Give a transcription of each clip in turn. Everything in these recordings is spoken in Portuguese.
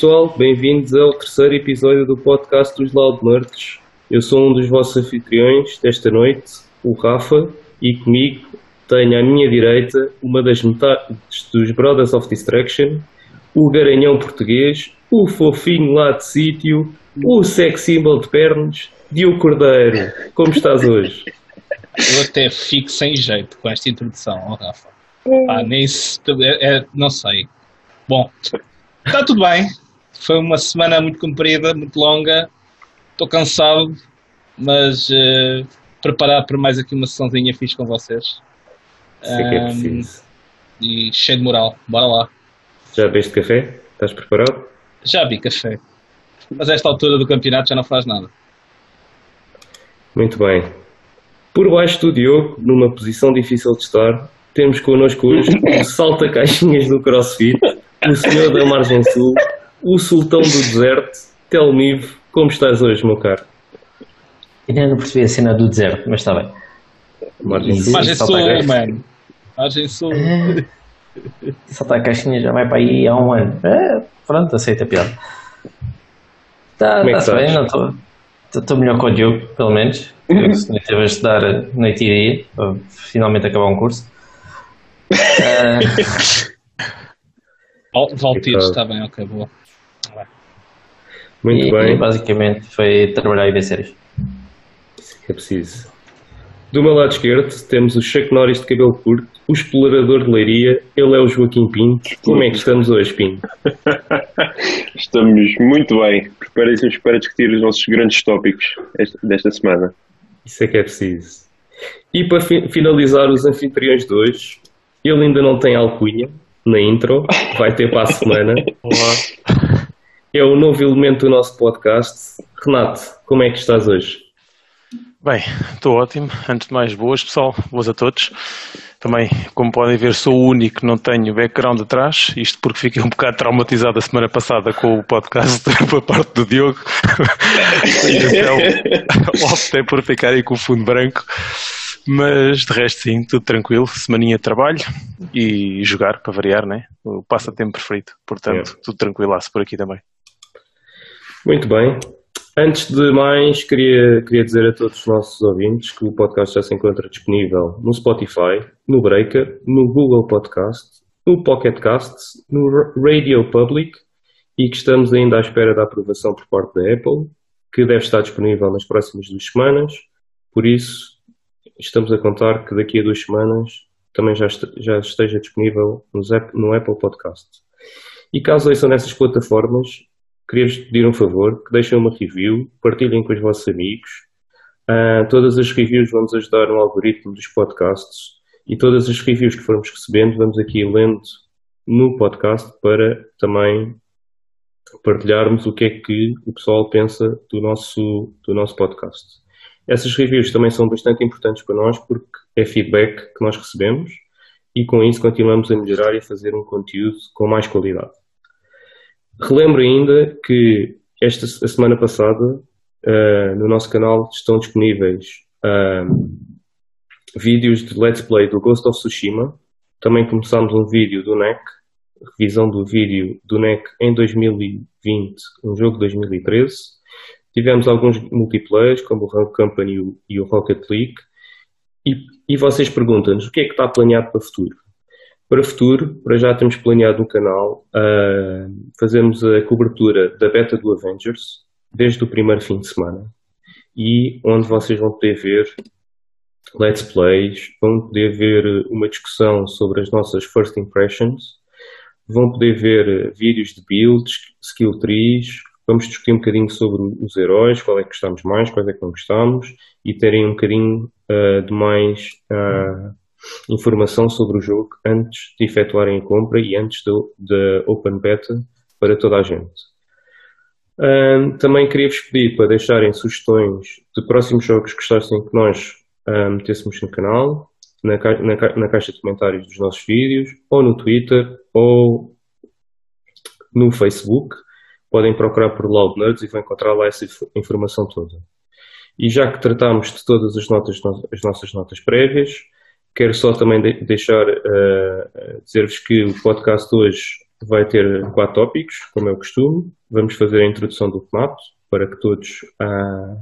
é, pessoal? Bem-vindos ao terceiro episódio do podcast dos Loud Nerds. Eu sou um dos vossos anfitriões desta noite, o Rafa, e comigo tenho à minha direita uma das metades dos Brothers of Distraction, o garanhão português, o fofinho lá de sítio, o sex symbol de pernas, Diogo Cordeiro. Como estás hoje? Eu até fico sem jeito com esta introdução, oh, Rafa. Ah, nem se, é, é, não sei. Bom, está tudo bem. Foi uma semana muito comprida, muito longa. Estou cansado, mas uh, preparado para mais aqui uma sessãozinha fixe com vocês. Isso é que é preciso. E cheio de moral. Bora lá. Já bebeste café? Estás preparado? Já vi café. Mas a esta altura do campeonato já não faz nada. Muito bem. Por baixo do Diogo, numa posição difícil de estar, temos connosco hoje o salta-caixinhas do CrossFit, o senhor da Margem Sul, o sultão do deserto, Telmivo. Como estás hoje, meu caro? Ainda não percebi a cena do deserto, mas está bem. Margem Sul. Margem Sul, mano. Margem Sul. Saltar a caixinha já vai para aí há um ano. É, pronto, aceita a piada. Tá, Como é que está-se bem, estás? não estou. Estou melhor que o Diogo, pelo menos. Eu não esteve a estudar noite e dia para finalmente acabar um curso. Ah, Valtiros, Então. está bem, ok, boa. Muito e, bem. e basicamente foi trabalhar e ver séries. É preciso. Do meu lado esquerdo temos o Chuck Norris de cabelo curto, o explorador de leiria, ele é o Joaquim Pinto. Como é que estamos hoje, Pinto? Estamos muito bem. Preparem-se para discutir os nossos grandes tópicos esta- desta semana. Isso é que é preciso. E para fi- finalizar os anfitriões de hoje, ele ainda não tem alcunha na intro, vai ter para a semana. É o novo elemento do nosso podcast. Renato, como é que estás hoje? Bem, estou ótimo. Antes de mais, boas pessoal, boas a todos. Também, como podem ver, sou o único que não tenho background atrás, isto porque fiquei um bocado traumatizado a semana passada com o podcast por parte do Diogo. Então, optei por ficar aí com o fundo branco. Mas de resto, sim, tudo tranquilo. Semaninha de trabalho e jogar para variar, né? O passatempo preferido. Portanto, tudo tranquilaço por aqui também. Muito bem. Antes de mais, queria, queria dizer a todos os nossos ouvintes que o podcast já se encontra disponível no Spotify, no Breaker, no Google Podcast, no Pocket Casts, no Ra- Radio Public e que estamos ainda à espera da aprovação por parte da Apple, que deve estar disponível nas próximas duas semanas. Por isso, estamos a contar que daqui a duas semanas também já, já esteja disponível no Apple Podcast. E caso ouçam nessas plataformas, queria-vos pedir um favor, que deixem uma review, partilhem com os vossos amigos. Ah, todas as reviews vão nos ajudar no algoritmo dos podcasts e todas as reviews que formos recebendo vamos aqui lendo no podcast para também partilharmos o que é que o pessoal pensa do nosso, do nosso podcast. Essas reviews também são bastante importantes para nós porque é feedback que nós recebemos e com isso continuamos a melhorar e a fazer um conteúdo com mais qualidade. Relembro ainda que esta a semana passada ah, no nosso canal estão disponíveis ah, vídeos de Let's Play do Ghost of Tsushima. Também começámos um vídeo do NEC, revisão do vídeo do NEC em 2020, um jogo de 2013. Tivemos alguns multiplayers, como o Rank Company e o- e o Rocket League. E, e vocês perguntam-nos o que é que está planeado para o futuro? Para o futuro, para já temos planeado no canal ah, fazermos a cobertura da beta do Avengers desde o primeiro fim de semana e onde vocês vão poder ver let's plays, vão poder ver uma discussão sobre as nossas first impressions, vão poder ver vídeos de builds, skill trees, vamos discutir um bocadinho sobre os heróis, qual é que gostamos mais, quais é que não gostamos e terem um bocadinho ah, de mais ah, informação sobre o jogo antes de efetuarem a compra e antes da Open Beta para toda a gente. Também queria-vos pedir para deixarem sugestões de próximos jogos que gostassem que nós metêssemos no canal, na, ca- na ca- na caixa de comentários dos nossos vídeos, ou no Twitter, ou no Facebook. Podem procurar por Loud Nerds e vão encontrar lá essa inf- informação toda. E já que tratámos de todas as, notas, as nossas notas prévias, quero só também de- deixar, eh, dizer-vos que o podcast hoje vai ter quatro tópicos, como é o costume. Vamos fazer a introdução do Renato, para que todos ah,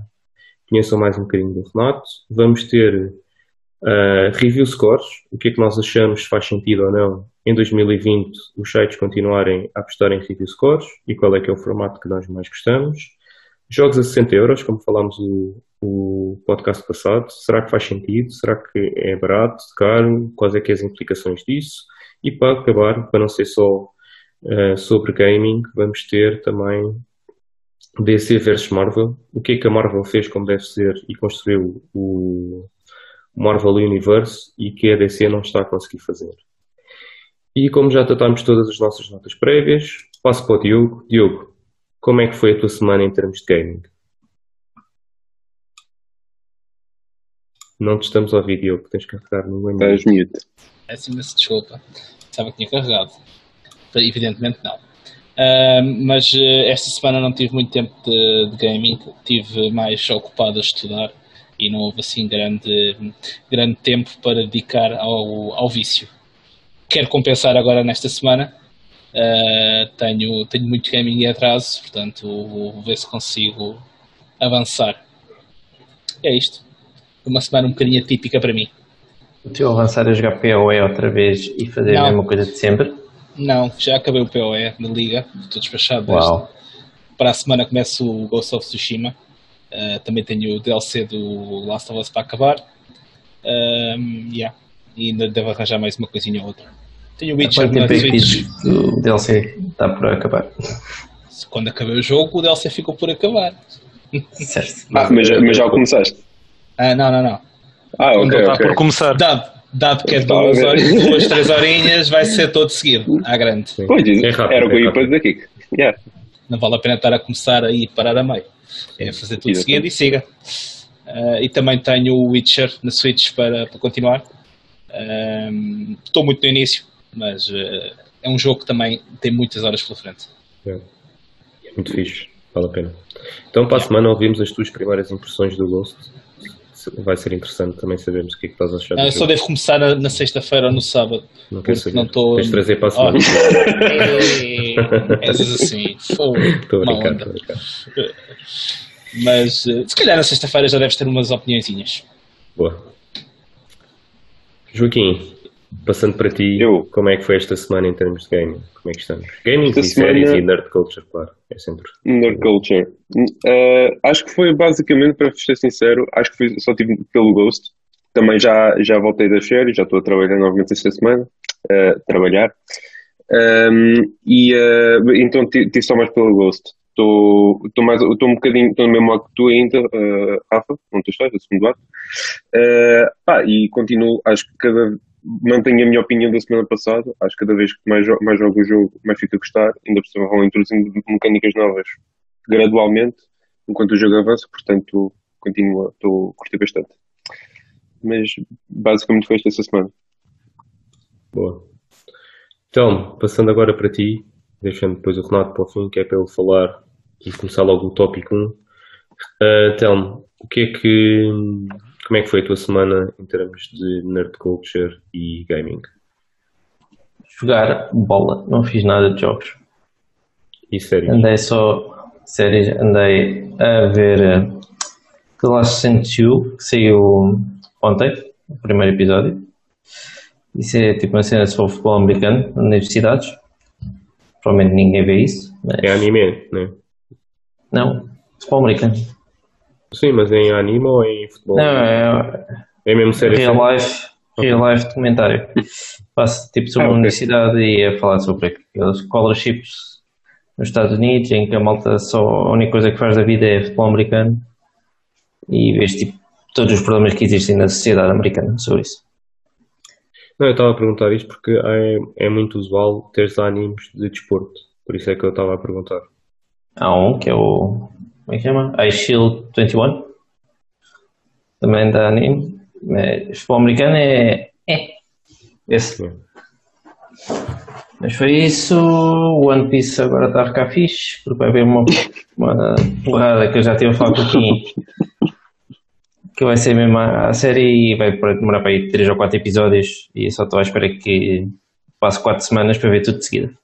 conheçam mais um bocadinho do Renato. Vamos ter ah, review scores, o que é que nós achamos se faz sentido ou não em 2020 os sites continuarem a apostar em review scores e qual é que é o formato que nós mais gostamos. Jogos a 60 euros, como falámos o, o podcast passado, será que faz sentido? Será que é barato, caro? Quais é que é as implicações disso? E para acabar, para não ser só uh, sobre gaming, vamos ter também DC versus Marvel. O que é que a Marvel fez como deve ser e construiu o Marvel Universe e que a DC não está a conseguir fazer. E como já tratámos todas as nossas notas prévias, passo para o Diogo. Diogo, como é que foi a tua semana em termos de gaming? Não te estamos a ouvir, Diogo, tens que carregar no menu. Estás mute. Peço imensa desculpa. Pensava que tinha carregado. Evidentemente não. Uh, mas uh, esta semana não tive muito tempo de, de gaming, tive mais ocupado a estudar e não houve assim grande, grande tempo para dedicar ao, ao vício. Quero compensar agora nesta semana. Uh, tenho, tenho muito gaming em atraso, portanto vou ver se consigo avançar. É isto. Uma semana um bocadinho atípica para mim. O teu avançar a jogar PoE outra vez e fazer Não. a mesma coisa de sempre? Não, já acabei o PoE da Liga, estou despachado deste. Para a semana começo o Ghost of Tsushima. Uh, também tenho o DLC do Last of Us para acabar. Um, yeah. E ainda devo arranjar mais uma coisinha ou outra. Tenho o Witcher na Switch. o DLC está por acabar? Quando acabei o jogo, o DLC ficou por acabar. Certo. Ah, mas, mas já o começaste. Ah, não, não, não. Ah, ok, está ok. por começar. Dado, dado que é duas, horinhas, duas, três horinhas, vai ser todo seguido, à grande. Pois, É rápido, era o que eu ia dizer aqui. Yeah. Não vale a pena estar a começar aí e parar a meio. É fazer tudo Exatamente. seguido e siga. Ah, e também tenho o Witcher na Switch para, para continuar. Ahm, Estou muito no início, mas ah, é um jogo que também tem muitas horas pela frente. É. Muito fixe, vale a pena. Então, para a semana, ouvimos as tuas primeiras impressões do Ghost. Vai ser interessante também sabermos o que é que estás a achar. Ah, eu só jogo. devo começar na, na sexta-feira ou no sábado. Não quero saber. não Tens de trazer para a Oh. semana. Ei, És assim. fogo, Estou a brincar, estou a brincar. Mas ah, se calhar na sexta-feira já deves ter umas opiniõezinhas. Boa. Joaquim, passando para ti, Eu. como é que foi esta semana em termos de gaming? Como é que estamos? Gaming e séries semana- e nerd culture, claro. É sempre. Nerd Culture. Uh, acho que foi basicamente, para ser sincero, acho que foi só tive pelo Ghost. Também já, já voltei das férias, já estou a trabalhar novamente esta semana. uh, trabalhar. Um, e uh, então ti- tive só mais pelo Ghost. Estou estou mais estou um bocadinho, estou no mesmo modo que tu ainda, uh, Rafa, onde tu estás, no segundo ato. Uh, pá, e continuo, acho que cada mantenho a minha opinião da semana passada. Acho que cada vez que mais, mais jogo o jogo, mais fico a gostar. Ainda por cima vão introduzindo mecânicas novas gradualmente, enquanto o jogo avança. Portanto, continuo, estou a curtir bastante. Mas basicamente foi esta essa semana. Boa. Então, passando agora para ti, deixando depois o Renato para o fim, que é para ele falar e começar logo o tópico 1. Uh, Telmo, o que é que. Como é que foi a tua semana em termos de nerd culture e gaming? Jogar bola, não fiz nada de jogos. E séries? Andei só, séries, andei a ver eh, The Last que saiu ontem, o primeiro episódio. Isso é tipo uma cena sobre futebol americano, universidades. Provavelmente ninguém vê isso, mas É anime, né? não, futebol americano. Sim, mas em anime ou em futebol? Não, é É mesmo série? real life, real life documentário. Passa tipo sobre Ah, uma ok. universidade e a falar sobre aqueles scholarships nos Estados Unidos, em que a malta só a única coisa que faz da vida é futebol americano e vês tipo todos os problemas que existem na sociedade americana sobre isso. Não, eu estava a perguntar isto porque é, é muito usual teres animes de desporto. Por isso é que eu estava a perguntar. Há um que é o. Como é que chama? I Shield 21. Também da anime. Mas futebol americano é. É. Esse. Mas foi isso. O One Piece agora está a ficar fixe. Porque vai haver uma, uma porrada que eu já tive a falar com o Kim. Que vai ser mesmo a, a série e vai demorar para aí 3 ou 4 episódios. E só estou à espera que passe 4 semanas para ver tudo de seguida.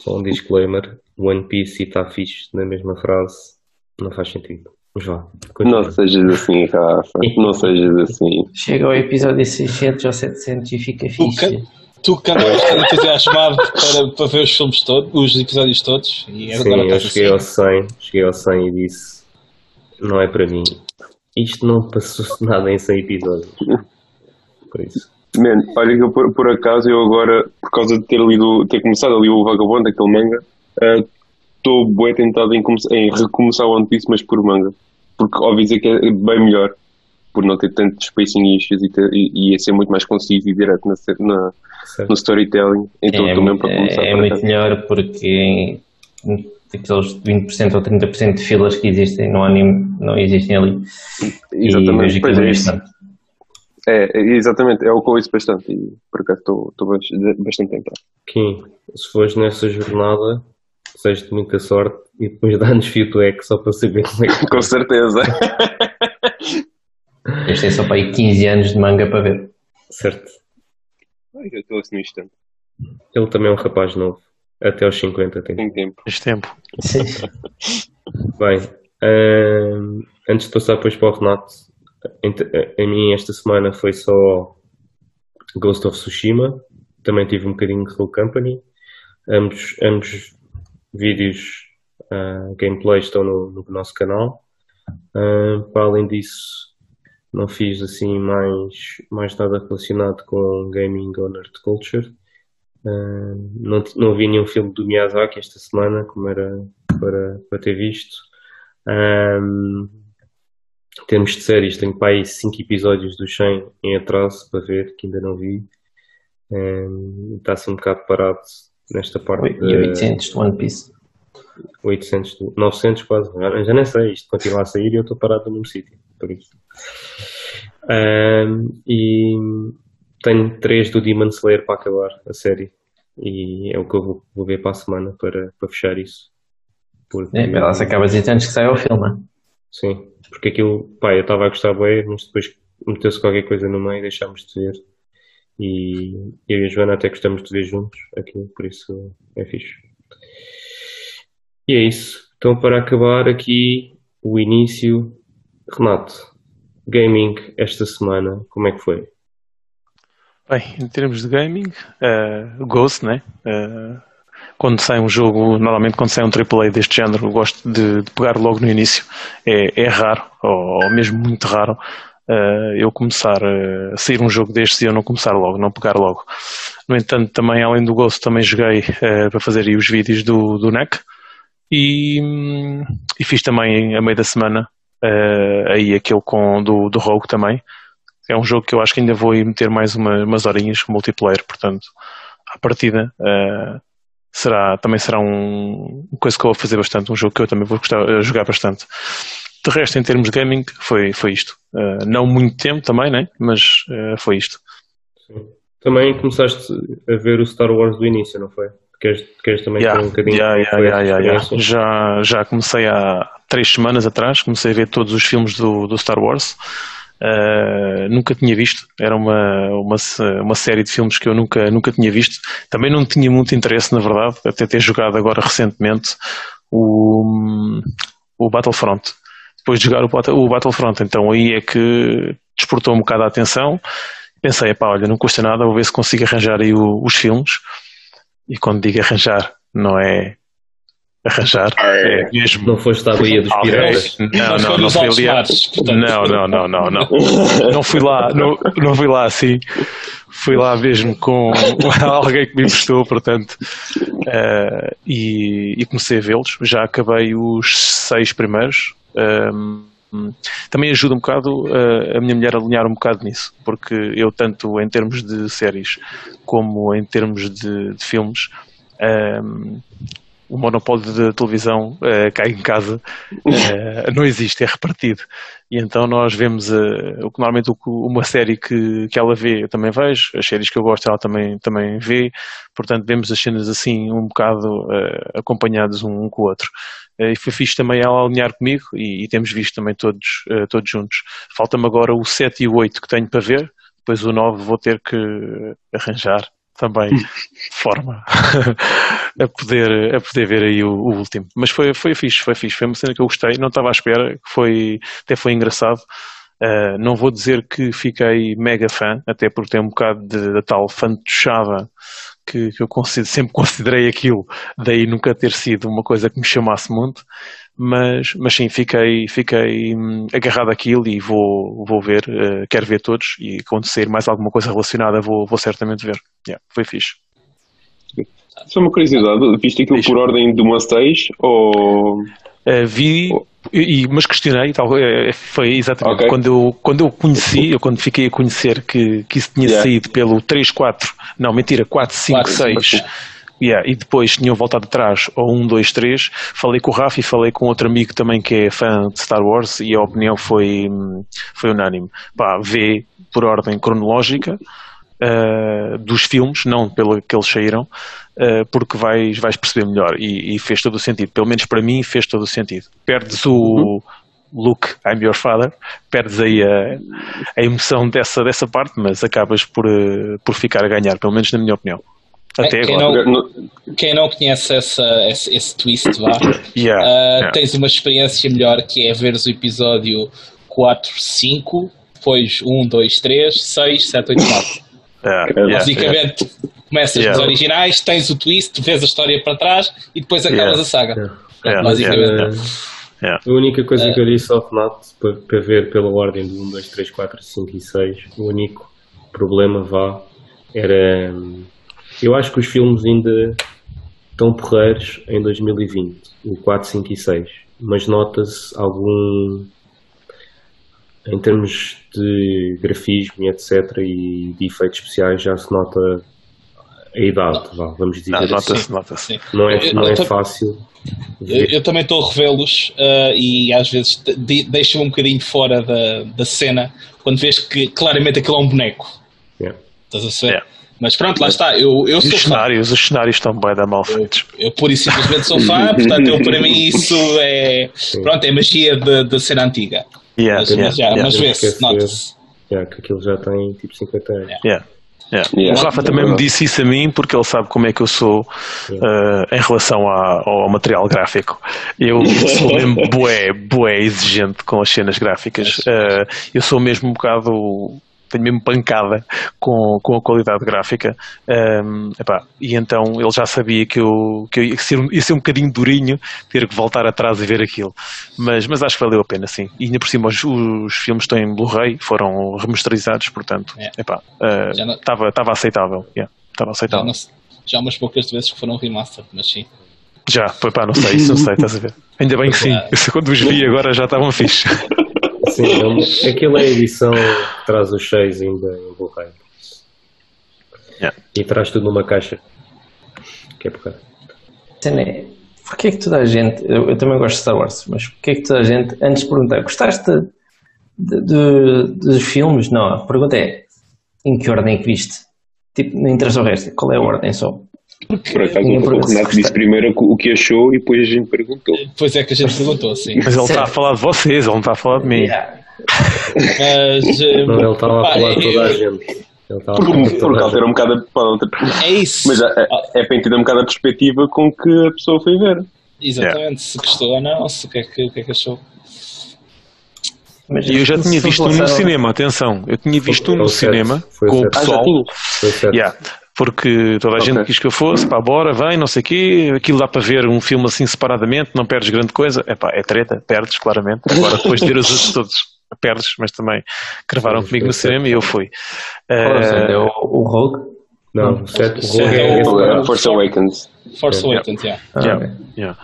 Só um disclaimer: One Piece e está fixe na mesma frase não faz sentido. Mas vá. continua. Não sejas assim, Rafa. Não sejas assim. Chega ao episódio 600 ou 700 e fica fixe. Tu que andas bastante entusiasmado para, para ver os filmes todos, os episódios todos, e Sim, eu cheguei ao assim. 100, cheguei ao 100 e disse: Não é para mim. Isto não passou-se nada em 100 episódios. Por isso. Man, olha que eu, por, por acaso eu agora, por causa de ter lido, ter começado a ler o Vagabundo, aquele manga, estou bem tentado em, em recomeçar One Piece, mas por manga. Porque ouvi dizer que é bem melhor, por não ter tanto spacing issues e, ter, e, e ser muito mais conciso e direto na, na- no storytelling. Então é, para começar é, é muito melhor porque aqueles 20% ou 30% de filas que existem no anime não existem ali. E Exatamente, pois aquilo é isso. É, é, exatamente, é o que eu ouço bastante e por acaso estou estou bas- bastante tentado. Kim, se fores nessa jornada, desejo-te muita sorte e depois dá-nos feedback só para saber como é que Com certeza. Eles têm só para aí 15 anos de manga para ver. Certo. Ai, eu estou assim no instante, Ele também é um rapaz novo. Até aos 50 tem. tem tempo. Este tempo. Bem, ahm, antes de passar depois para o Renato, a mim esta semana foi só Ghost of Tsushima. Também tive um bocadinho de Roll Company. Ambos, ambos vídeos, ah, gameplay estão no, no nosso canal. Ah, para além disso, não fiz assim mais, mais nada relacionado com gaming ou nerd culture. Ah, não, não vi nenhum filme do Miyazaki esta semana, como era para, para ter visto. Ahm, em termos de séries, tenho para aí 5 episódios do 100 em atraso para ver, que ainda não vi. Ahm, Está-se um bocado parado nesta parte E 800 de One Piece. 800, do- 900 quase, já, já nem sei, isto continua a sair e eu estou parado no mesmo sítio, por isso. Ahm, e tenho 3 do Demon Slayer para acabar a série e é o que eu vou, vou ver para a semana para, para fechar isso. Porque, É, ela se acaba de dizer antes que saia o filme. sim, porque aquilo, pá, eu estava a gostar bem, mas depois meteu-se qualquer coisa no meio e deixámos de ver. E eu e a Joana até gostamos de ver juntos aquilo, por isso é fixe. E é isso. Então, para acabar aqui o início, Renato, gaming esta semana, como é que foi? Bem, em termos de gaming, eh, Ghost, né? Eh, quando sai um jogo, normalmente quando sai um AAA deste género, gosto de, de pegar logo no início. É, é raro, ou, ou mesmo muito raro, eh, eu começar a sair um jogo destes e eu não começar logo, não pegar logo. No entanto, também além do Ghost, também joguei eh, para fazer os vídeos do, do NEC e, hum, e fiz também a meio da semana eh, aí aquele com, do, do Rogue também. É um jogo que eu acho que ainda vou meter mais uma, umas horinhas com multiplayer, portanto, à partida será, também será um, uma coisa que eu vou fazer bastante, um jogo que eu também vou gostar, jogar bastante. De resto, em termos de gaming, foi, foi isto. Eh, não muito tempo também, né? mas eh, foi isto. Também começaste a ver o Star Wars do início, não foi? Queres, queres também Yeah, ter um bocadinho yeah, yeah, yeah, yeah? Já, já comecei há três semanas atrás, comecei a ver todos os filmes do, do Star Wars. Uh, nunca tinha visto, era uma, uma, uma série de filmes que eu nunca, nunca tinha visto. Também não tinha muito interesse, na verdade, até ter jogado agora recentemente o, o Battlefront. Depois de jogar o, Bat- o Battlefront, então aí é que despertou um bocado a atenção. Pensei, epá, olha, não custa nada, vou ver se consigo arranjar aí o- os filmes. E quando digo arranjar, não é arranjar, é mesmo Não foste à Baía dos Ah, Piratas? Não, Não foi não, fui ali. Não, não, não, não, não. Não fui lá, não, não fui lá assim. Fui lá mesmo com alguém que me emprestou, portanto. eh, e, e comecei a vê-los. Já acabei os seis primeiros. Também ajuda um bocado eh, a minha mulher a alinhar um bocado nisso, porque eu, tanto em termos de séries como em termos de, de filmes, ehm, o monopólio da televisão cá em casa eh, não existe, é repartido. E então nós vemos eh, o que normalmente uma série que, que ela vê, eu também vejo, as séries que eu gosto ela também, também vê, portanto vemos as cenas assim um bocado acompanhados um, um com o outro. Eh, e foi fixe também ela alinhar comigo e, e temos visto também todos, eh, todos juntos. Falta-me agora o 7 e o 8 que tenho para ver, depois o 9 vou ter que arranjar também forma a, poder, a poder ver aí o, o, último. Mas foi, foi fixe, foi fixe, foi uma cena que eu gostei, não estava à espera, foi, até foi engraçado. Uh, não vou dizer que fiquei mega fã, até porque tem um bocado da tal fantochada que, que eu sempre considerei aquilo, daí nunca ter sido uma coisa que me chamasse muito, mas, mas sim, fiquei, fiquei hum, agarrado àquilo e vou, vou ver, uh, quero ver todos e quando sair mais alguma coisa relacionada vou, vou certamente ver. Yeah, foi fixe. Só uma curiosidade, viste aquilo por ordem do Mustache ou... Uh, vi, e, mas questionei, tal, é, foi exatamente okay. quando, eu, quando eu conheci, eu quando fiquei a conhecer que, que isso tinha yeah. saído pelo 3, 4, não, mentira, 4, 5, 4, 6, yeah, e depois tinham voltado atrás ao 1, 2, 3, falei com o Rafa e falei com outro amigo também que é fã de Star Wars e a opinião foi, foi unânime. Pá, vê por ordem cronológica, uh, dos filmes, não pelo que eles saíram, uh, porque vais, vais perceber melhor e, e, fez todo o sentido. Pelo menos para mim fez todo o sentido. Perdes o uhum. look I'm your father, perdes aí a, a emoção dessa, dessa parte, mas acabas por, uh, por ficar a ganhar, pelo menos na minha opinião. Até quem agora. Não, quem não conhece essa, esse, esse twist, vá, yeah, uh, yeah. tens uma experiência melhor que é ver o episódio 4, 5, depois 1, 2, 3, 6, 7, 8, 9. Yeah, Basicamente. Começas yeah. nos originais, tens o twist, vês a história para trás e depois acabas a saga. Basicamente. A única coisa que eu disse ao FNAT para, para ver pela ordem de 1, 2, 3, 4, 5 e 6, o único problema vá era. Eu acho que os filmes ainda estão porreiros em 2020, o 4, 5 e 6, mas nota-se algum em termos de grafismo e etc. e de efeitos especiais já se nota a idade, vá, vamos dizer não, assim. Nota-se, nota-se. Não é, não é fácil. Eu, eu, também estou a revê-los uh, e às vezes de, deixa-me um bocadinho fora da, da cena quando vês que claramente aquilo é um boneco. Yeah. Estás a ser? Yeah. Mas pronto, lá está. Eu, eu os, cenários, fã. os cenários estão bem da mal feitos. Eu, eu pura e simplesmente sou fã, portanto, eu, para mim isso é, pronto, é magia da cena antiga. Yeah, mas, yeah, já, yeah. mas vê-se, nota-se. Yeah, que aquilo já tem tipo 50 anos. Yeah. Yeah. Yeah. O Rafa também me disse isso a mim porque ele sabe como é que eu sou uh, em relação a, ao material gráfico. Eu sou mesmo bué, bué exigente com as cenas gráficas. Uh, eu sou mesmo um bocado tenho mesmo pancada com, com a qualidade gráfica. Um, epá, e então ele já sabia que eu, que eu ia, ser, ia ser um bocadinho durinho ter que voltar atrás e ver aquilo. Mas, mas acho que valeu a pena, sim. E ainda por cima os, os filmes estão em Blu-ray, foram remasterizados, portanto, é. estava uh, aceitável. Yeah, aceitável. Já, já umas poucas vezes que foram remaster, mas sim. Já, pá, não sei, isso não sei, estás a ver? Ainda bem que sim. Eu, quando os vi agora já estavam fixe. Sim, é aquilo é a edição que traz os seis ainda em Blu-ray. Yeah. E traz tudo numa caixa. Que é. Tene, porquê é que toda a gente. Eu, eu, também gosto de Star Wars, mas porquê é que toda a gente, antes de perguntar, gostaste de, de, dos filmes? Não, a pergunta é: em que ordem é que viste? Tipo, não interessa o resto, qual é a ordem só? Por acaso o Renato disse primeiro o que achou e depois a gente perguntou. Pois é que a gente perguntou, sim. Mas ele está a falar de vocês, ele não está a falar de mim. Mas, eh, não, ele estava a falar de toda a gente. Porque, por causa era um bocado É isso. Mas é, é para entender um bocado a perspectiva com que a pessoa foi ver. Exatamente, yeah. se gostou ou não, se o que é que, o que, é que achou. Mas e eu já tinha visto um no cinema, atenção, eu tinha visto um no cinema com o pessoal. Ah, yeah porque toda a okay. gente quis que eu fosse, pá, bora, vem, não sei o quê, aquilo dá para ver um filme assim separadamente, não perdes grande coisa, é pá, é treta, perdes claramente, agora depois de ter os outros todos, perdes, mas também cravaram comigo no cinema e eu fui. Uh, é o, o Rogue? Não, o Rogue é, é Force Awakens. Force Awakens, yeah. yeah. yeah.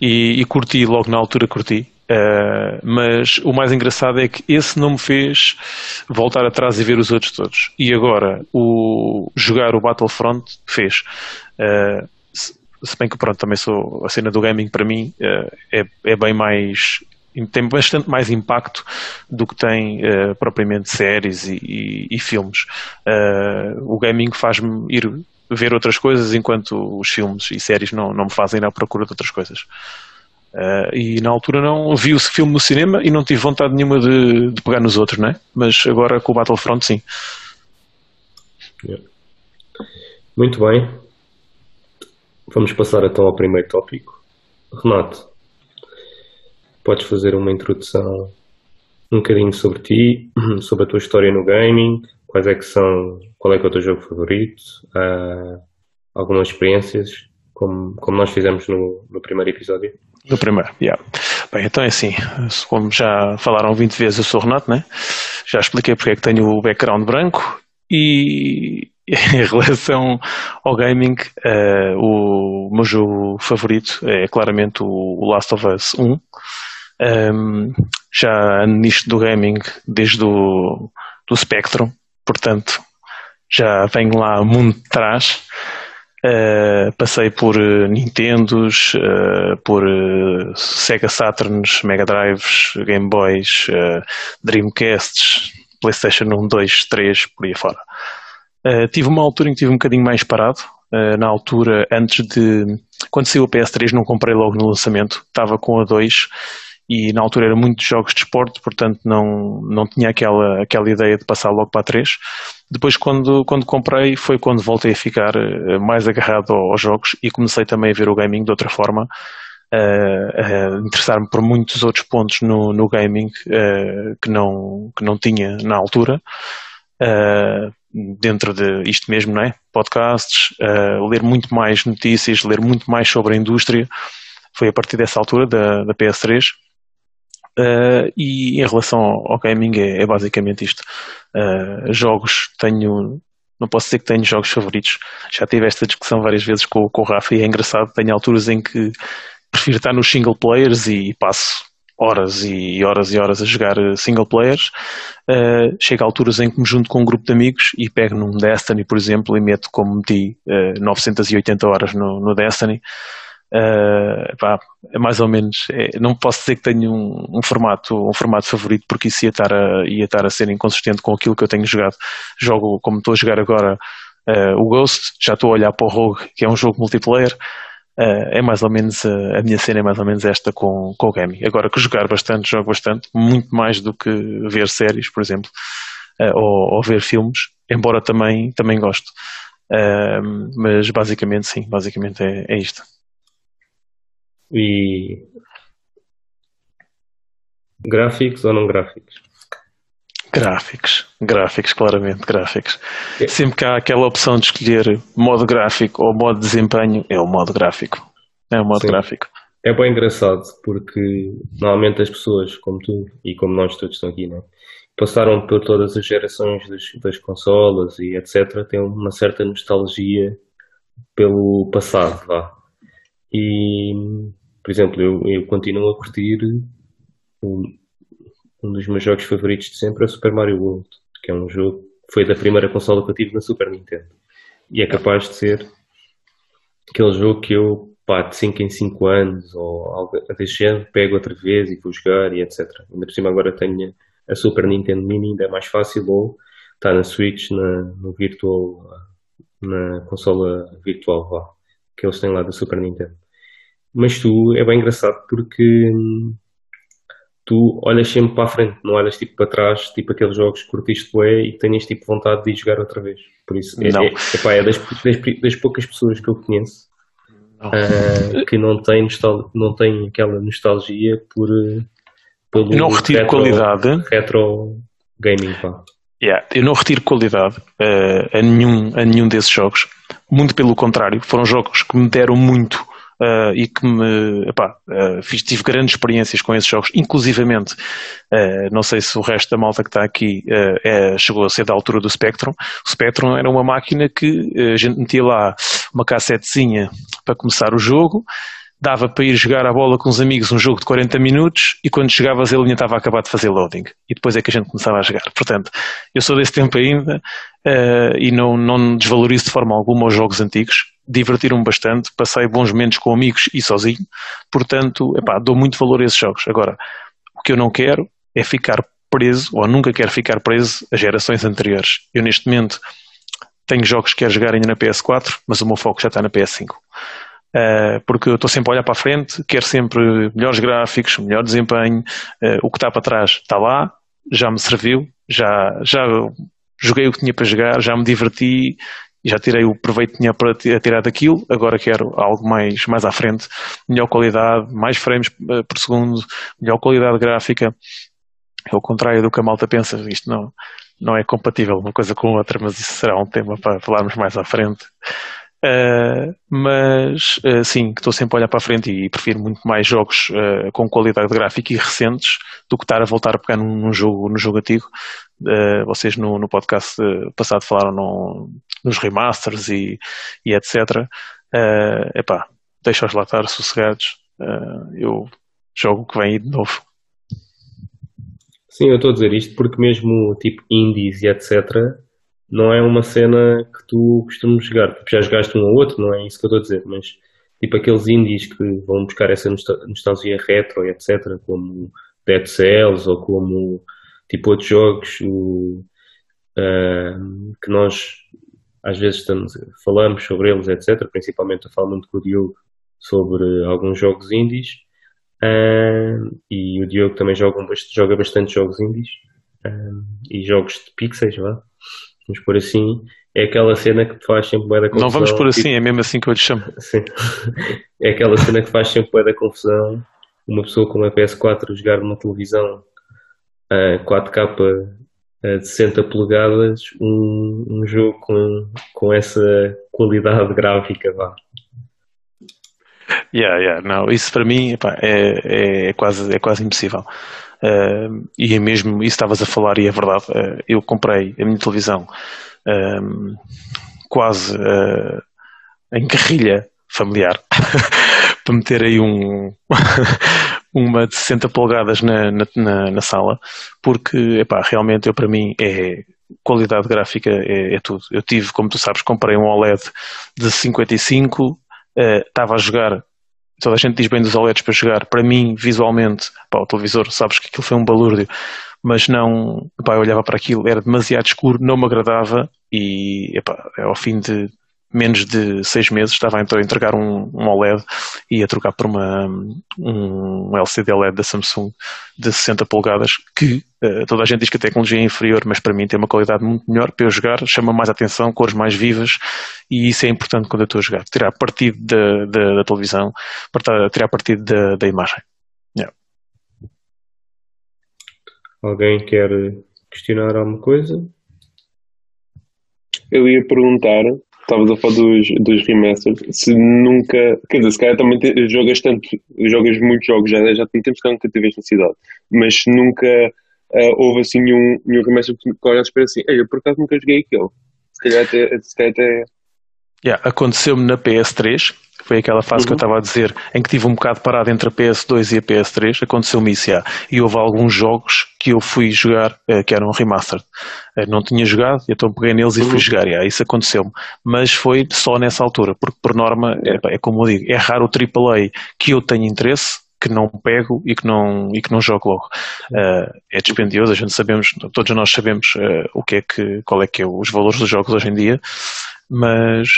E, e curti, logo na altura curti, Uh, mas o mais engraçado é que esse não me fez voltar atrás e ver os outros todos. E agora, o jogar o Battlefront fez. Uh, se, se, bem que pronto, também sou a cena do gaming para mim uh, é, é bem mais tem bastante mais impacto do que tem propriamente séries e, e, e filmes. O gaming faz-me ir ver outras coisas enquanto os filmes e séries não, não me fazem ir à procura de outras coisas. Uh, e na altura não vi o filme no cinema e não tive vontade nenhuma de, de pegar nos outros, né? Mas agora com o Battlefront, sim. Muito bem. Vamos passar então ao primeiro tópico. Renato, podes fazer uma introdução um bocadinho sobre ti, sobre a tua história no gaming, quais é que são, qual é que é o teu jogo favorito, uh, algumas experiências, como, como nós fizemos no, no primeiro episódio. No primeiro, yeah. Bem, então é assim, como já falaram 20 vezes, eu sou o Renato, né? Já expliquei porque é que tenho o background branco e em relação ao gaming, uh, o meu jogo favorito é claramente o Last of Us 1. Um, já nisto do gaming desde o do Spectrum, portanto já venho lá muito de trás. Uh, passei por uh, Nintendos, uh, por Sega Saturns, Mega Drives, Game Boys, Dreamcasts, PlayStation 1, 2, 3, por aí fora. tive uma altura em que tive um bocadinho mais parado. na altura, antes de. Quando saiu o PS3, não comprei logo no lançamento. Estava com a 2 e na altura era muitos jogos de esporte, portanto não, não tinha aquela, aquela ideia de passar logo para a 3. Depois, quando, quando comprei, foi quando voltei a ficar eh, mais agarrado aos jogos e comecei também a ver o gaming de outra forma, a, a interessar-me por muitos outros pontos no, no gaming uh, que, não, que não tinha na altura. Uh, dentro de isto mesmo, não é? Podcasts, ler muito mais notícias, ler muito mais sobre a indústria. Foi a partir dessa altura da, da PS3 Uh, e em relação ao, gaming é, é basicamente isto. Uh, jogos, tenho, não posso dizer que tenho jogos favoritos. Já tive esta discussão várias vezes com, com o Rafa e é engraçado. Tenho alturas em que prefiro estar nos single players e passo horas e horas e horas a jogar single players. Uh, a alturas em que me junto com um grupo de amigos e pego num Destiny, por exemplo, e meto como meti uh, 980 horas no, no Destiny. Uh, pá, é mais ou menos, é, não posso dizer que tenho um, um, formato, um formato favorito porque isso ia estar, a, ia estar a ser inconsistente com aquilo que eu tenho jogado. Jogo como estou a jogar agora uh, o Ghost, já estou a olhar para o Rogue, que é um jogo multiplayer. Uh, é mais ou menos a minha cena é mais ou menos esta com, com o gaming. Agora que jogar bastante, jogo bastante, muito mais do que ver séries, por exemplo, ou, ou, ver filmes, embora também, também gosto. mas basicamente sim, basicamente é, é isto. E gráficos ou não gráficos? Gráficos, gráficos, claramente, gráficos. É. Sempre que há aquela opção de escolher modo gráfico ou modo desempenho, é o modo gráfico. É o modo Sim. gráfico. É bem engraçado porque normalmente as pessoas, como tu e como nós todos estão aqui, né, passaram por todas as gerações das, das consolas e etc. têm uma certa nostalgia pelo passado, vá. E, por exemplo, eu, eu continuo a curtir um, um dos meus jogos favoritos de sempre é o Super Mario World, que é um jogo que foi da primeira consola que eu tive na Super Nintendo. E é capaz de ser aquele jogo que eu, pá, de 5 em 5 anos ou algo desse género, pego outra vez e vou jogar e etc. Ainda por cima agora tenho a Super Nintendo Mini, ainda é mais fácil, ou está na Switch, na, no virtual, na consola virtual, que eles têm lá da Super Nintendo. Mas tu é bem engraçado porque hum, tu olhas sempre para a frente, não olhas tipo para trás, tipo aqueles jogos que curtiste bué e tens tipo vontade de ir jogar outra vez. Por isso, é, é, é, é das, das, das, poucas pessoas que eu conheço não. Uh, que não têm, não têm aquela nostalgia por pelo eu não retiro retro, qualidade retro gaming. Pá. Yeah, eu não retiro qualidade uh, a, nenhum, a nenhum desses jogos. Muito pelo contrário, foram jogos que me deram muito uh, e que me, epá, uh, fiz, tive grandes experiências com esses jogos, inclusivamente, uh, não sei se o resto da malta que está aqui é, chegou a ser da altura do Spectrum. O Spectrum era uma máquina que a gente metia lá uma cassetezinha para começar o jogo, dava para ir jogar a bola com os amigos um jogo de 40 minutos e quando chegavas ele ainda estava acabado de fazer loading e depois é que a gente começava a jogar. Portanto, eu sou desse tempo ainda uh, e não, não desvalorizo de forma alguma os jogos antigos. Divertiram-me bastante, passei bons momentos com amigos e sozinho, portanto, epá, dou muito valor a esses jogos. Agora, o que eu não quero é ficar preso, ou nunca quero ficar preso a gerações anteriores. Eu neste momento tenho jogos que quero jogar ainda na PS4, mas o meu foco já está na PS5. Uh, porque eu estou sempre a olhar para a frente, quero sempre melhores gráficos, melhor desempenho, uh, o que está para trás está lá, já me serviu, já, já joguei o que tinha para jogar, já me diverti já tirei o proveito que tinha para tirar daquilo, agora quero algo mais, mais à frente, melhor qualidade, mais frames eh, por segundo, melhor qualidade gráfica. Ao contrário do que a malta pensa, isto não, não é compatível uma coisa com outra, mas isso será um tema para falarmos mais à frente. Uh, mas uh, sim, que estou sempre a olhar para a frente e prefiro muito mais jogos uh, com qualidade gráfica e recentes do que estar a voltar a pegar num, num jogo, num jogo antigo. vocês no, no podcast passado falaram no, nos remasters e, e etc. Uh, epá, deixa-os lá estar sossegados. eu jogo o que vem aí de novo. Sim, eu estou a dizer isto porque mesmo tipo indies e etc não é uma cena que tu costumas jogar. Tipo, já jogaste um ou outro, não é isso que eu estou a dizer, mas tipo aqueles indies que vão buscar essa nostalgia retro e etc, como Dead Cells ou como tipo outros jogos o, uh, que nós às vezes estamos, falamos sobre eles, etc. Principalmente eu falo muito com o Diogo sobre alguns jogos indies uh, e o Diogo também joga, joga bastante jogos indies uh, e jogos de pixels, lá vamos por assim, é aquela cena que te faz sempre bué da confusão. Não vamos por assim, tipo... é mesmo assim que eu lhe chamo. Sim. é aquela cena que faz sempre bué da confusão. Uma pessoa com uma PS4 jogar numa televisão uh, 4K uh, de 60 polegadas, um, um jogo com, com essa qualidade gráfica, vá. Yeah, yeah, não, isso para mim epá, é, é, quase, é quase impossível. Uh, e é mesmo, isso estavas a falar e é verdade, uh, eu comprei a minha televisão uh, quase ah, em carrilha familiar para meter aí um uma de 60 polegadas na, na, na, sala, porque epá, realmente eu para mim é qualidade gráfica é, é, tudo. Eu tive, como tu sabes, comprei um OLED de 55, estava a jogar toda a gente diz bem dos OLEDs para jogar. Para mim, visualmente, pá, o televisor, sabes que aquilo foi um balúrdio, mas não, pá, eu olhava para aquilo, era demasiado escuro, não me agradava e, epá, ao fim de menos de seis meses estava então a entregar um, um OLED e a trocar por uma, um LCD OLED da Samsung de 60 polegadas que uh, toda a gente diz que a tecnologia é inferior, mas para mim tem uma qualidade muito melhor para eu jogar, chama mais atenção, cores mais vivas e isso é importante quando eu estou a jogar, tirar partido da, da, da televisão, tirar partido da, da imagem. Yeah. Alguém quer questionar alguma coisa? Eu ia perguntar estavas a falar dos, dos remasters, se nunca, quer dizer, se calhar também te, jogas tanto, jogas muitos jogos já, já tem tempo que nunca tiveste necessidade, mas nunca uh, houve assim nenhum, nenhum remaster que olhas para assim, eu por acaso nunca joguei aquele, se calhar até, se calhar até Yeah, Aconteceu-me na PS3, foi aquela fase uhum. que eu uhum. estava a dizer, em que tive um bocado parado entre a PS2 e a PS3, aconteceu-me isso, yeah. e houve alguns jogos que eu fui jogar, uh, que eram remastered. Uh, não tinha jogado, então peguei neles uhum. e fui uhum. jogar, yeah, isso aconteceu-me. Mas foi só nessa altura, porque por norma, é, é como eu digo, é raro o AAA que eu tenho interesse, que não pego e que não, e que não jogo logo. Uh, é dispendioso, a gente sabemos, todos nós sabemos uh, o que é que, qual é que é os valores dos jogos hoje em dia mas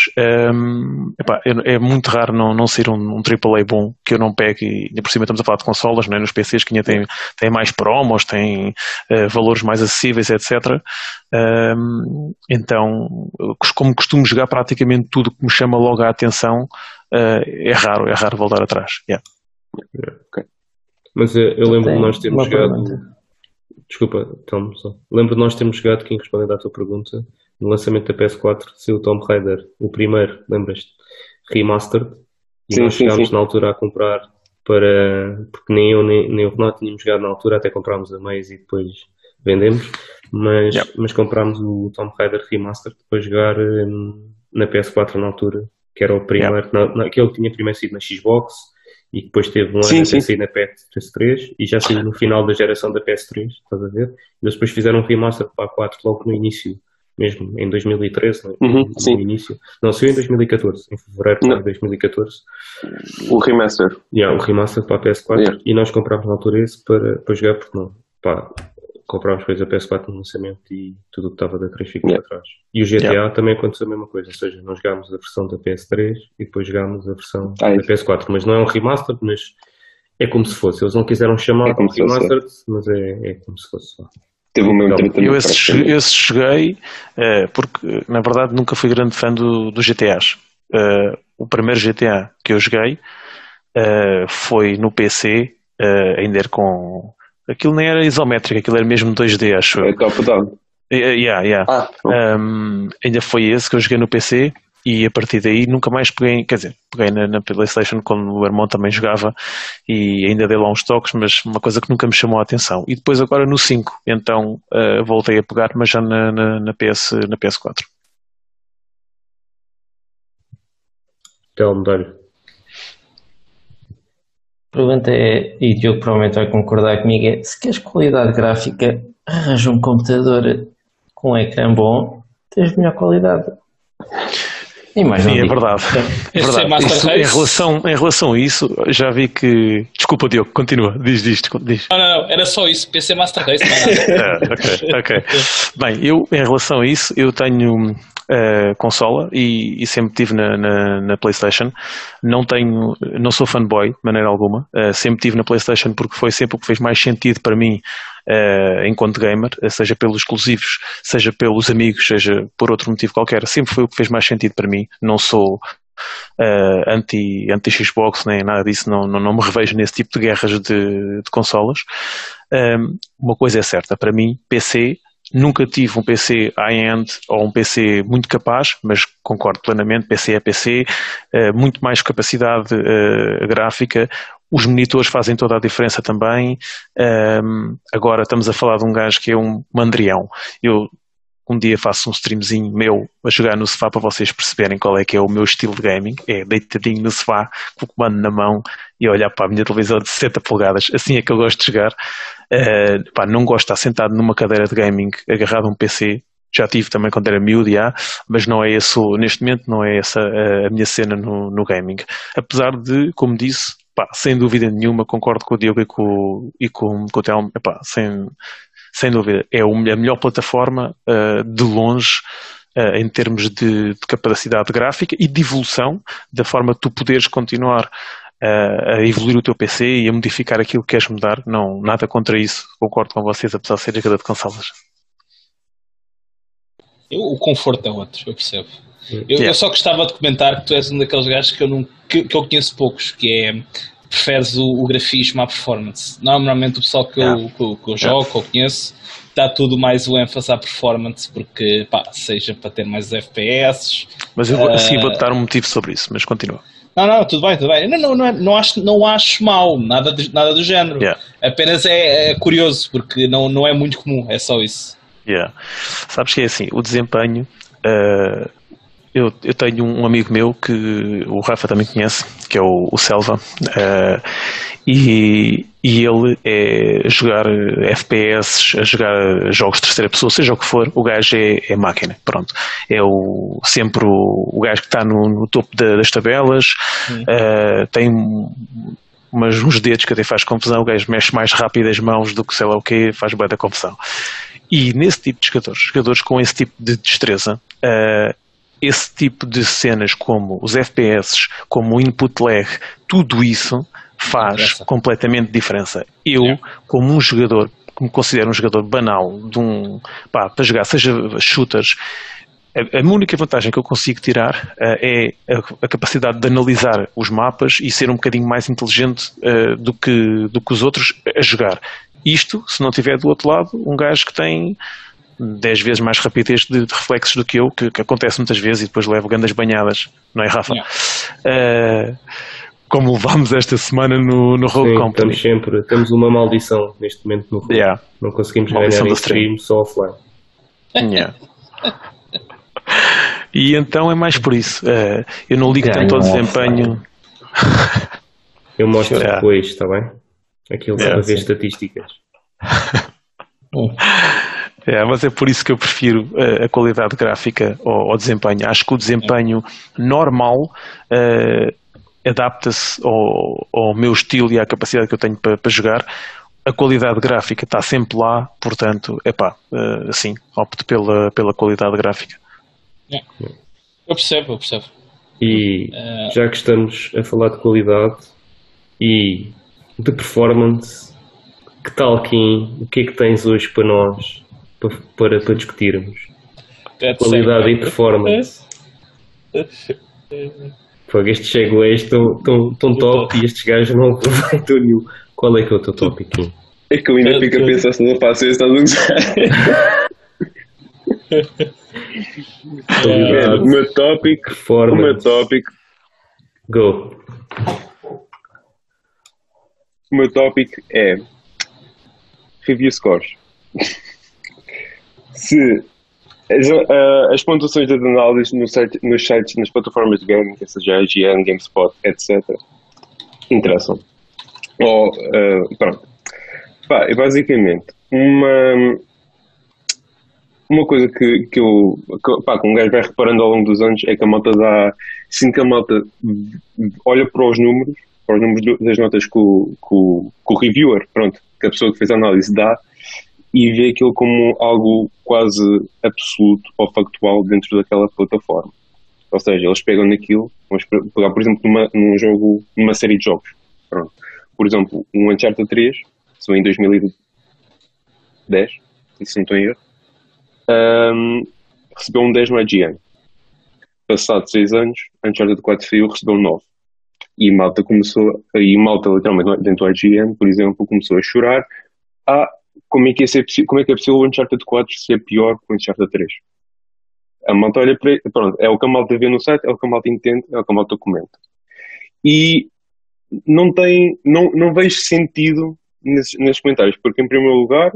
um, epá, é muito raro não, não ser um, um AAA bom que eu não pegue e por cima estamos a falar de consolas, não é? nos PCs que ainda têm, têm mais promos, têm uh, valores mais acessíveis, etc. Um, então, como costumo jogar praticamente tudo que me chama logo a atenção, uh, é raro, é raro voltar atrás. Yeah. Okay. Mas eu, eu lembro de nós termos jogado. Desculpa, Tom, só. Lembro de nós termos jogado, quem respondendo à tua pergunta, no lançamento da PS4 saiu o Tomb Raider, o primeiro, lembras-te? Remastered. E sim, nós chegámos sim. na altura a comprar para. Porque nem eu nem, nem o Renato tínhamos jogado na altura, até comprámos a meios e depois vendemos. Mas, yep. mas comprámos o Tomb Raider Remastered depois jogar um, na PS4 na altura, que era o primeiro. Yep. Na, aquele que tinha primeiro sido na Xbox e depois teve um ano sim, sair na PS3 e já saiu no final da geração da PS3, estás a ver? E eles depois fizeram um remaster para a 4 logo no início mesmo em 2013, né? uhum, no sim. início. Não, saiu em 2014, em fevereiro de 2014. O remaster. Yeah, o remaster para a PS4 yeah. e nós comprámos na altura esse para, para jogar, porque não, pá, comprámos coisas a PS4 no lançamento e tudo o que estava da 3 ficou yeah. para trás. E o GTA yeah. também aconteceu a mesma coisa, ou seja, nós jogámos a versão da PS3 e depois jogámos a versão ah, da PS4, mas não é um remaster, mas é como se fosse. Eles não quiseram chamar é como remaster, mas é, é como se fosse. Teve o mesmo Não, tratamento. eu esse, esse cheguei eh, porque, na verdade, nunca fui grande fã do, do GTAs. Eh, o primeiro GTA que eu joguei eh, foi no PC, ainda era com. Aquilo nem era isométrico, aquilo era mesmo 2D, acho eu. É top-down. Yeah, yeah. Ah. Um, ainda foi esse que eu joguei no PC e a partir daí nunca mais peguei, quer dizer, peguei na, na Playstation quando o meu irmão também jogava e ainda dei lá uns toques, mas uma coisa que nunca me chamou a atenção. E depois agora no 5, então uh, voltei a pegar, mas já na, na, na PS, na PS4. Telmo. A pergunta é, e Diogo provavelmente vai concordar comigo, é se queres qualidade gráfica, arranja um computador com um ecrã bom, tens melhor qualidade. Não Sim, é digo. verdade. É Esse é verdade. Race? em, relação, em relação a isso, já vi que. Desculpa, Diogo, continua. Diz, diz, diz. Não, não, não, era só isso. PC Master Race, não é nada. Ah, ok, ok. Bem, eu, em relação a isso, eu tenho eh, consola e, e sempre tive na, na, na PlayStation. Não tenho, não sou fanboy, de maneira alguma. Eh, sempre tive na PlayStation porque foi sempre o que fez mais sentido para mim eh, enquanto gamer, seja pelos exclusivos, seja pelos amigos, seja por outro motivo qualquer. Sempre foi o que fez mais sentido para mim. Não sou eh, anti, anti Xbox nem nada disso, não, não, não me revejo nesse tipo de guerras de, de consolas. Um, uma coisa é certa, para mim, PC, nunca tive um PC high-end ou um PC muito capaz, mas concordo plenamente, PC é PC, eh, muito mais capacidade eh, gráfica, os monitores fazem toda a diferença também. Um, agora estamos a falar de um gajo que é um mandrião. Eu um dia faço um streamzinho meu a jogar no sofá para vocês perceberem qual é que é o meu estilo de gaming. É deitadinho no sofá, com o comando na mão e olhar para a minha televisão de 60 polegadas. Assim é que eu gosto de jogar. Uh, pá, não gosto de estar sentado numa cadeira de gaming agarrado a um PC. Já tive também quando era miúdo, já, mas não é isso, neste momento não é essa a minha cena no, no gaming. Apesar de, como disse, pá, sem dúvida nenhuma, concordo com o Diogo e com, e com, com o Telmo, epá, sem, sem dúvida, é a melhor plataforma uh, de longe uh, em termos de, de, capacidade gráfica e de evolução, da forma de tu poderes continuar uh, a evoluir o teu PC e a modificar aquilo que queres mudar. Não, nada contra isso, concordo com vocês, apesar de ser jogador de consolas. Eu, o conforto é outro, eu percebo. Eu, yeah. eu, só gostava de comentar que tu és um daqueles gajos que eu, não, que, que eu conheço poucos, que é preferes o, o, grafismo à performance. Normalmente o pessoal que, yeah. eu, que, que eu jogo, yeah. que eu conheço, dá tudo mais o ênfase à performance, porque, pá, seja para ter mais FPS. Mas eu uh... assim vou dar um motivo sobre isso, mas continua. Não, não, tudo bem, tudo bem. Não, não, não, não, acho, não acho mal, nada, de, nada do género. Yeah. Apenas é, é, curioso, porque não, não é muito comum, é só isso. Yeah. Sabes que é assim, o desempenho. Uh, eu, eu, tenho um amigo meu que o Rafa também conhece, que é o, o Selva, uh, e, e ele é jogar FPS, a jogar jogos de terceira pessoa, seja o que for, o gajo é, é máquina, pronto. É o, sempre o, o gajo que está no, no topo da, das tabelas, uh, tem umas, uns dedos que até faz confusão, o gajo mexe mais rápido as mãos do que sei lá o que, faz bem da confusão. E nesse tipo de jogadores, jogadores com esse tipo de destreza, uh, esse tipo de cenas como os FPS, como o input lag, tudo isso faz completamente diferença. Eu, yeah. como um jogador, que me considero um jogador banal, de um, pá, para jogar, seja shooters, a, a única vantagem que eu consigo tirar uh, é a, a, capacidade de analisar os mapas e ser um bocadinho mais inteligente uh, do, que, do que os outros a jogar. Isto, se não tiver do outro lado, um gajo que tem 10 vezes mais rapidez de, de reflexos do que eu, que, que, acontece muitas vezes e depois levo grandes banhadas, não é, Rafa? Yeah. Uh, como levámos esta semana no, no Rogue Sim, Company. Estamos sempre, temos uma maldição neste momento no Rogue. Yeah. Não conseguimos maldição ganhar em stream, só offline. Yeah. e então é mais por isso. Uh, eu não ligo tanto ao desempenho. eu mostro yeah. depois, está bem? Aquilo yeah, para ver estatísticas. É, mas é por isso que eu prefiro uh, a qualidade gráfica ao, ao, desempenho. Acho que o desempenho normal uh, adapta-se ao, ao, meu estilo e à capacidade que eu tenho para, para jogar. A qualidade gráfica está sempre lá, portanto, é pá, uh, sim, opto pela, pela qualidade gráfica. É. Eu percebo, eu percebo. E já que estamos a falar de qualidade e de performance, que tal, Kim? O que é que tens hoje para nós para, para, para discutirmos. É de Qualidade e performance. Fogo, estes segways estão tão, tão top e estes gajos não aproveitam nenhum. Qual é que é o teu tópico? É que eu ainda É, fico a pensar se não faço isso, estás a gozar. Qualidade, O meu tópico, o meu performance. tópico, Go. o meu tópico é review scores. Se as, ah, as pontuações das análises no site, nos sites, nas plataformas de gaming, seja IGN, GameSpot, etc., interessam. Ou, ah, pronto. Pá, basicamente uma, uma coisa que, que eu, que, pá, que um gajo vai reparando ao longo dos anos é que a malta dá, sinto que a malta olha para os números, para os números das notas que o, que o, que o reviewer, pronto, que a pessoa que fez a análise dá, e vê aquilo como algo quase absoluto ou factual dentro daquela plataforma. Ou seja, eles pegam naquilo, vamos pe- pegar, por exemplo, numa, num jogo, numa série de jogos. Pronto. Por exemplo, um Uncharted 3, são em 2010, se não estou em erro, ahm, recebeu um 10 no IGN. Passado 6 anos, Uncharted 4 saiu, recebeu um 9. E malta começou, e malta literalmente dentro do IGN, por exemplo, começou a chorar. Ah, como é que é, ser, como é, que é possível o Uncharted 4 ser pior que o Uncharted 3? A malta olha para pronto, é o que a malta vê no site, é o que a malta entende, é o que a malta comenta. E não tem, não, não vejo sentido nesses, nesses comentários, porque em primeiro lugar,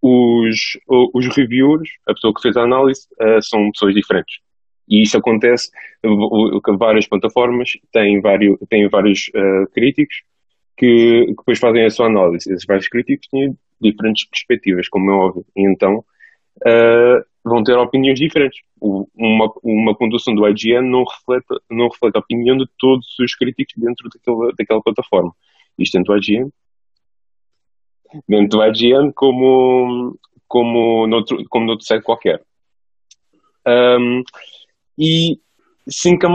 os, os reviewers, a pessoa que fez a análise, eh, são pessoas diferentes. E isso acontece, várias plataformas têm vários, têm vários eh, críticos que, que depois fazem a sua análise. Esses vários críticos têm diferentes perspectivas, como é óbvio. E então eh, vão ter opiniões diferentes. O- Uma, uma do IGN não reflete, não reflete a opinião de todos os críticos dentro daquela, daquela plataforma. Isto dentro do IGN, dentro do IGN como, como, noutro, como noutro site qualquer. Um, e sim que a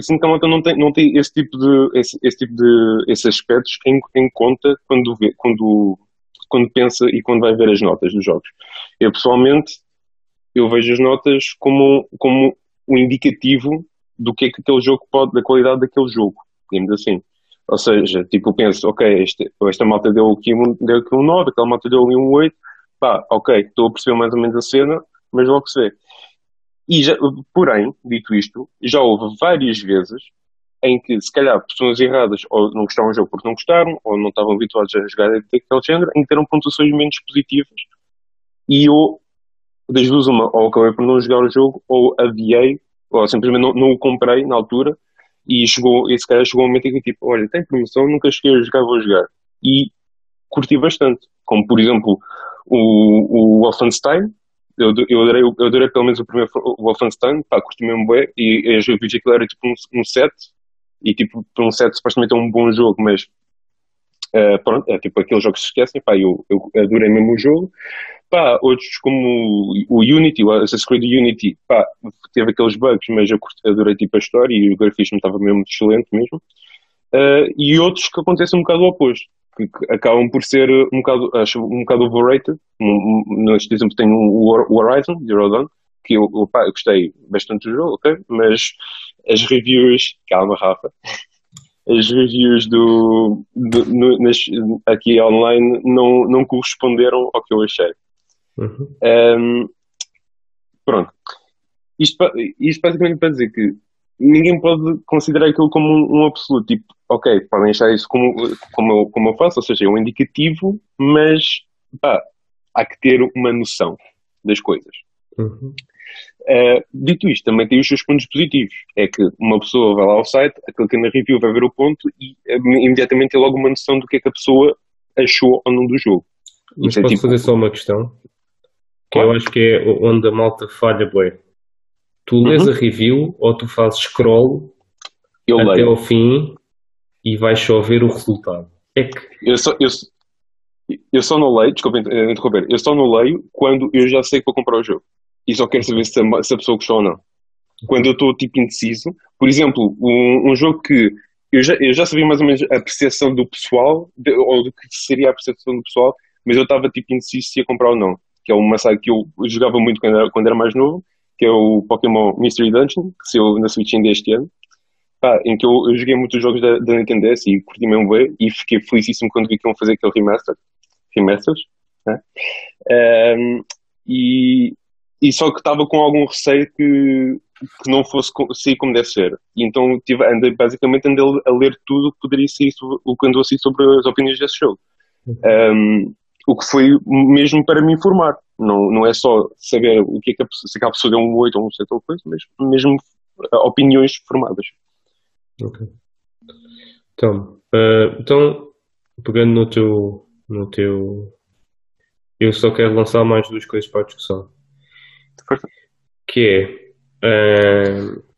sim que a malta não, tem, não tem esse tipo de, esse, esse tipo de esses aspectos em, em conta quando, vê, quando, quando pensa e quando vai ver as notas dos jogos. Eu pessoalmente eu vejo as notas como, como um indicativo do que é que aquele jogo pode, da qualidade daquele jogo, digamos assim. Ou seja, tipo, eu penso, ok, este, esta malta deu aqui, um, deu aqui um 9, aquela malta deu ali um 8, pá, ok, estou a perceber mais ou menos a cena, mas logo se vê. E já, porém, dito isto, já houve várias vezes em que, se calhar, pessoas erradas ou não gostaram do jogo porque não gostaram, ou não estavam habituados a jogar daquele género, em que deram pontuações menos positivas. E eu, das duas, uma, ou acabei por não jogar o jogo, ou adiei, ou simplesmente não, não o comprei na altura, e chegou, e se calhar chegou um momento em que tipo, olha, tem promoção, nunca cheguei a jogar, vou jogar. E curti bastante. Como, por exemplo, o, o Wolfenstein, eu, eu, adorei, eu adorei pelo menos o primeiro Wolfenstein, pá, curti mesmo bem, e eu vi que aquilo era tipo um, um 7, e tipo, para um 7 supostamente é um bom jogo, mas uh, pronto, é tipo aqueles jogos que se esquecem, pá, eu, eu adorei mesmo o jogo. Pá, outros como o Unity, o Assassin's Creed Unity, pá, teve aqueles bugs, mas eu curti, adorei tipo a história e o grafismo estava mesmo excelente mesmo. Uh, e outros que acontecem um bocado o oposto, que, que acabam por ser um bocado, acho, um bocado overrated. Um, um, exemplo tenho o Horizon, Zero Dawn, que eu, pá, eu gostei bastante do jogo, ok? Mas as reviews, calma Rafa, as reviews do, do no, nas, aqui online não, não corresponderam ao que eu achei. Uhum. Um, pronto. Isto, isto basicamente para dizer que ninguém pode considerar aquilo como um, um, absoluto. Tipo, ok, podem achar isso como, como, eu, como eu faço, ou seja, é um indicativo, mas pá, há que ter uma noção das coisas. Uhum. Uh, dito isto, também tem os seus pontos positivos. É que uma pessoa vai lá ao site, clica na review, vai ver o ponto e uh, imediatamente tem logo uma noção do que é que a pessoa achou ou não do jogo. Mas Isso posso é tipo... fazer só uma questão? Que claro. eu acho que é onde a malta falha bem. Tu lês uhum. a review ou tu fazes scroll eu até leio. ao fim e vais só ver o resultado. É que... eu, só, eu, eu só não leio, desculpa interromper, eu só não leio quando eu já sei que vou comprar o jogo. E só quero saber se a, se a pessoa gostou ou não. Quando eu estou tipo indeciso, por exemplo, um, um jogo que eu já, eu já sabia mais ou menos a percepção do pessoal, de, ou do que seria a percepção do pessoal, mas eu estava tipo indeciso se ia comprar ou não. que é uma saga que eu jogava muito quando era, quando era mais novo, que é o Pokémon Mystery Dungeon, que saiu na Switch ainda este ano. Pá, em que eu, eu, joguei muitos jogos da, da Nintendo DS e curti mesmo bem e fiquei felicíssimo quando vi que iam fazer aquele remaster. Remasters. Né? Um, e, e só que estava com algum receio que, que não fosse sair como deve ser. E então tive, andei, basicamente andei a ler tudo o que poderia sair o que andou a sair sobre as opiniões desse jogo. Um, o que foi mesmo para me informar. Não, não é só saber o que é que a pessoa, se a pessoa deu um 8 ou um 7 ou coisa, mas mesmo opiniões formadas. Ok. Então, uh, então pegando no teu, no teu. Eu só quero lançar mais duas coisas para a discussão. Que é. Uh,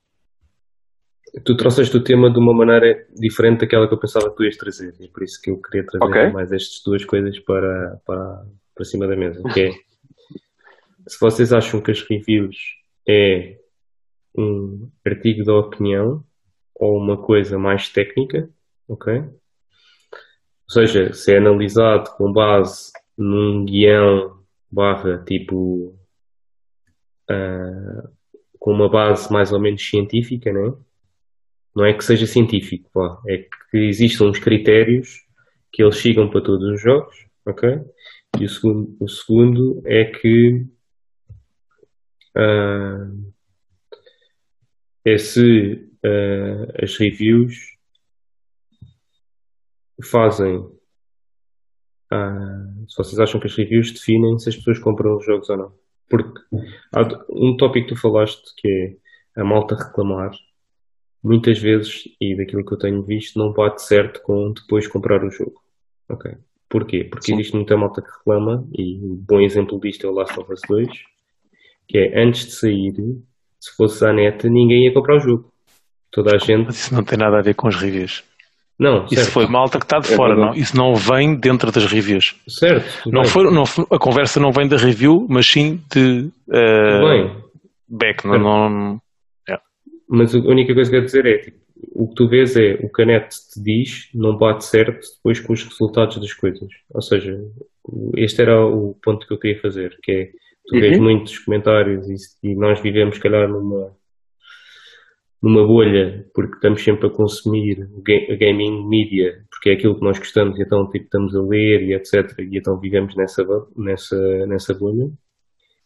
tu trouxeste o tema de uma maneira diferente daquela que eu pensava que tu ias trazer. E é por isso que eu queria trazer okay. mais estas duas coisas para, para, para cima da mesa. Que é, se vocês acham que as reviews é um artigo de opinião ou uma coisa mais técnica, ok? Ou seja, se é analisado com base num guião barra tipo uh, com uma base mais ou menos científica, né? Não é que seja científico, pá. é que existam uns critérios que eles sigam para todos os jogos, ok? E o segundo, o segundo é que uh, é se uh, as reviews fazem. Uh, se vocês acham que as reviews definem se as pessoas compram os jogos ou não. Porque há um tópico que tu falaste que é a malta reclamar muitas vezes, e daquilo que eu tenho visto, não bate certo com depois comprar o jogo. Ok. Porquê? Porque Sim. existe muita malta que reclama, e um bom exemplo disto é o Last of Us 2, que é antes de sair, se fosse à neta, ninguém ia comprar o jogo. Toda a gente. Mas isso não tem nada a ver com as reviews. Não, isso foi malta que está de é fora, não. Isso não vem dentro das reviews. Certo. Não foi, não, a conversa não vem da review, mas sim de uh, bem. back. Não, não, mas a única coisa que eu quero dizer é tipo, o que tu vês é o que a net te diz não bate certo depois com os resultados das coisas. Ou seja, este era o ponto que eu queria fazer, que é tu vês uhum. muitos comentários e, e, nós vivemos, calhar, numa, numa bolha, porque estamos sempre a consumir gaming media, porque é aquilo que nós gostamos, e então tipo, estamos a ler e etc. E então vivemos nessa, nessa, nessa bolha.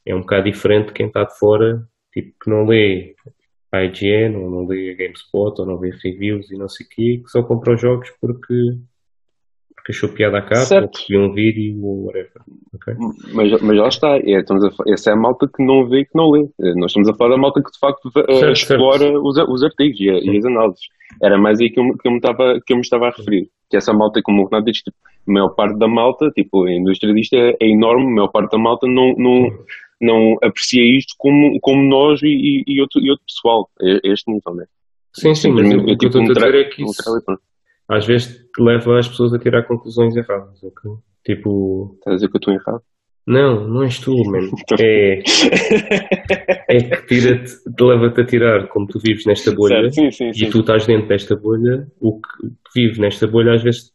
É um bocado diferente de quem está de fora, tipo, que não lê a IGN, ou não lê a GameSpot, ou não vê reviews e não sei o quê, que só compra os jogos porque, porque achou piada a capa, certo. ou porque viu um vídeo, ou whatever. Okay? Mas, mas lá está, é, estamos a, essa é a malta que não vê e que não lê. É, nós estamos a falar da malta que de facto eh, certo, explora certo. Os, os artigos e, e, as análises. Era mais aí que eu, que eu, me estava, que eu me estava a referir. Que essa malta, como o Renato diz, tipo, a maior parte da malta, tipo, a indústria disto é, é enorme, a maior parte da malta não, não, não aprecia isto como, como nós e, e, outro, e outro pessoal, a este nível, né? Sim, sim, mas o que eu estou a dizer é que isso, às vezes leva as pessoas a tirar conclusões erradas, ok? Tipo... Estás a dizer que eu estou errado? Não, não és tu, mano. É, é que tira-te, leva-te a tirar, como tu vives nesta bolha sim, sim, sim. e tu estás dentro desta bolha, o que, que vive nesta bolha às vezes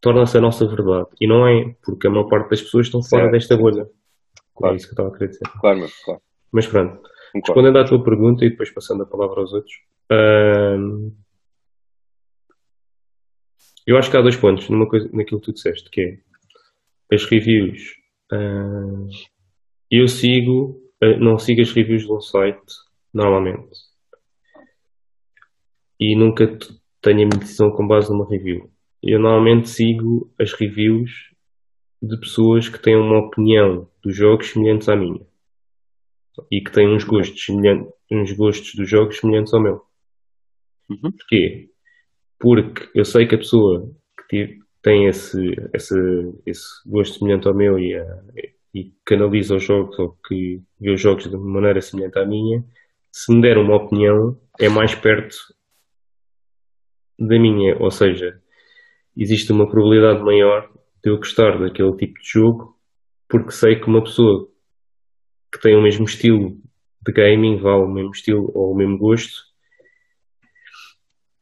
torna-se a nossa verdade. E não é, porque a maior parte das pessoas estão fora certo. desta bolha. Claro. É isso que eu estava a querer dizer. Claro, mas, claro. Mas pronto. Respondendo à tua pergunta e depois passando a palavra aos outros. eu acho que há dois pontos numa coisa, naquilo que tu disseste, que é as reviews. eu sigo, uh, não sigo as reviews de um site normalmente. E nunca tenho a minha decisão com base numa review. Eu normalmente sigo as reviews de pessoas que têm uma opinião dos jogos semelhantes à minha e que têm uns gostos semelhantes, uns gostos dos jogos semelhantes ao meu. Uhum. Porquê? Porque eu sei que a pessoa que tem esse, esse, esse gosto semelhante ao meu e, a, e que analisa os jogos ou que vê os jogos de maneira semelhante à minha, se me der uma opinião, é mais perto da minha. Ou seja, existe uma probabilidade maior de eu gostar daquele tipo de jogo, porque sei que uma pessoa que tem o mesmo estilo de gaming, vá o mesmo estilo ou o mesmo gosto,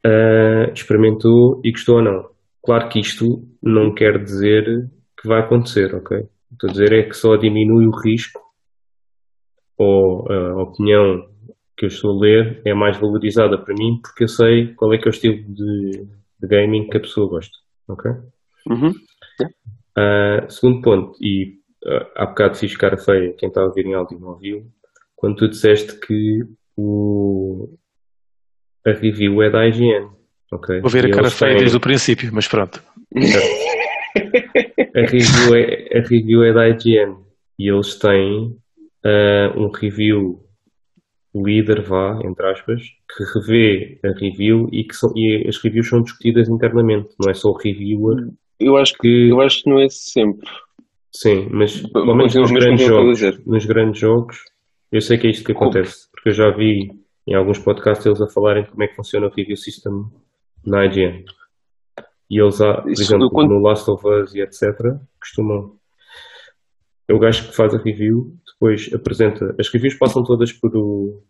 uh, experimentou e gostou ou não. Claro que isto não quer dizer que vai acontecer, ok? Estou a dizer é que só diminui o risco ou a opinião que eu estou a ler é mais valorizada para mim porque eu sei qual é que é o estilo de, de gaming que a pessoa gosta. Ok? Uhum. Uh, segundo ponto, e uh, há bocado fiz cara feia, quem está a ouvir em áudio não ouviu, quando tu disseste que o, a review é da IGN. Okay? Vou ver E a cara feia têm- desde o princípio, mas pronto. a review é, a review é da IGN e eles têm ah, um review líder, vá, entre aspas, que revê a review e, que são, e as reviews são discutidas internamente, não é só o reviewer Eu acho que, eu acho que não é sempre. Sim, mas pelo menos Continua- nos grandes jogos, nos grandes jogos, eu sei que é isto que acontece, porque eu já vi em alguns podcasts eles a falarem como é que funciona o review system na IGN. E eles, há, por Isso, exemplo, quando- no Last of Us e etc., costumam. É o gajo que faz a review, depois apresenta. As reviews passam todas pelo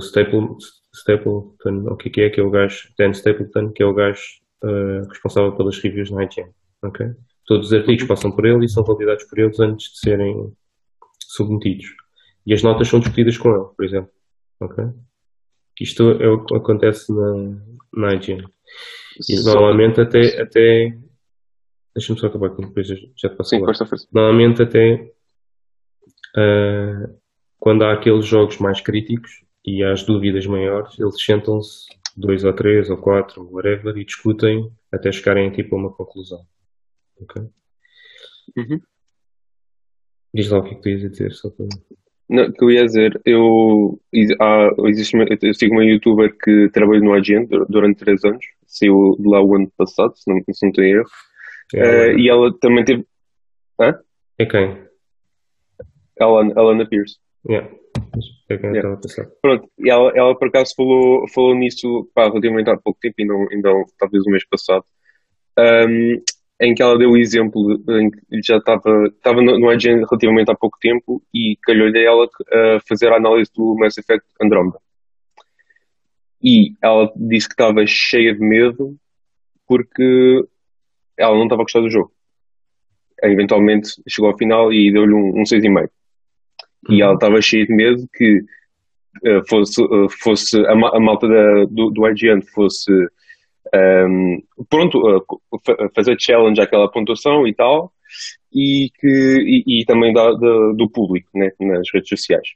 Staple, Stapleton, ou o que é que é, que é o gajo, Dan Stapleton, que é o gajo eh, responsável pelas reviews na IGN. ok? Todos os artigos passam por ele e são validados por eles antes de serem submetidos. E as notas são discutidas com ele, por exemplo. ok? Isto é o que acontece na, na IGN. E Só- normalmente até, até deixa-me só acabar aqui, depois já te passo Sim. Normalmente até ah, quando há aqueles jogos mais críticos e há as dúvidas maiores, eles sentam-se dois ou três ou quatro, whatever, e discutem até chegarem tipo a uma conclusão. Ok? Uhum. Diz lá o que é que tu ias dizer, só para... Não, o que eu ia dizer, eu, há, existe eu sigo uma youtuber que trabalhou no IGN dur- durante três anos, saiu de lá o ano passado, se não, se não em erro, É, Eh, e ela também teve, é quem? Alan, Alana Pierce. Yeah. É eu Yeah. estava a pensar. Pronto, e ela, ela por acaso falou, falou nisso pá, relativamente há pouco tempo, ainda, ainda talvez o mês passado, ahm, em que ela deu o exemplo de- em que já estava, estava no, no IGN relativamente há pouco tempo e calhou-lhe a ela a fazer a análise do Mass Effect Andromeda. E ela disse que estava cheia de medo porque ela não estava a gostar do jogo. Eventualmente chegou ao final e deu-lhe um, um 6,5. E ela estava cheia de medo que eh, fosse, eh, fosse a, ma- a malta da- do, do IGN fosse ehm, pronto, fa- fazer challenge àquela pontuação e tal, e, que, e, e também da, da- do público né, nas redes sociais.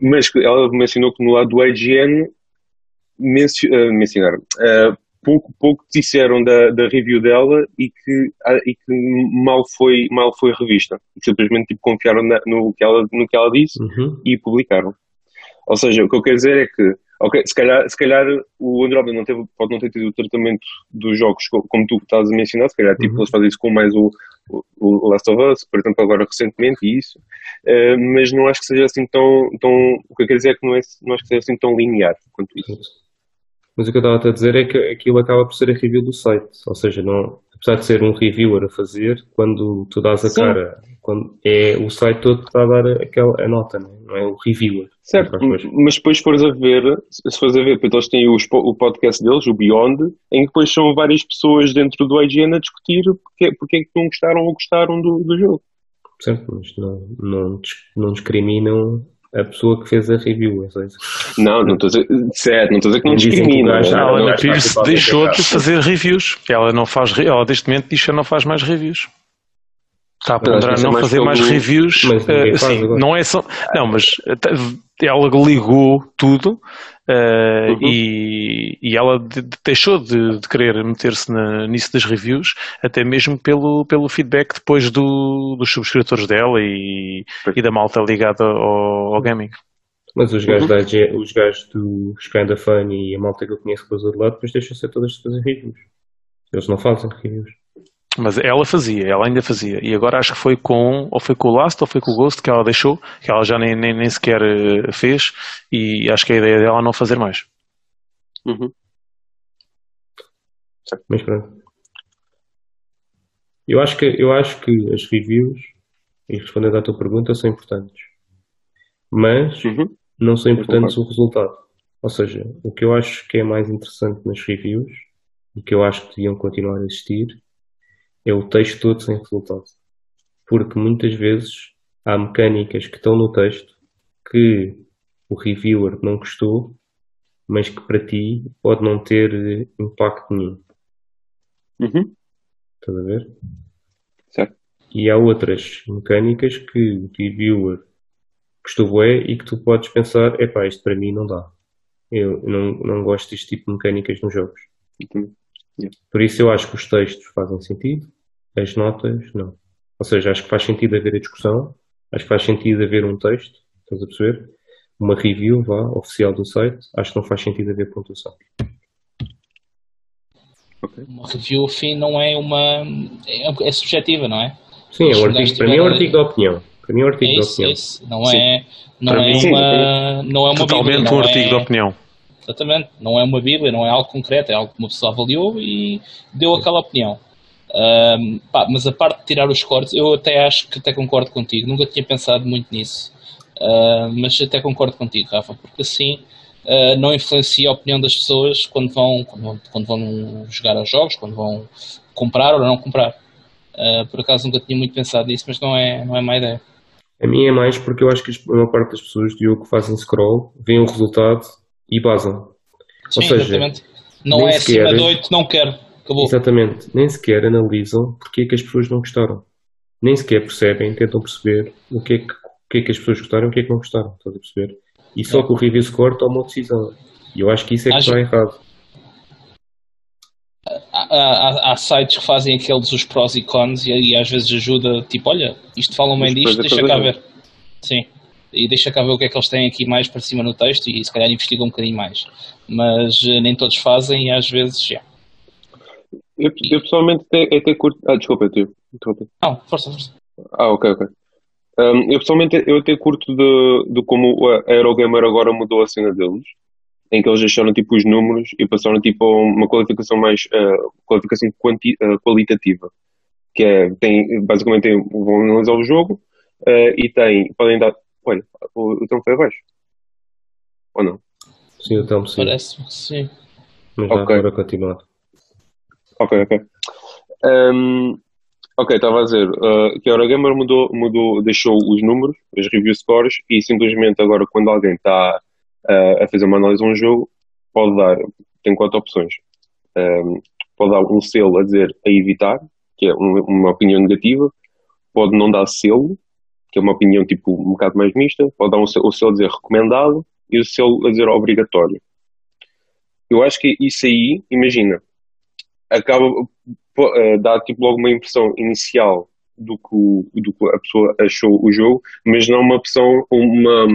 Mas ela mencionou que no lado do IGN mencio, mencionaram pouco, pouco disseram da, da review dela e que, ah, e que mal, foi, mal foi revista. Simplesmente tipo, confiaram na- no, que ela, no que ela disse Uhum. e publicaram. Ou seja, o que eu quero dizer é que, ok, se calhar, se calhar o Andromeda não teve, pode não ter tido o tratamento dos jogos co- como tu estás a mencionar, se calhar tipo, Uhum. eles fazem isso com mais o, o, Last of Us, por exemplo, agora recentemente, e isso, Eh, mas não acho que seja assim tão, tão. O que eu quero dizer é que não, é, não acho que seja assim tão linear quanto isso. Mas o que eu estava a dizer é que aquilo acaba por ser a review do site. Ou seja, não, apesar de ser um reviewer a fazer, quando tu dás a Sim. cara, quando é o site todo que está a dar aquela, a nota, não é? Não é o reviewer. Certo, mas depois fores a ver, se fores a ver, porque eles têm os o podcast deles, o Beyond, em que depois são várias pessoas dentro do IGN a discutir porque, porque é que não gostaram ou gostaram do, do jogo. Certo, mas não, não, não discriminam a pessoa que fez a review. Seja, Não, não estou a dizer, certo, não estou a dizer que não que discrimina. Ah, Alana não, Pierce está a deixou de fazer reviews. Ela não faz, ela neste momento diz que não faz mais reviews. Está a ponderar que é não mais fazer mais reviews. Faz sim, agora. não é só. Não, mas eh, ela ligou tudo eh, Uhum. e, e ela de- de- deixou de, de querer meter-se na- nisso das reviews, até mesmo pelo, pelo feedback depois do, dos subscritores dela e, e da malta ligada ao, ao gaming. Mas os gajos, Uhum. da os gajos do Kinda Fun e a malta que eu conheço que usou de lado, depois deixam-se todas de fazer reviews. Eles não fazem reviews. Mas ela fazia, ela ainda fazia. E agora acho que foi com, ou foi com o Last ou foi com o Ghost que ela deixou, que ela já nem, nem, nem sequer eh, fez. E acho que a ideia dela é não fazer mais. Uhum. Mas pronto. Eu acho que, eu acho que as reviews, e respondendo à tua pergunta, são importantes. Mas Uhum. não são importantes o resultado. Ou seja, o que eu acho que é mais interessante nas reviews, e que eu acho que deviam continuar a existir, é o texto todo sem resultado. Porque muitas vezes há mecânicas que estão no texto que o reviewer não gostou, mas que para ti pode não ter impacto nenhum. Uhum. Estás a ver? Certo. E há outras mecânicas que o reviewer gostou bué e que tu podes pensar, epá, isto para mim não dá. Eu não, não gosto deste tipo de mecânicas nos jogos. Uhum. Por isso eu acho que os textos fazem sentido, as notas não. Ou seja, acho que faz sentido haver a discussão, acho que faz sentido haver um texto, estás a perceber? Uma review, vá, oficial do site, acho que não faz sentido haver pontuação. Uma review, afim, não é uma. É, é subjetiva, não é? Sim, é um artigo, para mim é um artigo de opinião. Para mim é um É artigo de isso, é opinião. isso. Não Sim. é, não Para é mim, sim. uma. Não é uma Totalmente bíblia, um artigo é, de opinião. Exatamente. Não é uma bíblia, não é algo concreto, é algo que uma pessoa avaliou e deu aquela opinião. Ahm, pá, mas a parte de tirar os cortes, eu até acho que até concordo contigo. Nunca tinha pensado muito nisso. Ah, mas até concordo contigo, Rafa, porque assim ah, não influencia a opinião das pessoas quando vão, quando vão, quando vão jogar aos jogos, quando vão comprar ou não comprar. Ah, por acaso nunca tinha muito pensado nisso, mas não é, não é má ideia. A minha é mais porque eu acho que a maior parte das pessoas, Diogo, que fazem scroll, veem o resultado e basam. Sim, seja, exatamente. Não é acima sequer- de 8, não quero. Acabou. Exatamente. Nem sequer analisam porque é que as pessoas não gostaram. Nem sequer percebem, tentam perceber o que é que, o que, é que as pessoas gostaram e o que é que não gostaram. Estás a perceber? E só com o review score toma uma decisão. E eu acho que isso é que Acho- está errado. Há, há- há sites que fazem aqueles os prós e cons e, e às vezes ajuda, tipo, olha, isto falam bem disto, deixa cá ver. Sim. E deixa cá ver o que é que eles têm aqui mais para cima no texto e se calhar investigam um bocadinho mais. Mas eh, nem todos fazem e às vezes, já. Eu, eu pessoalmente até, até curto. Ah, desculpa, tio. Interrompi. Não, força, força. Ah, ok, ok. Um, eu pessoalmente eu até curto de, de como a Eurogamer agora mudou a cena deles, em que eles deixaram tipo os números e passaram tipo a uma qualificação mais uh, qualificação quanti, uh, qualitativa, que é tem basicamente tem, vão analisar o jogo uh, e tem podem dar olha o, o tom foi abaixo ou não? Sim, então sim. Parece, sim. Mas já agora continuar. Ok, ok. Um, ok, estava a dizer uh, que a Eurogamer mudou, mudou, deixou os números, as review scores, e simplesmente agora quando alguém está uh, a fazer uma análise de um jogo, pode dar, tem quatro opções. Um, pode dar um selo a dizer a evitar, que é um- uma opinião negativa, pode não dar selo, que é uma opinião tipo um bocado mais mista, pode dar um selo, o selo a dizer recomendado e o selo a dizer obrigatório. Eu acho que isso aí, imagina, acaba eh, dá tipo logo uma impressão inicial do que, o- do que a pessoa achou o jogo, mas não uma opção, uma,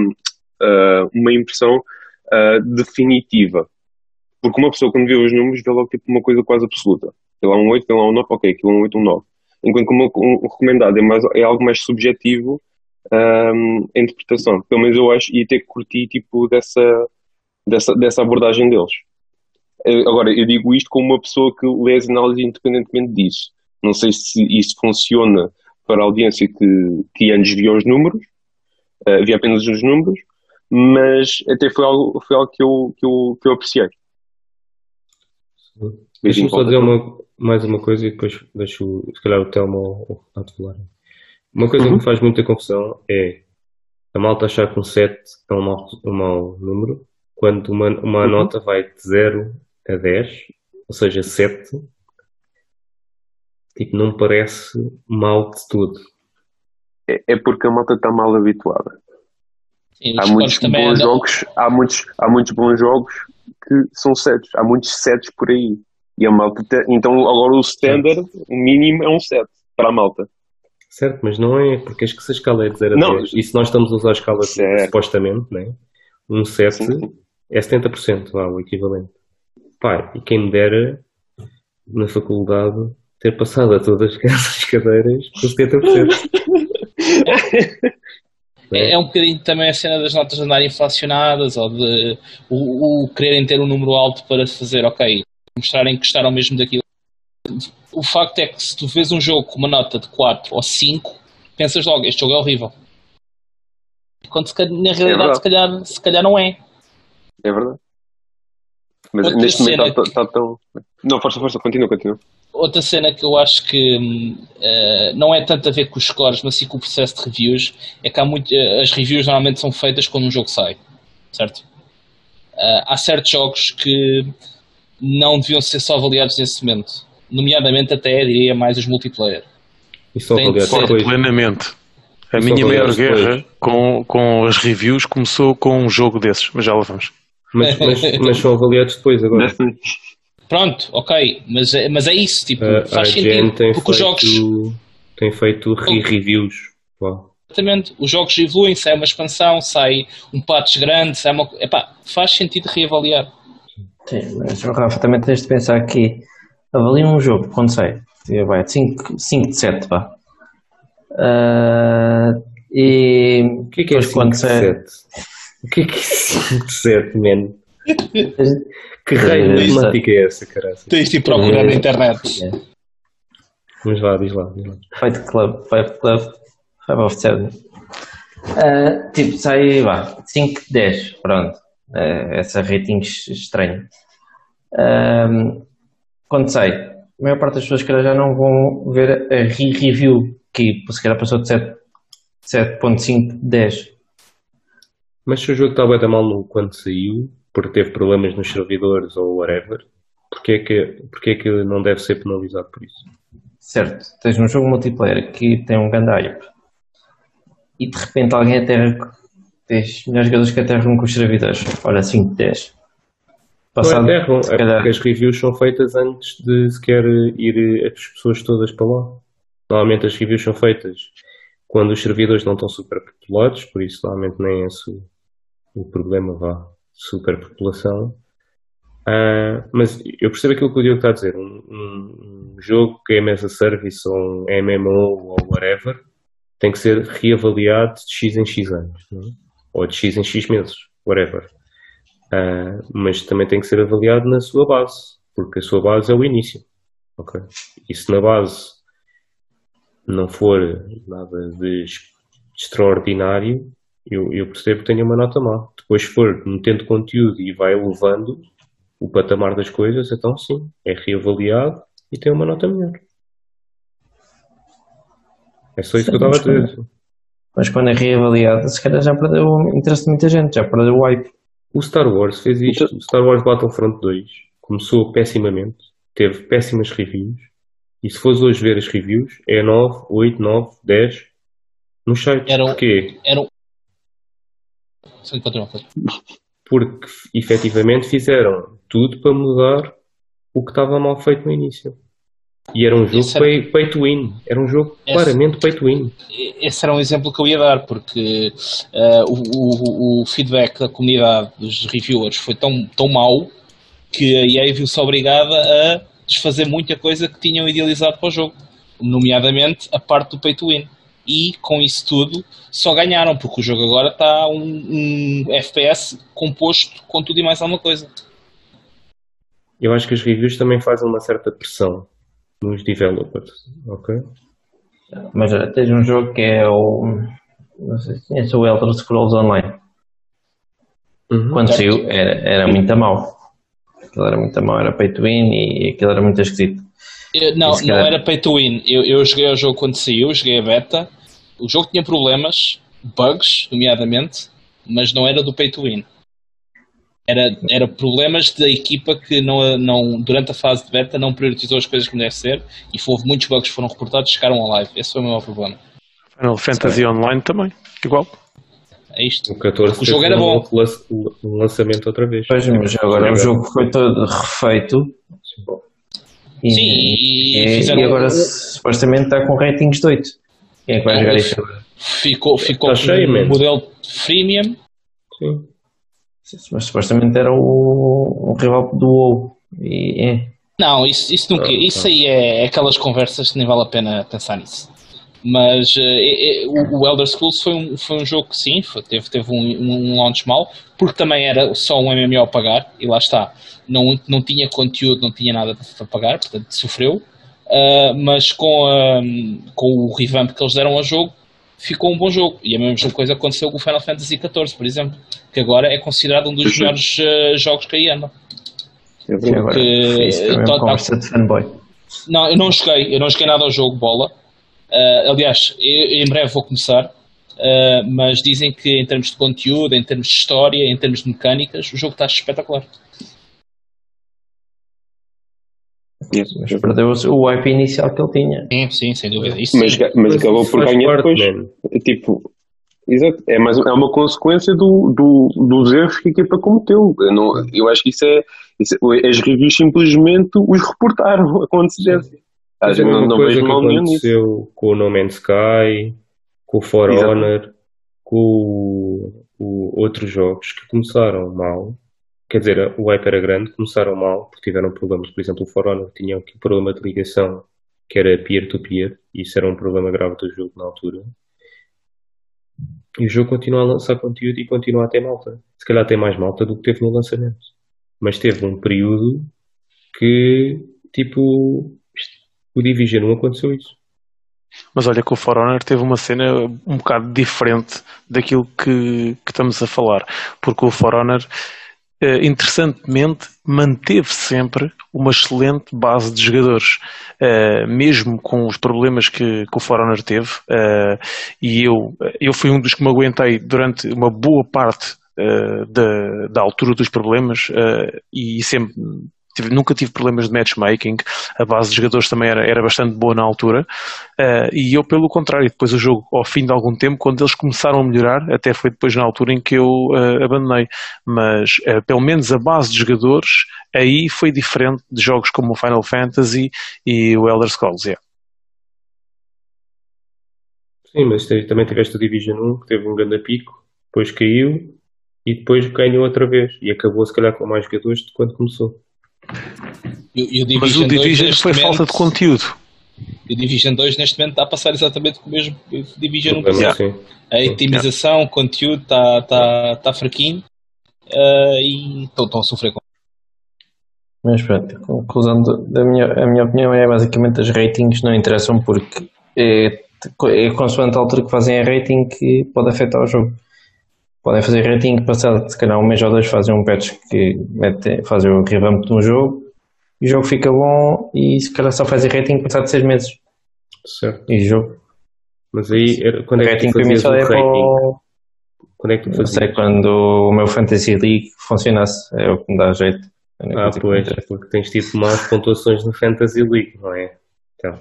eh, uma impressão eh, definitiva. Porque uma pessoa quando vê os números vê logo tipo uma coisa quase absoluta. Vê lá um 8, vê lá um 9, ok, aquilo é um 8, um 9. Enquanto que um, um recomendado é, mais, é algo mais subjetivo ehm, a interpretação. Pelo menos eu acho, e até curti tipo dessa, dessa, dessa abordagem deles. Eh, Agora, eu digo isto como uma pessoa que lê as análises independentemente disso. Não sei se isso funciona para a audiência que, que antes via os números, eh, via apenas os números, mas até foi algo, foi algo que, eu, que, eu, que eu apreciei. Deixa-me só dizer uma, mais uma coisa e depois deixo, se calhar, o Telmo ou o Renato falar. Uma coisa que Uhum. me faz muita confusão é a malta achar que um 7 é um mau, um mau número, quando uma, uma Uhum. nota vai de 0 a 10, ou seja, 7, tipo, não parece mal de tudo. É, é porque a malta está mal habituada. Há os muitos bons andam- jogos, há muitos, há muitos bons jogos que são sets, há muitos sets por aí. E a malta, te- então agora o standard, o mínimo é um set para a malta. Certo, mas não é, porque acho que se a escala é de 0 a Não. 10, e se nós estamos a usar a escala Certo. supostamente, né? um 7 Sim, sim. é 70%, vá, o equivalente. Pá, e quem me dera na faculdade ter passado a todas as cadeiras com 70%. É, é um bocadinho também a cena das notas andarem inflacionadas ou de o, o quererem ter um número alto para fazer, ok, mostrarem que gostaram mesmo daquilo. O facto é que se tu vês um jogo com uma nota de 4 ou 5, pensas logo, este jogo é horrível. Quando se calhar- na realidade verdade. se, calhar, se calhar não é. É verdade. Mas Outra neste momento está, está tão. Não, força, força, continua, continua. Outra cena que eu acho que uh, não é tanto a ver com os scores, mas sim com o processo de reviews, é que há muito, uh, as reviews normalmente são feitas quando um jogo sai, certo? Uh, há certos jogos que não deviam ser só avaliados nesse momento, nomeadamente até, diria, mais os multiplayer. E só avaliados. Plenamente. A e minha maior guerra com, com as reviews começou com um jogo desses, mas já lá vamos. Mas, mas, mas são avaliados depois agora. Pronto, ok, mas, é, mas é isso, tipo, uh, faz sentido. Tem porque feito, os jogos. Tem feito re-reviews. Exatamente, os jogos evoluem, sai uma expansão, sai um patch grande, sai uma. Epá, faz sentido reavaliar. Sim, mas Rafa, também tens de pensar que avalia um jogo quando sai. Vai, 5, 5 de 7, vá. Uh, e o que é que é 5 de 7? O que é que é 5 de 7, man? Que raio de matemática é essa, caralho? Tens de ir procurar na internet. Mas vá, diz lá, diz lá. Fight Club, Fight Club, 5 of 7. Uh, tipo, sai, vá, 5, 10, pronto. Uh, essa rating estranho. Uh, quando sai, a maior parte das pessoas que já não vão ver a re-review, que se calhar passou de 7.5, 10. Mas se o jogo estava até mal no, quando saiu, porque teve problemas nos servidores ou whatever, porque é que, porque é que não deve ser penalizado por isso? Certo, tens um jogo multiplayer que tem um grande hype e de repente alguém aterra, tens melhores jogadores que aterram com os servidores, olha 5 de 10. Passado, não aterram, é calhar... porque as reviews são feitas antes de sequer ir as pessoas todas para lá. Normalmente as reviews são feitas quando os servidores não estão super populados, por isso normalmente nem é esse o problema, vá superpopulação. Uh, mas eu percebo aquilo que o Diogo está a dizer. Um, um, jogo que é MS a Service ou um MMO ou whatever tem que ser reavaliado de X em X anos, é? ou de X em X meses, whatever. Uh, mas também tem que ser avaliado na sua base, porque a sua base é o início. Okay? E se na base não for nada de extraordinário, eu, eu percebo que tenha uma nota má. Depois, se for metendo conteúdo e vai elevando o patamar das coisas, então sim, é reavaliado e tem uma nota melhor. É só isso sim, que eu estava a dizer. Mas quando é reavaliado, se calhar já perdeu o interesse de muita gente, já perdeu o hype. O Star Wars fez isto. Então- o Star Wars Battlefront 2 começou pessimamente, teve péssimas reviews. E se fores hoje ver as reviews, é 9, 8, 9, 10 no site. Era, Porquê? Era, porque efetivamente fizeram tudo para mudar o que estava mal feito no início. E era um jogo era... pay, pay, to win. Era um jogo esse, claramente pay to win. Esse era um exemplo que eu ia dar, porque uh, o, o, o, feedback da comunidade dos reviewers foi tão, tão mau que a EA viu-se obrigada a desfazer muita coisa que tinham idealizado para o jogo, nomeadamente a parte do pay to win e com isso tudo só ganharam, porque o jogo agora está um, um FPS composto com tudo e mais alguma coisa. Eu acho que as reviews também fazem uma certa pressão nos developers, ok? Mas olha, tens um jogo que é o. Não sei se conhece o Elder Scrolls Online. Uhum, Quando saiu era, era muito mal. Aquilo era muito mal, era pay to win e aquilo era muito esquisito. Eu, não, não era pay to win. Eu, eu joguei o jogo quando saiu, joguei a beta. O jogo tinha problemas, bugs, nomeadamente, mas não era do pay to win. Era, era problemas da equipa que não, não, durante a fase de beta não priorizou as coisas como deve ser e houve muitos bugs que foram reportados e chegaram ao live. Esse foi o maior problema. Final Fantasy Online também, igual. É isto. O 14 o jogo era bom. O lançamento outra vez. Pois, mas agora o jogo foi todo refeito. E, Sim, e, e, e agora supostamente está com ratings de 8. Quem é que vai jogar isto Ficou, ficou tá cheio, um modelo freemium. Sim. Mas supostamente era o, o rival do WoW. E, é. Não, isso, isso, nunca, isso aí é, é aquelas conversas que nem vale a pena pensar nisso. Mas uh, o Elder Scrolls foi um, foi um jogo que sim, foi, teve, teve um, um launch mau, porque também era só um MMO a pagar, e lá está, não, não tinha conteúdo, não tinha nada para pagar, portanto sofreu. Uh, mas com, a, com o revamp que eles deram ao jogo, ficou um bom jogo. E a mesma coisa aconteceu com o Final Fantasy XIV, por exemplo, que agora é considerado um dos melhores uh, jogos que aí. É porque, é, é conversa de fanboy. Não, eu não joguei, eu não joguei nada ao jogo bola. Uh, aliás, eu, em breve vou começar, uh, mas dizem que em termos de conteúdo, em termos de história, em termos de mecânicas, o jogo está espetacular. Mas perdeu o hype inicial que ele tinha. Sim, sim, sem dúvida. Isso mas, sim. mas acabou por ganhar depois. Tipo, exato, é, mais, é uma consequência do, do, dos erros que a equipa cometeu. Eu, não, eu acho que isso é, isso, as reviews simplesmente os reportaram a acontecência. Às vezes não, não vejo mal nenhum nisso. Com o No Man's Sky, com o For exato. Honor, com o, o, outros jogos que começaram mal quer dizer, o hype era grande, começaram mal, porque tiveram problemas, por exemplo, o For Honor tinha um problema de ligação que era peer-to-peer, -peer, e isso era um problema grave do jogo na altura. E o jogo continua a lançar conteúdo e continua a ter malta. Se calhar tem mais malta do que teve no lançamento. Mas teve um período que, tipo, o Division não aconteceu isso. Mas olha que o For Honor teve uma cena um bocado diferente daquilo que, que estamos a falar. Porque o For Honor interessantemente, manteve sempre uma excelente base de jogadores, uh, mesmo com os problemas que, que o For Honor teve. Uh, e eu, eu fui um dos que me aguentei durante uma boa parte da, da altura dos problemas e sempre tive, nunca tive problemas de matchmaking, a base de jogadores também era, era bastante boa na altura, uh, e eu pelo contrário, depois o jogo, ao fim de algum tempo, quando eles começaram a melhorar, até foi depois na altura em que eu uh, abandonei, mas uh, pelo menos a base de jogadores aí foi diferente de jogos como o Final Fantasy e o Elder Scrolls, yeah. Sim, mas também tiveste o Division 1 que teve um grande pico, depois caiu e depois ganhou outra vez e acabou se calhar com mais jogadores de quando começou. E, e o Mas o Division foi momento, falta de conteúdo. E o Division 2 neste momento está a passar exatamente com o mesmo Division 1 passado. A itemização, o conteúdo está tá, tá fraquinho uh, e estão, a sofrer com mas pronto, a conclusão da minha, a minha opinião é basicamente as ratings não interessam porque é, é consoante a altura que fazem a rating que pode afetar o jogo podem fazer rating, passado se calhar um mês ou dois fazem um patch que mete, fazem o revamp de um jogo e o jogo fica bom e se calhar só fazem rating passado seis meses. Certo. E jogo. Mas aí, quando é que tu fazias o é rating? Quando é que tu fazias? Sei, quando o meu Fantasy League funcionasse, é o que me dá jeito. Ah, pois, porque tens tipo más pontuações no Fantasy League, não é? Então.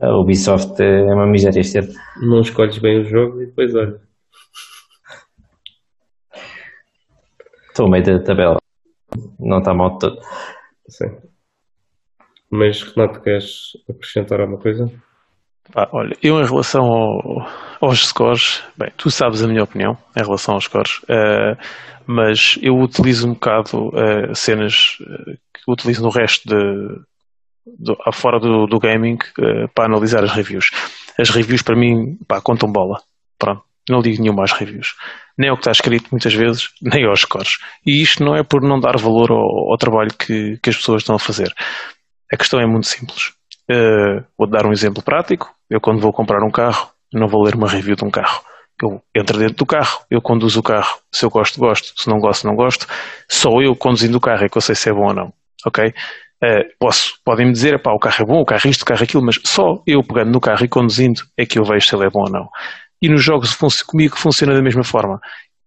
A Ubisoft é uma miséria este ano. Não escolhes bem o jogo e depois olha. Estou meio da tabela. Não está mal de todo. Sim. Mas Renato, queres acrescentar alguma coisa? Ah, olha, eu em relação ao, aos scores, bem, tu sabes a minha opinião em relação aos scores, uh, mas eu utilizo um bocado uh, cenas uh, que utilizo no resto de, de fora do, do gaming para analisar as reviews. As reviews para mim pá, contam bola. Pronto não ligo nenhuma às reviews. Nem ao que está escrito muitas vezes, nem aos scores. E isto não é por não dar valor ao, ao trabalho que, que, as pessoas estão a fazer. A questão é muito simples. Uh, vou dar um exemplo prático. Eu, quando vou comprar um carro, não vou ler uma review de um carro. Eu entro dentro do carro, eu conduzo o carro. Se eu gosto, gosto. Se não gosto, não gosto. Só eu conduzindo o carro é que eu sei se é bom ou não. Ok? Uh, posso, podem-me dizer, o carro é bom, o carro é isto, o carro é aquilo, mas só eu pegando no carro e conduzindo é que eu vejo se ele é bom ou não. E nos jogos comigo funciona da mesma forma.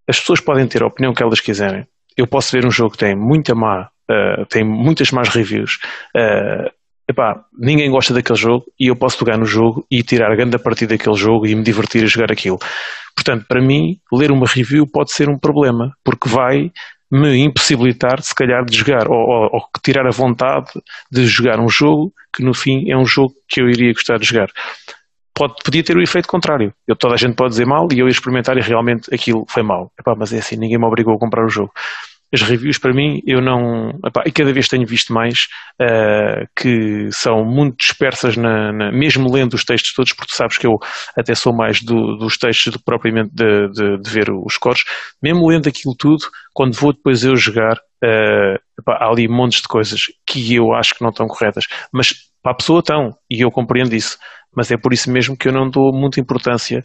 As pessoas podem ter a opinião que elas quiserem. Eu posso ver um jogo que tem muita má, uh, tem muitas más reviews. Uh, epá, ninguém gosta daquele jogo e eu posso pegar no jogo e tirar a grande partida daquele jogo e me divertir a jogar aquilo. Portanto, para mim, ler uma review pode ser um problema, porque vai me impossibilitar, se calhar, de jogar ou, ou, ou, tirar a vontade de jogar um jogo que, no fim, é um jogo que eu iria gostar de jogar pode, podia ter o efeito contrário. Eu, toda a gente pode dizer mal e eu ia experimentar e realmente aquilo foi mal. Epá, mas é assim, ninguém me obrigou a comprar o jogo. As reviews para mim, eu não. Epá, e cada vez tenho visto mais uh, que são muito dispersas, na, na, mesmo lendo os textos todos, porque tu sabes que eu até sou mais do, dos textos do que propriamente de, de, de, ver os scores. Mesmo lendo aquilo tudo, quando vou depois eu jogar, uh, epá, há ali montes de coisas que eu acho que não estão corretas. Mas para a pessoa estão, e eu compreendo isso mas é por isso mesmo que eu não dou muita importância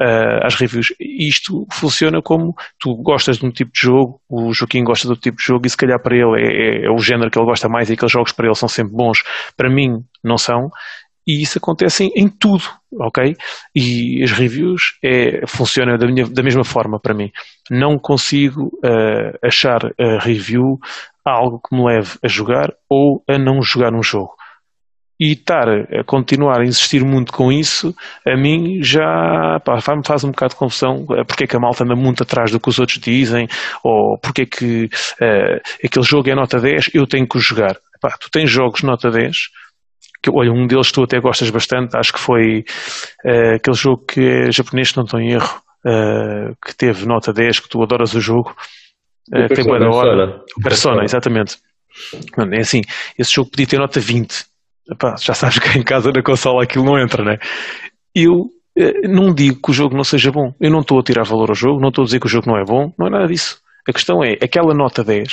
uh, às reviews. Isto funciona como tu gostas de um tipo de jogo, o Joaquim gosta de outro tipo de jogo e se calhar para ele é, é, é o género que ele gosta mais e aqueles jogos para ele são sempre bons, para mim não são, e isso acontece em, em, tudo, ok? E as reviews é, funcionam da, minha, da mesma forma para mim. Não consigo uh, achar a review algo que me leve a jogar ou a não jogar um jogo. E estar a continuar a insistir muito com isso, a mim já pá, faz um bocado de confusão eh, porque é que a malta anda muito atrás do que os outros dizem, ou porque é que uh, aquele jogo é nota 10, eu tenho que o jogar. Pá, tu tens jogos nota 10, que olha, um deles tu até gostas bastante, acho que foi uh, aquele jogo que é japonês, se não estou em erro, uh, que teve nota 10, que tu adoras o jogo, uh, tem boa da hora. Persona, exatamente. Mano, é assim, esse jogo podia ter nota 20. Epá, já sabes que em casa na consola aquilo não entra, né? Eu não digo que o jogo não seja bom. Eu não estou a tirar valor ao jogo, não estou a dizer que o jogo não é bom, não é nada disso. A questão é, aquela nota 10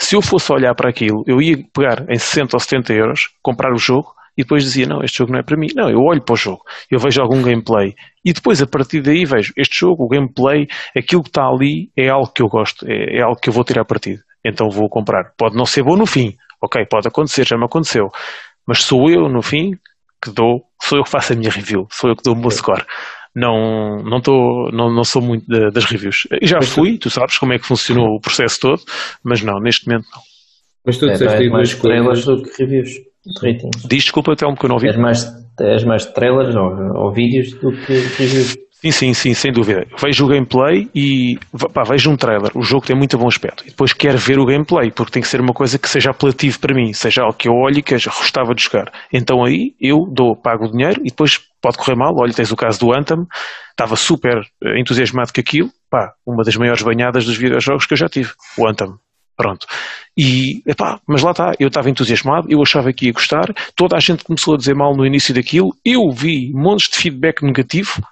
se eu fosse olhar para aquilo, eu ia pegar em 60 ou 70 euros, comprar o jogo e depois dizia: Não, este jogo não é para mim. Não, eu olho para o jogo, eu vejo algum gameplay e depois a partir daí vejo este jogo, o gameplay, aquilo que está ali é algo que eu gosto, é, é algo que eu vou tirar partido. Então vou comprar. Pode não ser bom no fim, ok, pode acontecer, já me aconteceu, mas sou eu no fim que dou, sou eu que faço a minha review, sou eu que dou o meu score não, não, tô, não, não sou muito das reviews. Já fui, tu sabes como é que funcionou o processo todo, mas não, neste momento não. Mas tu disseste é, mais trailers do que reviews. Diz desculpa até um que eu não vi. És mais, és mais trailers ou, ou vídeos do que reviews. Sim, sim, sim, sem dúvida. Vejo o gameplay e pá, vejo um trailer. O jogo tem muito bom aspecto. E depois quero ver o gameplay, porque tem que ser uma coisa que seja apelativo para mim, seja algo que eu olhe e que eu gostava de jogar. Então aí eu dou, pago o dinheiro e depois pode correr mal. Olha, tens o caso do Anthem, estava super eh, entusiasmado com aquilo. Pá, uma das maiores banhadas dos videojogos que eu já tive, o Anthem. Pronto. E, epá, mas lá está, eu estava entusiasmado, eu achava que ia gostar, toda a gente começou a dizer mal no início daquilo, eu vi montes de feedback negativo,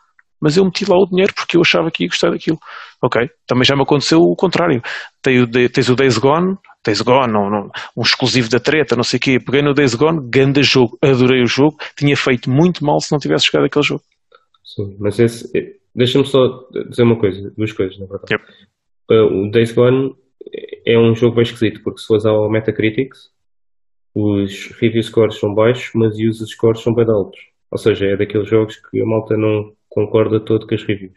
mas eu meti lá o dinheiro porque eu achava que ia gostar daquilo. Ok? Também já me aconteceu o contrário. Tens o Days Gone, Days Gone, não, um exclusivo da treta, não sei o quê. Peguei no Days Gone, ganda jogo, adorei o jogo, tinha feito muito mal se não tivesse jogado aquele jogo. Sim, mas esse, deixa-me só dizer uma coisa, duas coisas, na verdade. Yep. Uh, o Days Gone é um jogo bem esquisito, porque se fores ao Metacritics, os review scores são baixos, mas os user scores são bem altos. Ou seja, é daqueles jogos que a malta não concorda todo com as reviews.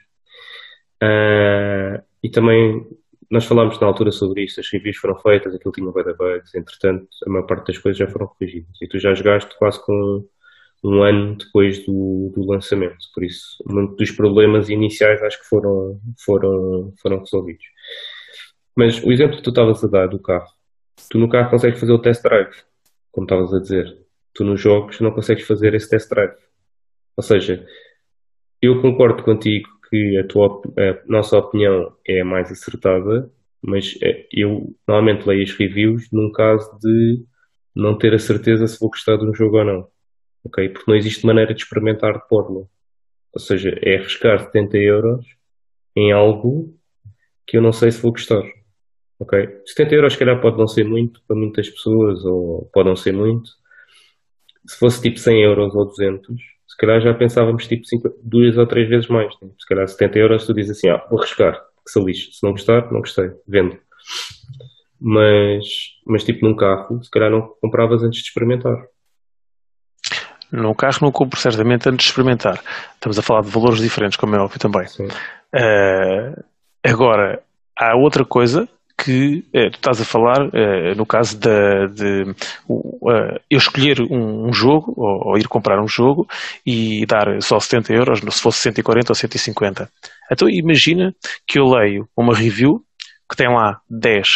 Uh, e também nós falámos na altura sobre isso, as reviews foram feitas, aquilo tinha bad bugs, entretanto a maior parte das coisas já foram corrigidas. E tu já jogaste quase com um ano depois do, do lançamento, por isso muitos dos problemas iniciais acho que foram, foram, foram resolvidos. Mas o exemplo que tu estavas a dar do carro, tu no carro consegues fazer o test drive, como estavas a dizer. Tu nos jogos não consegues fazer esse test drive. Ou seja, eu concordo contigo que a, tua, a nossa opinião é a mais acertada, mas é, eu normalmente leio as reviews num caso de não ter a certeza se vou gostar de um jogo ou não. Ok? Porque não existe maneira de experimentar de porno. Ou seja, é arriscar 70 euros em algo que eu não sei se vou gostar. Ok? 70 euros, se calhar, pode não ser muito para muitas pessoas, ou pode não ser muito. Se fosse tipo 100 euros ou 200, se calhar já pensávamos tipo cinco, duas ou três vezes mais. Né? Se calhar 70 euros tu dizes assim, ah, vou arriscar, que se lixe. Se não gostar, não gostei, vendo. Mas, mas tipo num carro, se calhar não compravas antes de experimentar. Num carro não compro certamente antes de experimentar. Estamos a falar de valores diferentes, como é óbvio também. Uh, agora, há outra coisa que eh, tu estás a falar, eh, no caso de, de uh, eu escolher um, um jogo, ou, ou, ir comprar um jogo, e dar só 70 euros, se fosse 140 ou 150. Então imagina que eu leio uma review que tem lá 10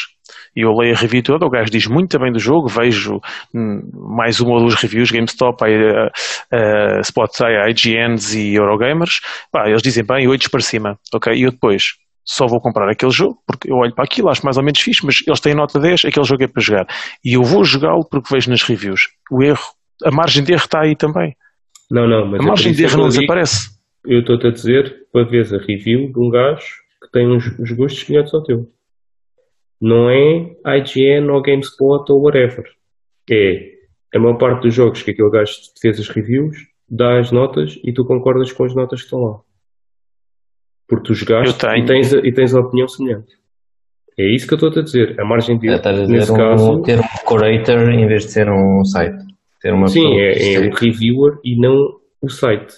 e eu leio a review toda, o gajo diz muito bem do jogo, vejo hum, mais uma ou duas reviews, GameStop, uh, uh, Spotify, IGNs e Eurogamers, pá, eles dizem bem, 8 para cima, ok? E eu depois só vou comprar aquele jogo, porque eu olho para aquilo, acho mais ou menos fixe, mas eles têm nota 10, aquele jogo é para jogar. E eu vou jogá-lo porque vejo nas reviews. O erro, a margem de erro está aí também. Não, não, mas a margem de erro não desaparece. Eu estou-te a dizer para ver a review de um gajo que tem uns, uns gostos semelhantes ao teu. Não é IGN ou GameSpot ou whatever. É a maior parte dos jogos que aquele gajo fez as reviews dá as notas e tu concordas com as notas que estão lá. Porque tu jogaste Eu tenho. e tens, a, e tens a opinião semelhante. É isso que eu estou a dizer. A margem de É, erro, estás a dizer nesse um, caso, ter um curator em vez de ser um site. Ter uma sim, é, é o escreve. reviewer e não o site.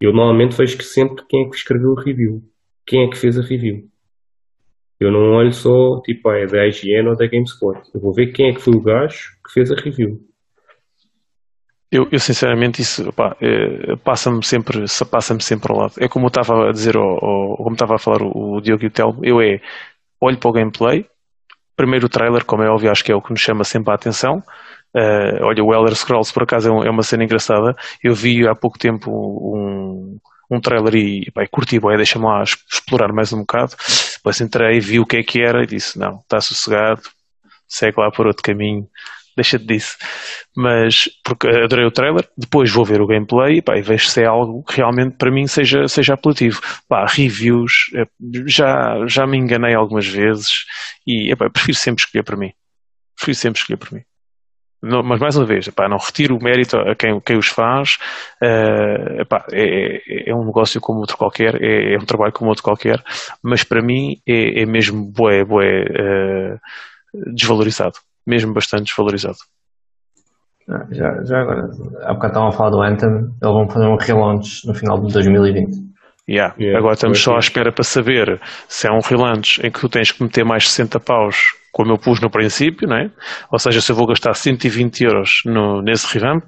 Eu normalmente vejo que sempre quem é que escreveu o review. Quem é que fez a review. Eu não olho só, tipo, ah, é da IGN ou da GameSpot. Eu vou ver quem é que foi o gajo que fez a review. Eu, eu, sinceramente isso eh, passa-me sempre, se- passa-me sempre ao lado. É como eu estava a dizer, ao- como estava a falar o, o Diogo e o Telmo, eu é olho para o gameplay, primeiro o trailer, como é óbvio, acho que é o que nos chama sempre a atenção. Eh, olha, o Elder Scrolls por acaso é, um- é uma cena engraçada. Eu vi há pouco tempo um, um trailer e, pá, curti, bué, deixa-me lá explorar mais um bocado. Depois entrei, vi o que é que era e disse: não, está sossegado, segue lá por outro caminho, deixa-te disso. Mas, porque adorei o trailer, depois vou ver o gameplay pá, e vejo se é algo que realmente para mim seja, seja apelativo. Pá, reviews, eh, já, já me enganei algumas vezes e epá, prefiro sempre escolher para mim. Prefiro sempre escolher para mim. Não- mas mais uma vez, epá, não retiro o mérito a quem, quem os faz. eh, epá, é, é- é um negócio como outro qualquer, é, é um trabalho como outro qualquer, mas para mim é, é mesmo bué, bué, eh, desvalorizado. Mesmo bastante desvalorizado. Ah, Já, já agora, há bocado estavam a falar do Anthem, eles vão fazer um relaunch no final de 2020. Yeah. Yeah, Agora estamos só é. à espera para saber se é um relaunch em que tu tens que meter mais 60 paus, como eu pus no princípio, não é? Ou seja, se eu vou gastar 120 euros no, nesse revamp,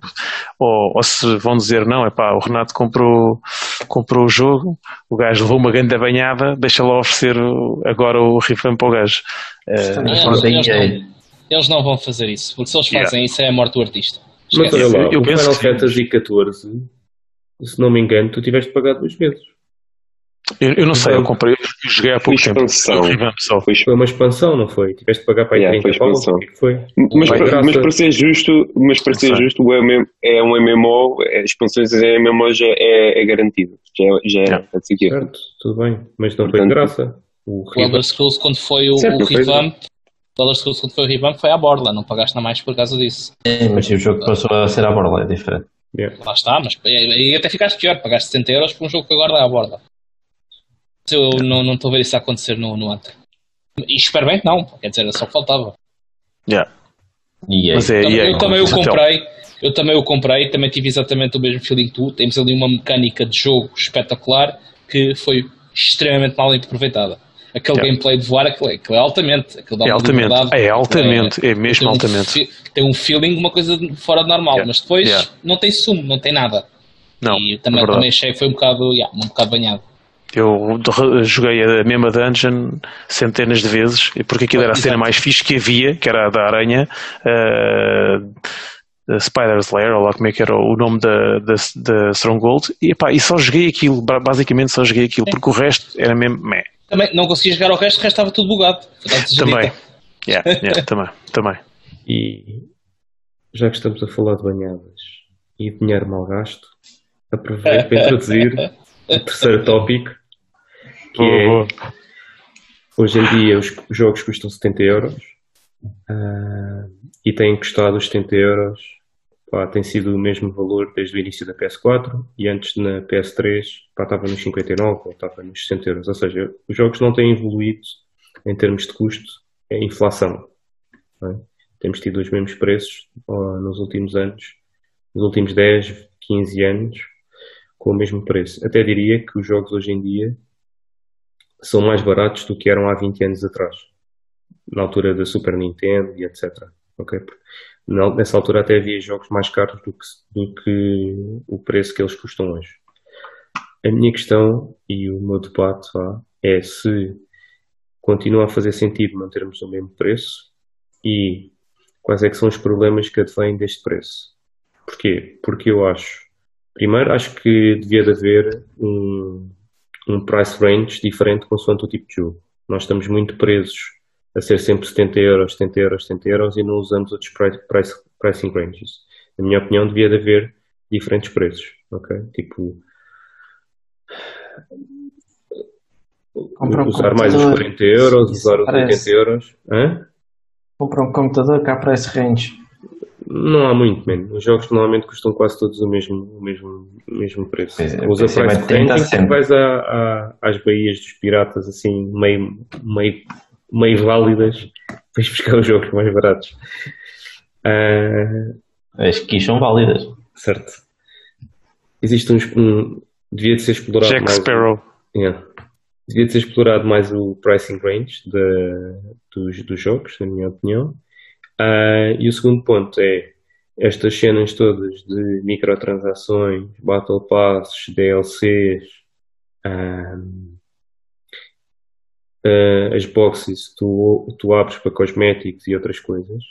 ou, ou se vão dizer, não, é pá, o Renato comprou, comprou o jogo, o gajo levou uma grande banhada, deixa lá oferecer agora o revamp ao gajo. Estamos a Eles, não, vão fazer isso, porque se eles Yeah. fazem isso é a morte do artista. Mas olha lá, Eu o penso Final. Fantasy XIV, se não me engano, tu tiveste de pagar duas vezes. eu, eu não sei, eu comprei, eu joguei há Foi pouco tempo. expansão. Foi Foi uma expansão, não foi? Tiveste de pagar para aí Yeah, 30 foi expansão. o que é que foi? Mas, Vai para, mas para ser justo, mas para ser justo, é um MMO, as expansões em MMO já é, é garantido, já, é- já Yeah. é conseguido. Certo, tudo bem. Mas não foi de Portanto- graça. O. Elder Scrolls, quando foi o, Certo, o foi revamp, o quando foi o revamp, foi à borla, não pagaste nada mais por causa disso. Sim, mas o jogo passou a ser à borla, é diferente. Yeah. Lá está, mas aí até ficaste pior, pagaste 70 euros por um jogo que agora dá à borda. Eu não não estou a ver isso a acontecer no, no Anthem. E espero bem que não, quer dizer, era só que faltava. Yeah. E Mas é, Também- é, eu também o comprei, eu também o comprei, também tive exatamente o mesmo feeling que tu. Temos ali uma mecânica de jogo espetacular que foi extremamente mal aproveitada. Aquele Yeah. gameplay de voar, aquele, aquele é altamente. Aquele dá É uma altamente, é altamente, é mesmo tem um altamente. fi- tem um feeling, uma coisa fora de normal, Yeah. mas depois Yeah. não tem sumo, não tem nada. Não, e é também, também achei que foi um bocado, um bocado banhado. Eu joguei a mesma dungeon centenas de vezes, porque aquilo era a cena mais fixe que havia, que era a da aranha, uh, Spider's Lair, ou lá como é que era o nome da, da, da Stronghold, e, epá, e só joguei aquilo, ba- basicamente só joguei aquilo, porque o resto era mesmo meh. Também não consegui jogar o resto, o resto estava tudo bugado. Também. Yeah, yeah, também, também. E já que estamos a falar de banhadas e de dinheiro mal gasto, aproveito para introduzir o terceiro tópico, que é hoje em dia os jogos custam 70 euros ah, e têm custado os 70 euros. Pá, tem sido o mesmo valor desde o início da PS4 e antes na PS3 pá, estava nos 59 ou estava nos 60 euros. Ou seja, os jogos não têm evoluído em termos de custo, é inflação. é? Temos tido os mesmos preços ó, nos últimos anos, nos últimos 10, 15 anos, com o mesmo preço. Até diria que os jogos hoje em dia são mais baratos do que eram há 20 anos atrás, na altura da Super Nintendo e etc. ok? Nessa altura até havia jogos mais caros do que, do que o preço que eles custam hoje. A minha questão e o meu debate vá, é se continua a fazer sentido mantermos o mesmo preço e quais é que são os problemas que advêm deste preço. Porquê? Porque eu acho, primeiro, acho que devia de haver um, um price range diferente consoante o tipo de jogo. Nós estamos muito presos a ser sempre 70 euros, 70 euros, 70 euros e não usamos outros price, price, pricing ranges. Na minha opinião, devia de haver diferentes preços, ok? Tipo, um usar mais os computador. 40 euros, Isso usar os parece. 80 euros. Hã? Compra um computador para esse range. Não há muito, mano. Os jogos normalmente custam quase todos o mesmo, o mesmo, o mesmo preço. É, Usa price 30 ranking, sempre. vais a, a- às baías dos piratas, assim, meio, meio, meio válidas, vais buscar os jogos mais baratos. Ah, As que são válidas. certo. Existe uns, um, devia de ser explorado Jack mais. o- Sparrow. Yeah. Devia de ser explorado mais o pricing range de- dos, dos jogos, na minha opinião. Ah, e o segundo ponto é estas cenas todas de microtransações, Battle Passes, DLCs, ah, ah, as boxes que tu, tu abres para cosméticos e outras coisas,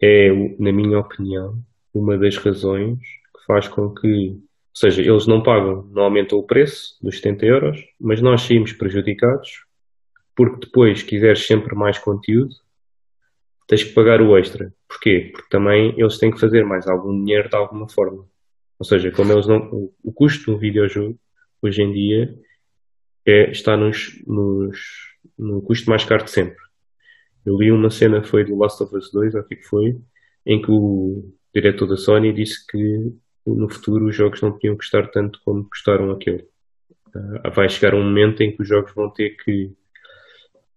é, na minha opinião, uma das razões que faz com que ou seja, eles não pagam, não aumentam o preço dos 70 euros, mas nós saímos prejudicados porque depois, quiseres sempre mais conteúdo, tens que pagar o extra. Porquê? Porque também eles têm que fazer mais algum dinheiro de alguma forma. Ou seja, como eles não. O custo de um videojogo, hoje em dia, é, está nos, nos, no custo mais caro de sempre. Eu li uma cena, foi do Last of Us 2, ou o que foi, em que o diretor da Sony disse que no futuro os jogos não podiam custar tanto como custaram aquele. Ah, vai chegar um momento em que os jogos vão ter que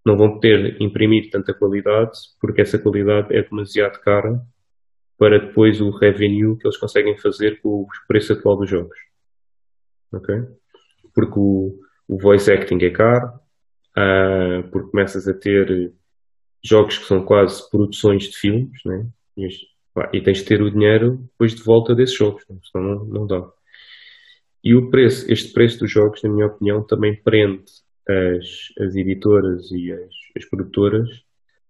não vão poder imprimir tanta qualidade porque essa qualidade é demasiado cara para depois o revenue que eles conseguem fazer com o preço atual dos jogos. Ok? Porque o, o voice acting é caro, ah, porque começas a ter jogos que são quase produções de filmes, né? E E tens de ter o dinheiro depois de volta desses jogos, né? senão não, não dá. E o preço, este preço dos jogos, na minha opinião, também prende as, as editoras e as, as produtoras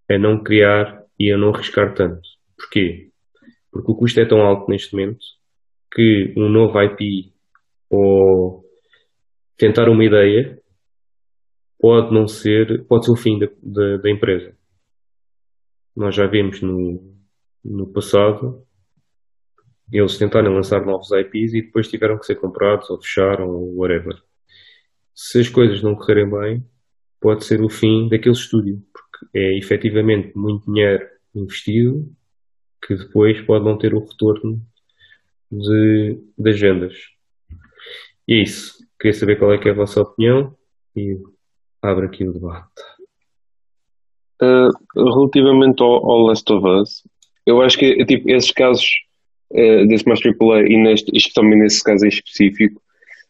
a não criar e a não arriscar tanto. Porquê? Porque o custo é tão alto neste momento que um novo IP ou tentar uma ideia pode não ser, pode ser o fim da, da, da empresa. Nós já vimos no, no passado eles tentaram lançar novos IPs e depois tiveram que ser comprados ou fecharam ou whatever. Se as coisas não correrem bem, pode ser o fim daquele estúdio, porque é efetivamente muito dinheiro investido que depois pode não ter o retorno de, das vendas. E é isso. Queria saber qual é que é a vossa opinião e abro aqui o debate. Uh, relativamente ao, ao Last of Us, eu acho que tipo, esses casos uh, desse mais AAA e neste, especialmente nesse caso em específico,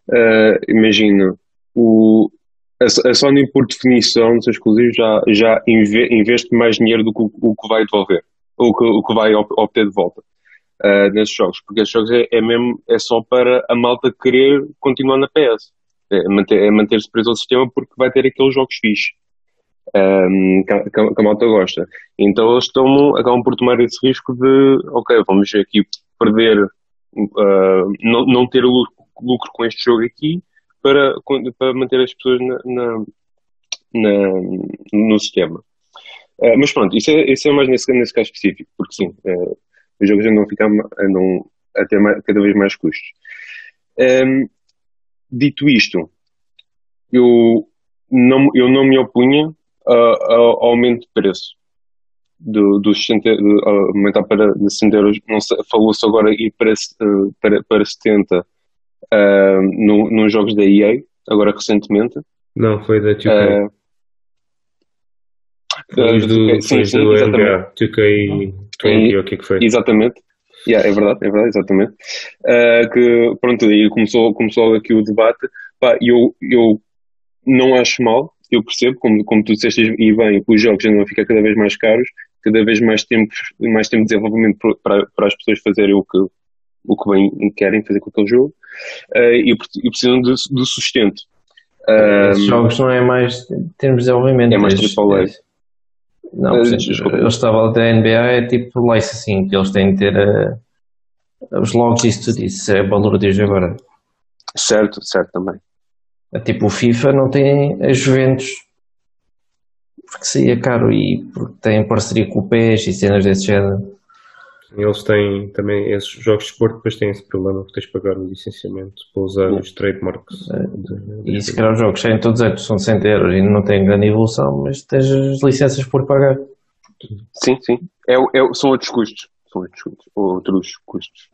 uh, imagina, o, a, a Sony por definição dos exclusivos já, já inve, investe mais dinheiro do que o, o que vai devolver, o que, o que vai ob- obter de volta uh, nesses jogos, porque esses jogos é, é mesmo é só para a malta querer continuar na PS, é manter- é manter-se preso ao sistema porque vai ter aqueles jogos fixes um, que, a- que que a malta gosta. Então eles acabam por tomar esse risco de, ok, vamos aqui perder, uh, não, não ter lucro, lucro com este jogo aqui para, para manter as pessoas na, na- na- no sistema. Uh, mas pronto, isso é, isso é mais nesse, nesse caso específico, porque sim, uh, os jogos andam a, ficar, andam a ter mais- cada vez mais custos. Um, dito isto, eu não, eu não me opunha a- ao aumento de preço do, dos 60, de, a aumentar para de 60 euros. Falou-se agora ir para, para, para 70 ah, no, nos jogos da EA, agora recentemente. Não, foi da 2K. Ah, Foi os do, sim, sim, do exatamente. NBA, 2K20 ou o que é que foi? Exatamente. Yeah, é verdade, é verdade, exatamente. Ah, que, pronto, aí começou, começou aqui o debate. Pá, eu, eu não acho mal, eu percebo, como, como tu disseste e bem, os jogos ainda vão ficar cada vez mais caros, cada vez mais tempo, mais tempo de desenvolvimento para, para as pessoas fazerem o que, o que bem querem fazer com aquele jogo ah, e, e precisam de, sustento. Ah, Esses jogos não é mais termos de desenvolvimento. É mais AAA. Não, Eh, exemplo, desculpa. eu estava da NBA, é tipo licensing, que eles têm de ter eh, os logs e tudo, isso é valor de hoje agora. certo, certo também. É tipo o FIFA não tem as Juventus porque saía caro e porque tem parceria com o PES e cenas desse género. Eles têm também, esses jogos de esporte depois têm esse problema que tens de pagar o licenciamento para usar os trademarks. de- E se calhar os jogos saem todos antes, são 100 euros e não têm grande evolução, mas tens as licenças por pagar. Sim, sim. É, é, são outros custos. são outros, outros custos.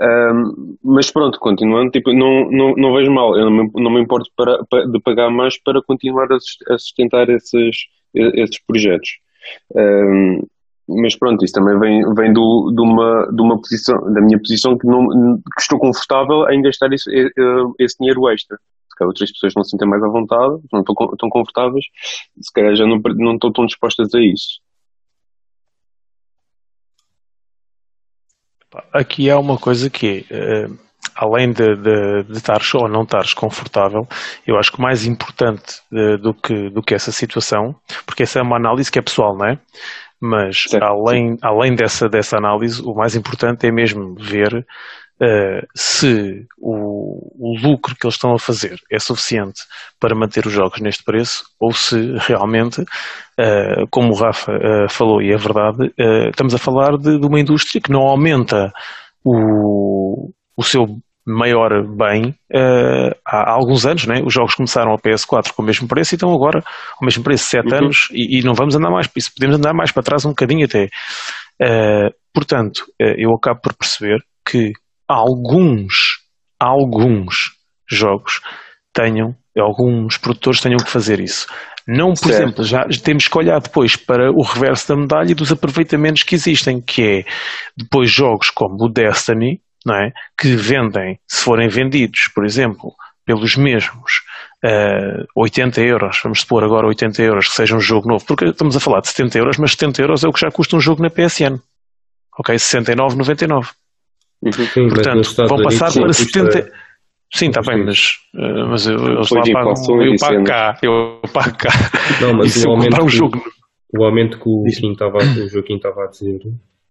Um, mas pronto, continuando, tipo, não, não, não vejo mal, eu não me, não me importo para, para, de pagar mais para continuar a, sustentar esses, esses projetos. Um, mas pronto, isso também vem, vem do, de, uma, de uma posição, da minha posição que, não, que estou confortável em gastar esse, esse dinheiro extra. Se calhar outras pessoas não se sentem mais à vontade, não estão tão confortáveis, se calhar já não, não estão tão dispostas a isso. Aqui há uma coisa que é, além de, de, de estares ou não estares confortável, eu acho que mais importante uh, do, que, do que essa situação, porque essa é uma análise que é pessoal, não é? Mas certo, além, além dessa, dessa análise, o mais importante é mesmo ver uh, se o, o, lucro que eles estão a fazer é suficiente para manter os jogos neste preço ou se realmente, uh, como o Rafa uh, falou, e é verdade, estamos a falar de, de, uma indústria que não aumenta o, o seu maior bem uh, há alguns anos, né? os jogos começaram a PS4 com o mesmo preço e estão agora ao mesmo preço, 7 uhum. anos, e, e, não vamos andar mais, isso podemos andar mais para trás um bocadinho até. Uh, portanto, uh, eu acabo por perceber que alguns, alguns jogos tenham, alguns produtores tenham que fazer isso. Não, por certo. exemplo, já temos que olhar depois para o reverso da medalha e dos aproveitamentos que existem, que é depois jogos como o Destiny, não é? que vendem, se forem vendidos, por exemplo, pelos mesmos uh, eh, 80 euros, vamos supor agora 80 euros que seja um jogo novo, porque estamos a falar de 70 euros, mas 70 euros é o que já custa um jogo na PSN. Ok? 69,99. Uhum. Sim, Portanto, vão passar para 70. Sim, está bem, mas, uh, mas eu, eles lá pagam, eu pago cá, eu pago cá. Não, mas o aumento, um jogo... o aumento que o, Kim estava, o Joaquim estava a dizer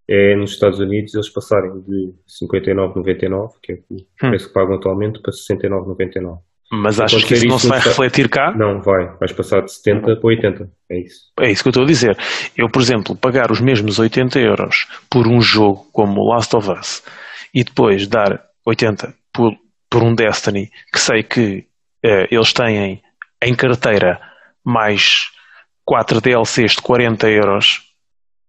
é nos Estados Unidos eles passarem de 59,99, que é o hum. preço que pagam atualmente, para 69,99. Mas achas que isso não se vai refletir cá? Não, vai. Vais passar de 70 para 80. É isso. É isso que eu estou a dizer. Eu, por exemplo, pagar os mesmos 80 euros por um jogo como Last of Us e depois dar 80 por, por um Destiny que sei que eh, eles têm em carteira mais 4 DLCs de 40 euros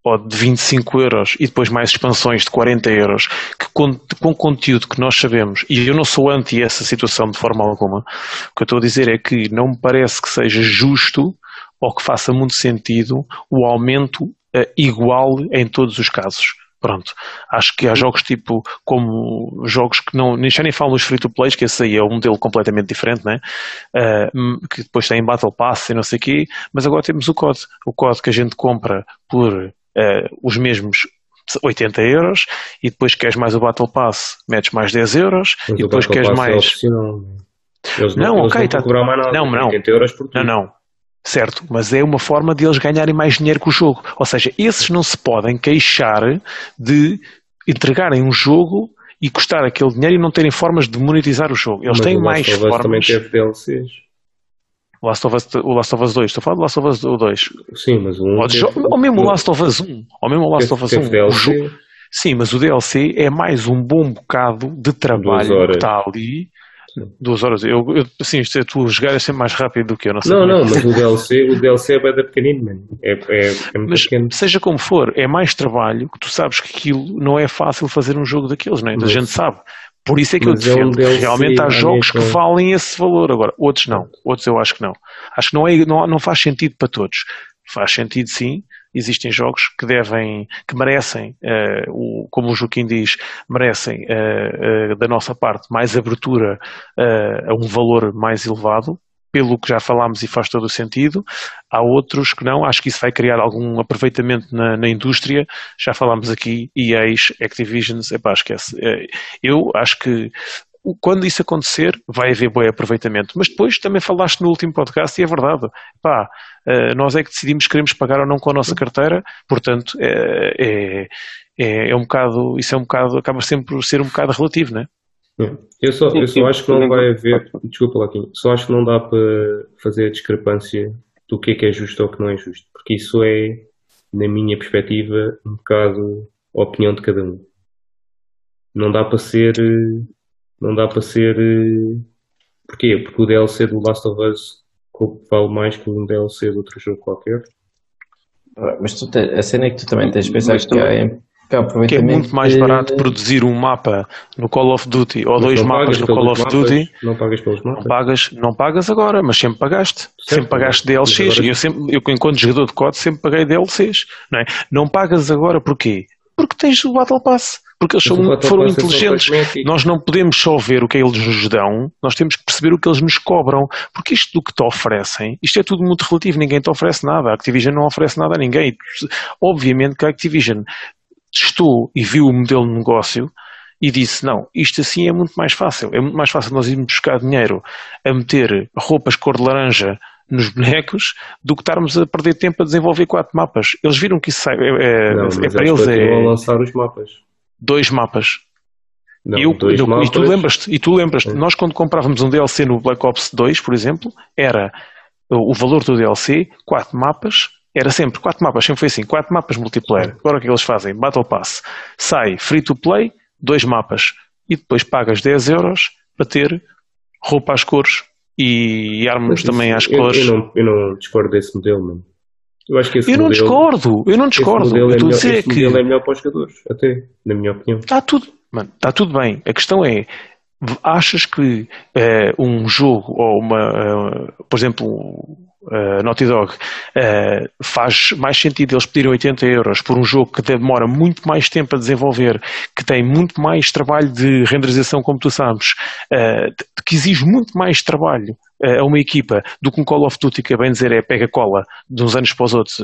ou de 25 euros e depois mais expansões de 40 euros, que com, com conteúdo que nós sabemos, e eu não sou anti essa situação de forma alguma, o que eu estou a dizer é que não me parece que seja justo ou que faça muito sentido o aumento uh, igual em todos os casos. Pronto. Acho que há jogos tipo, como jogos que não, já nem falam dos free to plays, que esse aí é um modelo completamente diferente, né? Uh, que depois tem Battle Pass e não sei o quê, mas agora temos o COD. O COD que a gente compra por uh, os mesmos 80 euros e depois queres mais o Battle Pass, metes mais 10 euros Mas e depois queres é mais. É eles não, não, ok, tá... não, não, não, não, certo, mas é uma forma de eles ganharem mais dinheiro com o jogo. Ou seja, esses não se podem queixar de entregarem um jogo e custar aquele dinheiro e não terem formas de monetizar o jogo. Eles mas têm mais formas. também teve DLCs. O Last of Us, o Last of Us 2, estou a falar do Last of Us 2. Sim, mas um. Ou, teve, ou mesmo o Last of Us 1. Ou mesmo o Last of Us 1. DLC. Sim, mas o DLC é mais um bom bocado de trabalho que está ali. Duas horas. Eu, eu, assim, isto é, tu jogar é sempre mais rápido do que eu, não sei. Não, não, mas o DLC, o DLC é bem da pequenino, mano. É, é, é mas, pequeno. seja como for, é mais trabalho que tu sabes que aquilo não é fácil fazer um jogo daqueles, né? A gente sabe. Por isso é que Mas eu defendo. É um Realmente há jogos que valem esse valor. Agora, outros não. Outros eu acho que não. Acho que não, é, não, não faz sentido para todos. Faz sentido sim. Existem jogos que devem, que merecem, uh, o, como o Joaquim diz, merecem uh, uh, da nossa parte mais abertura a um valor mais elevado, pelo que já falámos e faz todo o sentido. Há outros que não, acho que isso vai criar algum aproveitamento na, na indústria. Já falámos aqui, EAs, Activisions, epá, esquece. É, eu acho que quando isso acontecer, vai haver bom aproveitamento. Mas depois também falaste no último podcast e é verdade. Pá, eh, nós é que decidimos que queremos pagar ou não com a nossa carteira, portanto, é, é, é, é um bocado, isso é um bocado, acaba sempre por ser um bocado relativo, não é? Eu só, eu só acho que não vai haver, desculpa Laquinho, só acho que não dá para fazer a discrepância do que é que é justo ou que não é justo, porque isso é, na minha perspectiva, um bocado a opinião de cada um. Não dá para ser, não dá para ser, porquê? Porque o DLC do Last of Us vale mais que um DLC de outro jogo qualquer. Mas tu te, a cena é que tu também tens de pensar que há que é muito mais barato produzir um mapa no Call of Duty ou mas dois mapas no Call of mapas, Duty. Não pagas pelos mapas? Não pagas, não pagas agora, mas sempre pagaste. Certo. Sempre pagaste DLCs. Agora... Eu, sempre, eu, enquanto jogador de COD, sempre paguei DLCs. Não, é? não pagas agora porquê? Porque tens o Battle Pass. Porque eles são, foram é inteligentes. Nós não podemos só ver o que eles nos dão, nós temos que perceber o que eles nos cobram. Porque isto do que te oferecem, isto é tudo muito relativo, ninguém te oferece nada. A Activision não oferece nada a ninguém. Obviamente que a Activision testou e viu o modelo de negócio e disse: não, isto assim é muito mais fácil. É muito mais fácil nós irmos buscar dinheiro a meter roupas cor de laranja nos bonecos do que estarmos a perder tempo a desenvolver quatro mapas. Eles viram que isso é, é, não, é para eles é. lançar os mapas. Dois mapas. Não, eu, dois eu, mapas. E tu lembras-te, e tu lembras é. nós quando comprávamos um DLC no Black Ops 2, por exemplo, era o valor do DLC, quatro mapas, era sempre quatro mapas, sempre foi assim, quatro mapas multiplayer. Agora o que eles fazem? Battle Pass. Sai free to play, dois mapas. E depois pagas 10 euros para ter roupa às cores e armas isso, também às eu, cores. Eu não, eu não discordo desse modelo, mano. Eu acho que esse eu modelo, não discordo, eu não discordo. Esse modelo, eu é melhor, dizer esse que... modelo é melhor para os jogadores, até, na minha opinião. Está tudo, mano, está tudo bem. A questão é, achas que uh, um jogo ou uma, uh, por exemplo, uh, Naughty Dog uh, faz mais sentido eles pedirem 80 euros por um jogo que demora muito mais tempo a desenvolver, que tem muito mais trabalho de renderização, como tu sabes, uh, que exige muito mais trabalho a uma equipa do que um Call of Duty, que é bem dizer é pega-cola de uns anos para os outros,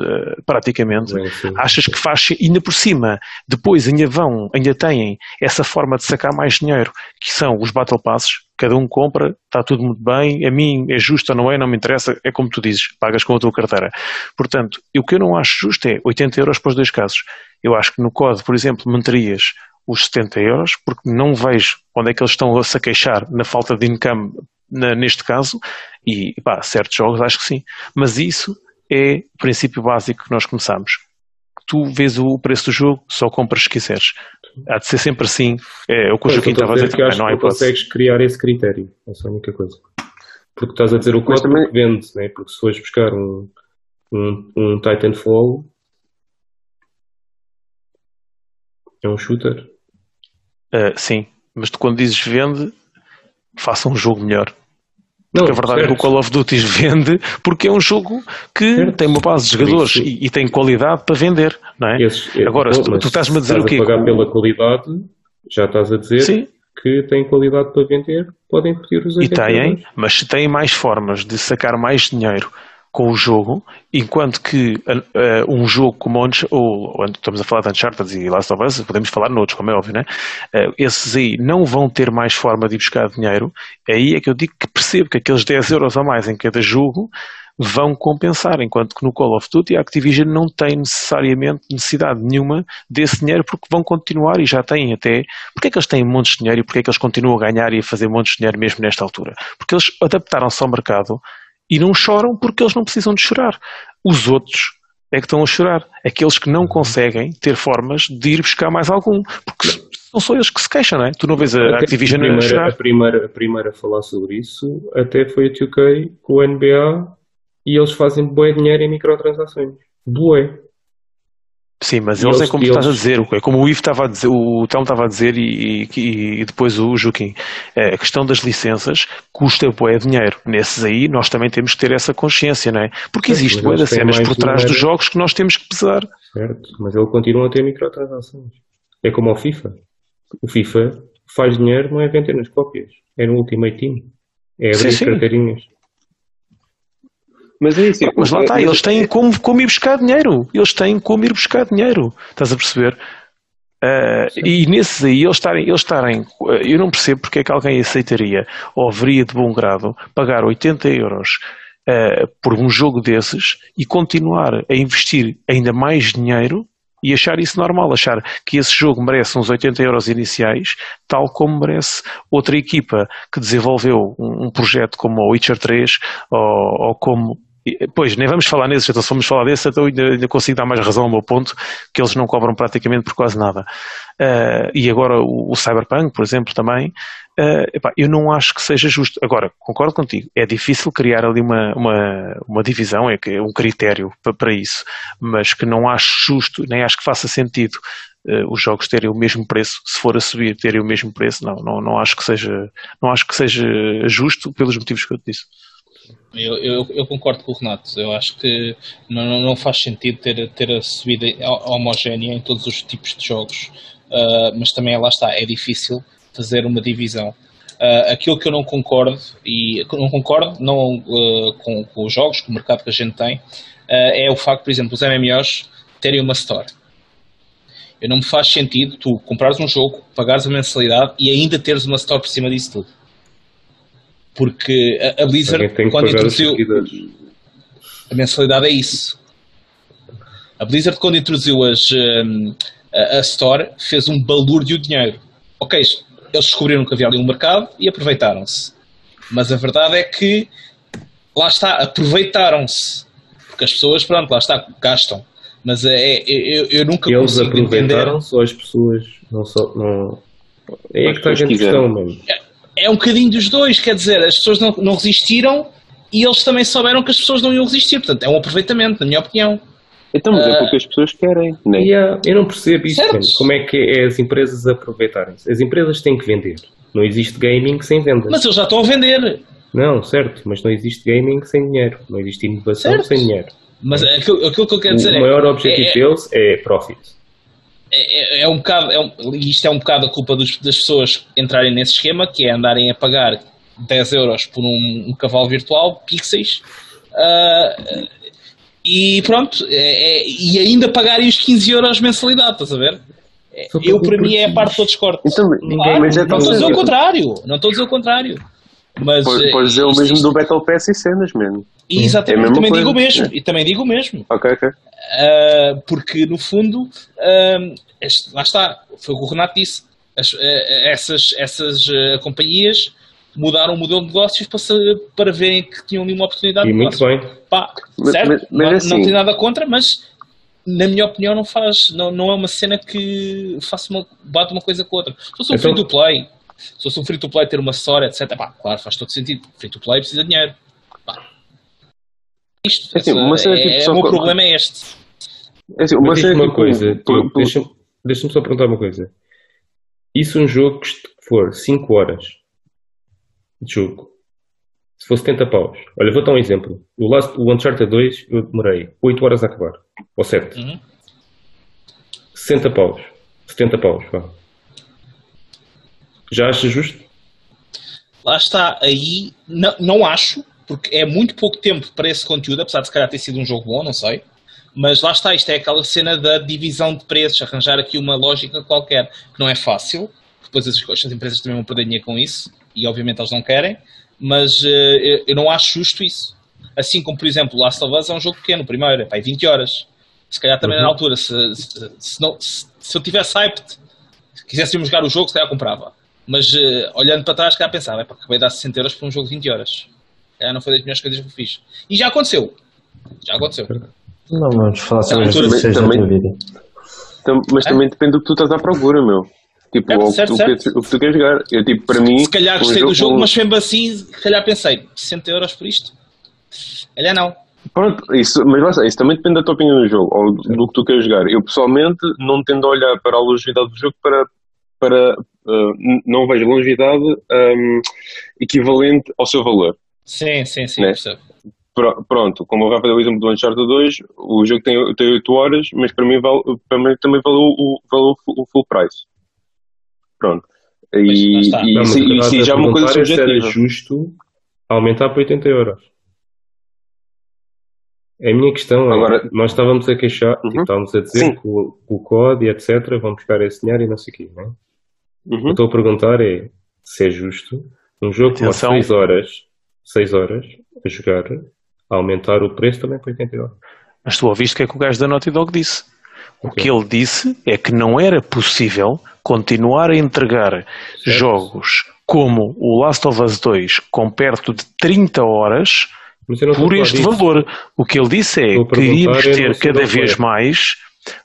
praticamente. Bem, Achas que faz, ainda por cima, depois ainda vão, ainda têm essa forma de sacar mais dinheiro, que são os Battle Passes, cada um compra, está tudo muito bem, a mim é justo ou não é, não me interessa, é como tu dizes, pagas com a tua carteira. Portanto, o que eu não acho justo é 80 euros para os dois casos. Eu acho que no COD, por exemplo, manterias os 70 euros, porque não vejo onde é que eles estão a se queixar na falta de income na, neste caso, e pá, certos jogos acho que sim. Mas isso é o princípio básico que nós começamos. Tu vês o preço do jogo, só compras se quiseres. Há de ser sempre assim. É o que o Joaquim estava a dizer também, não há hipótese. consegues criar esse critério. Essa é a única coisa. Porque estás a dizer o quanto também... vende, né? porque se fores buscar um, um, um Titanfall é um shooter. Uh, sim, mas tu quando dizes vende, faça um jogo melhor. Não, porque a verdade certo. é que o Call of Duty vende porque é um jogo que certo. tem uma base de jogadores e, e, tem qualidade para vender, não é? Agora, tu, tu estás-me a dizer estás o quê? A pagar pela qualidade, já estás a dizer Sim. que tem qualidade para vender, podem pedir os E têm, mas se têm mais formas de sacar mais dinheiro com o jogo, enquanto que uh, um jogo como ou, estamos a falar de Uncharted e Last of Us, podemos falar noutros, como é óbvio, né? Uh, esses aí não vão ter mais forma de ir buscar dinheiro, aí é que eu digo que percebo que aqueles 10 euros a mais em cada jogo vão compensar, enquanto que no Call of Duty a Activision não tem necessariamente necessidade nenhuma desse dinheiro porque vão continuar e já têm até. Porque é que eles têm montes de dinheiro e porque é que eles continuam a ganhar e a fazer montes de dinheiro mesmo nesta altura? Porque eles adaptaram-se ao mercado e não choram porque eles não precisam de chorar. Os outros é que estão a chorar. Aqueles que não conseguem ter formas de ir buscar mais algum. Porque são só eles que se queixam, não é? Tu não vês a até Activision a, primeira, a chorar. A primeira, a primeira a falar sobre isso até foi a 2K com o NBA e eles fazem bué dinheiro em microtransações. Bué. Sim, mas eles, eles, é como eles... estás a dizer, é como o Ivo estava a dizer, o Tom estava a dizer e, e, e depois o Joaquim. É, a questão das licenças custa bué dinheiro. Nesses aí nós também temos que ter essa consciência, não é? Porque Sim, existe bué das cenas por trás dinheiro. dos jogos que nós temos que pesar. Certo, mas ele continua a ter microtransações. É como o FIFA. O FIFA faz dinheiro não é vender nas cópias, é no Ultimate Team. É abrir sim, carteirinhas. Mas é isso. Mas lá está, eles têm como, como ir buscar dinheiro. Eles têm como ir buscar dinheiro. Estás a perceber? Uh, e nesses aí, eles estarem, eles estarem, eu não percebo porque é que alguém aceitaria ou haveria de bom grado pagar 80 euros uh, por um jogo desses e continuar a investir ainda mais dinheiro e achar isso normal, achar que esse jogo merece uns 80 euros iniciais, tal como merece outra equipa que desenvolveu um, um projeto como o Witcher 3 ou, ou como Pois, nem vamos falar nesses, então se formos falar desses, então ainda, ainda consigo dar mais razão ao meu ponto, que eles não cobram praticamente por quase nada. Uh, e agora o, o, Cyberpunk, por exemplo, também, uh, epá, eu não acho que seja justo. Agora, concordo contigo, é difícil criar ali uma, uma, uma divisão, é que um critério para, para isso, mas que não acho justo, nem acho que faça sentido uh, os jogos terem o mesmo preço, se for a subir, terem o mesmo preço, não, não, não acho que seja, não acho que seja justo pelos motivos que eu te disse. Eu, eu, eu, concordo com o Renato. Eu acho que não, não faz sentido ter, ter a subida homogénea em todos os tipos de jogos. Uh, mas também lá está, é difícil fazer uma divisão. Uh, aquilo que eu não concordo, e não concordo não, uh, com, com, os jogos, com o mercado que a gente tem, é o facto, por exemplo, os MMOs terem uma store. Eu não me faz sentido tu comprares um jogo, pagares a mensalidade e ainda teres uma store por cima disso tudo. Porque a, a Blizzard, quando introduziu. A mensalidade é isso. A Blizzard, quando introduziu as, um, a, a, Store, fez um balúrdio de dinheiro. Ok, eles descobriram que havia ali um mercado e aproveitaram-se. Mas a verdade é que, lá está, aproveitaram-se. Porque as pessoas, pronto, lá está, gastam. Mas é, é eu, eu nunca Eles aproveitaram-se ou as pessoas não só. Não... É que está a questão, mano. É, é um bocadinho dos dois, quer dizer, as pessoas não, não resistiram e eles também souberam que as pessoas não iam resistir, portanto é um aproveitamento, na minha opinião. Então, mas uh, é porque as pessoas querem, né? Yeah, eu não percebo isso, como é que é as empresas aproveitarem-se. As empresas têm que vender. Não existe gaming sem vendas. Mas eles já estão a vender. Não, certo, mas não existe gaming sem dinheiro. Não existe inovação certo. sem dinheiro. Mas aquilo, aquilo que eu quero dizer o é. O maior objetivo é, deles é profit. É, é, é, um bocado, é um, isto é um bocado a culpa dos, das pessoas entrarem nesse esquema, que é andarem a pagar 10 euros por um, um cavalo virtual, pixels, uh, e pronto, é, é, e ainda pagarem os 15 euros mensalidade, estás a ver? Eu, para mim, é a parte eu discordo. Então, claro, mas é não estou a dizer o contrário, não estou a dizer o contrário. Mas, pode, pode dizer o mesmo do Battle Pass e cenas mesmo. E exatamente, é também coisa. digo o mesmo. É. E também digo o mesmo. Ok, ok. Uh, porque no fundo, uh, este, lá está, foi o que o Renato disse. As, uh, essas essas companhias mudaram o modelo de negócios para, para verem que tinham ali uma oportunidade e de muito negócio. bem. Pá, mas, certo? Mas, mas não, assim, não tem nada contra, mas na minha opinião não faz, não, não é uma cena que faça uma, bate uma coisa com outra. Se fosse um então, free to play, se fosse um free to play ter uma história, etc. Pá, claro, faz todo sentido. Free to play precisa de dinheiro. Pá. Isto, é, assim, essa, é, tipo, é, o meu problema é este. É assim, uma, uma tipo, coisa, deixa-me deixa só perguntar uma coisa. E se um jogo que for 5 horas de jogo, se fosse 70 paus, olha, vou dar um exemplo. O, last, o Uncharted 2 eu demorei 8 horas a acabar, ou 7. Uhum. 60 paus, 70 paus, vá. Já acha justo? Lá está, aí não, não acho, porque é muito pouco tempo para esse conteúdo, apesar de se calhar ter sido um jogo bom, não sei. Mas lá está, isto é aquela cena da divisão de preços, arranjar aqui uma lógica qualquer, que não é fácil, depois as, as empresas também vão perder dinheiro com isso, e obviamente elas não querem, mas uh, eu não acho justo isso. Assim como, por exemplo, Last of Us é um jogo pequeno, primeiro, é pá, 20 horas. Se calhar também uhum. na altura, se, se, se, não, se, se eu tivesse hyped, quisesse jogar o jogo, se calhar comprava. Mas uh, olhando para trás, cá pensava, é para acabei de dar 60 euros por um jogo de 20 horas. É, não foi das melhores coisas que eu fiz. E já aconteceu. Já aconteceu. Não vamos falar sobre as também, também, vida. mas é? também depende do que tu estás à procura, meu. Tipo, é, certo, o, certo. Que, o, que, tu queres jogar. Eu, tipo, para mim. Se calhar gostei um do jogo, mas mesmo assim, se calhar pensei, 60 euros por isto? Ele não. Pronto, isso, mas lá isso também depende da tua opinião do jogo, ou do que tu queres jogar. Eu pessoalmente não tendo a olhar para a longevidade do jogo para, para uh, não vejo longevidade um, equivalente ao seu valor. Sim, sim, sim, né? Pronto, como o Rafa deu o exemplo do Uncharted 2, o jogo tem, tem 8 horas, mas para mim, vale, para mim também valeu o, valeu o full price. Pronto. E, e, não, se, e se já é uma coisa subjetiva. Era justo aumentar para 80 euros. É a minha questão Agora, nós estávamos a queixar, uhum. tipo, estávamos a dizer Sim. que o, o COD e etc. vão buscar esse dinheiro e não sei o quê, não é? Uhum. O que estou a perguntar é se é justo um jogo com 6 horas, 6 horas a jogar, aumentar o preço também para 80 euros. Mas tu ouviste o que é que o gajo da Naughty Dog disse? Okay. O que ele disse é que não era possível continuar a entregar certo. jogos como o Last of Us 2 com perto de 30 horas por este valor. O que ele disse é que iríamos ter cada vez mais.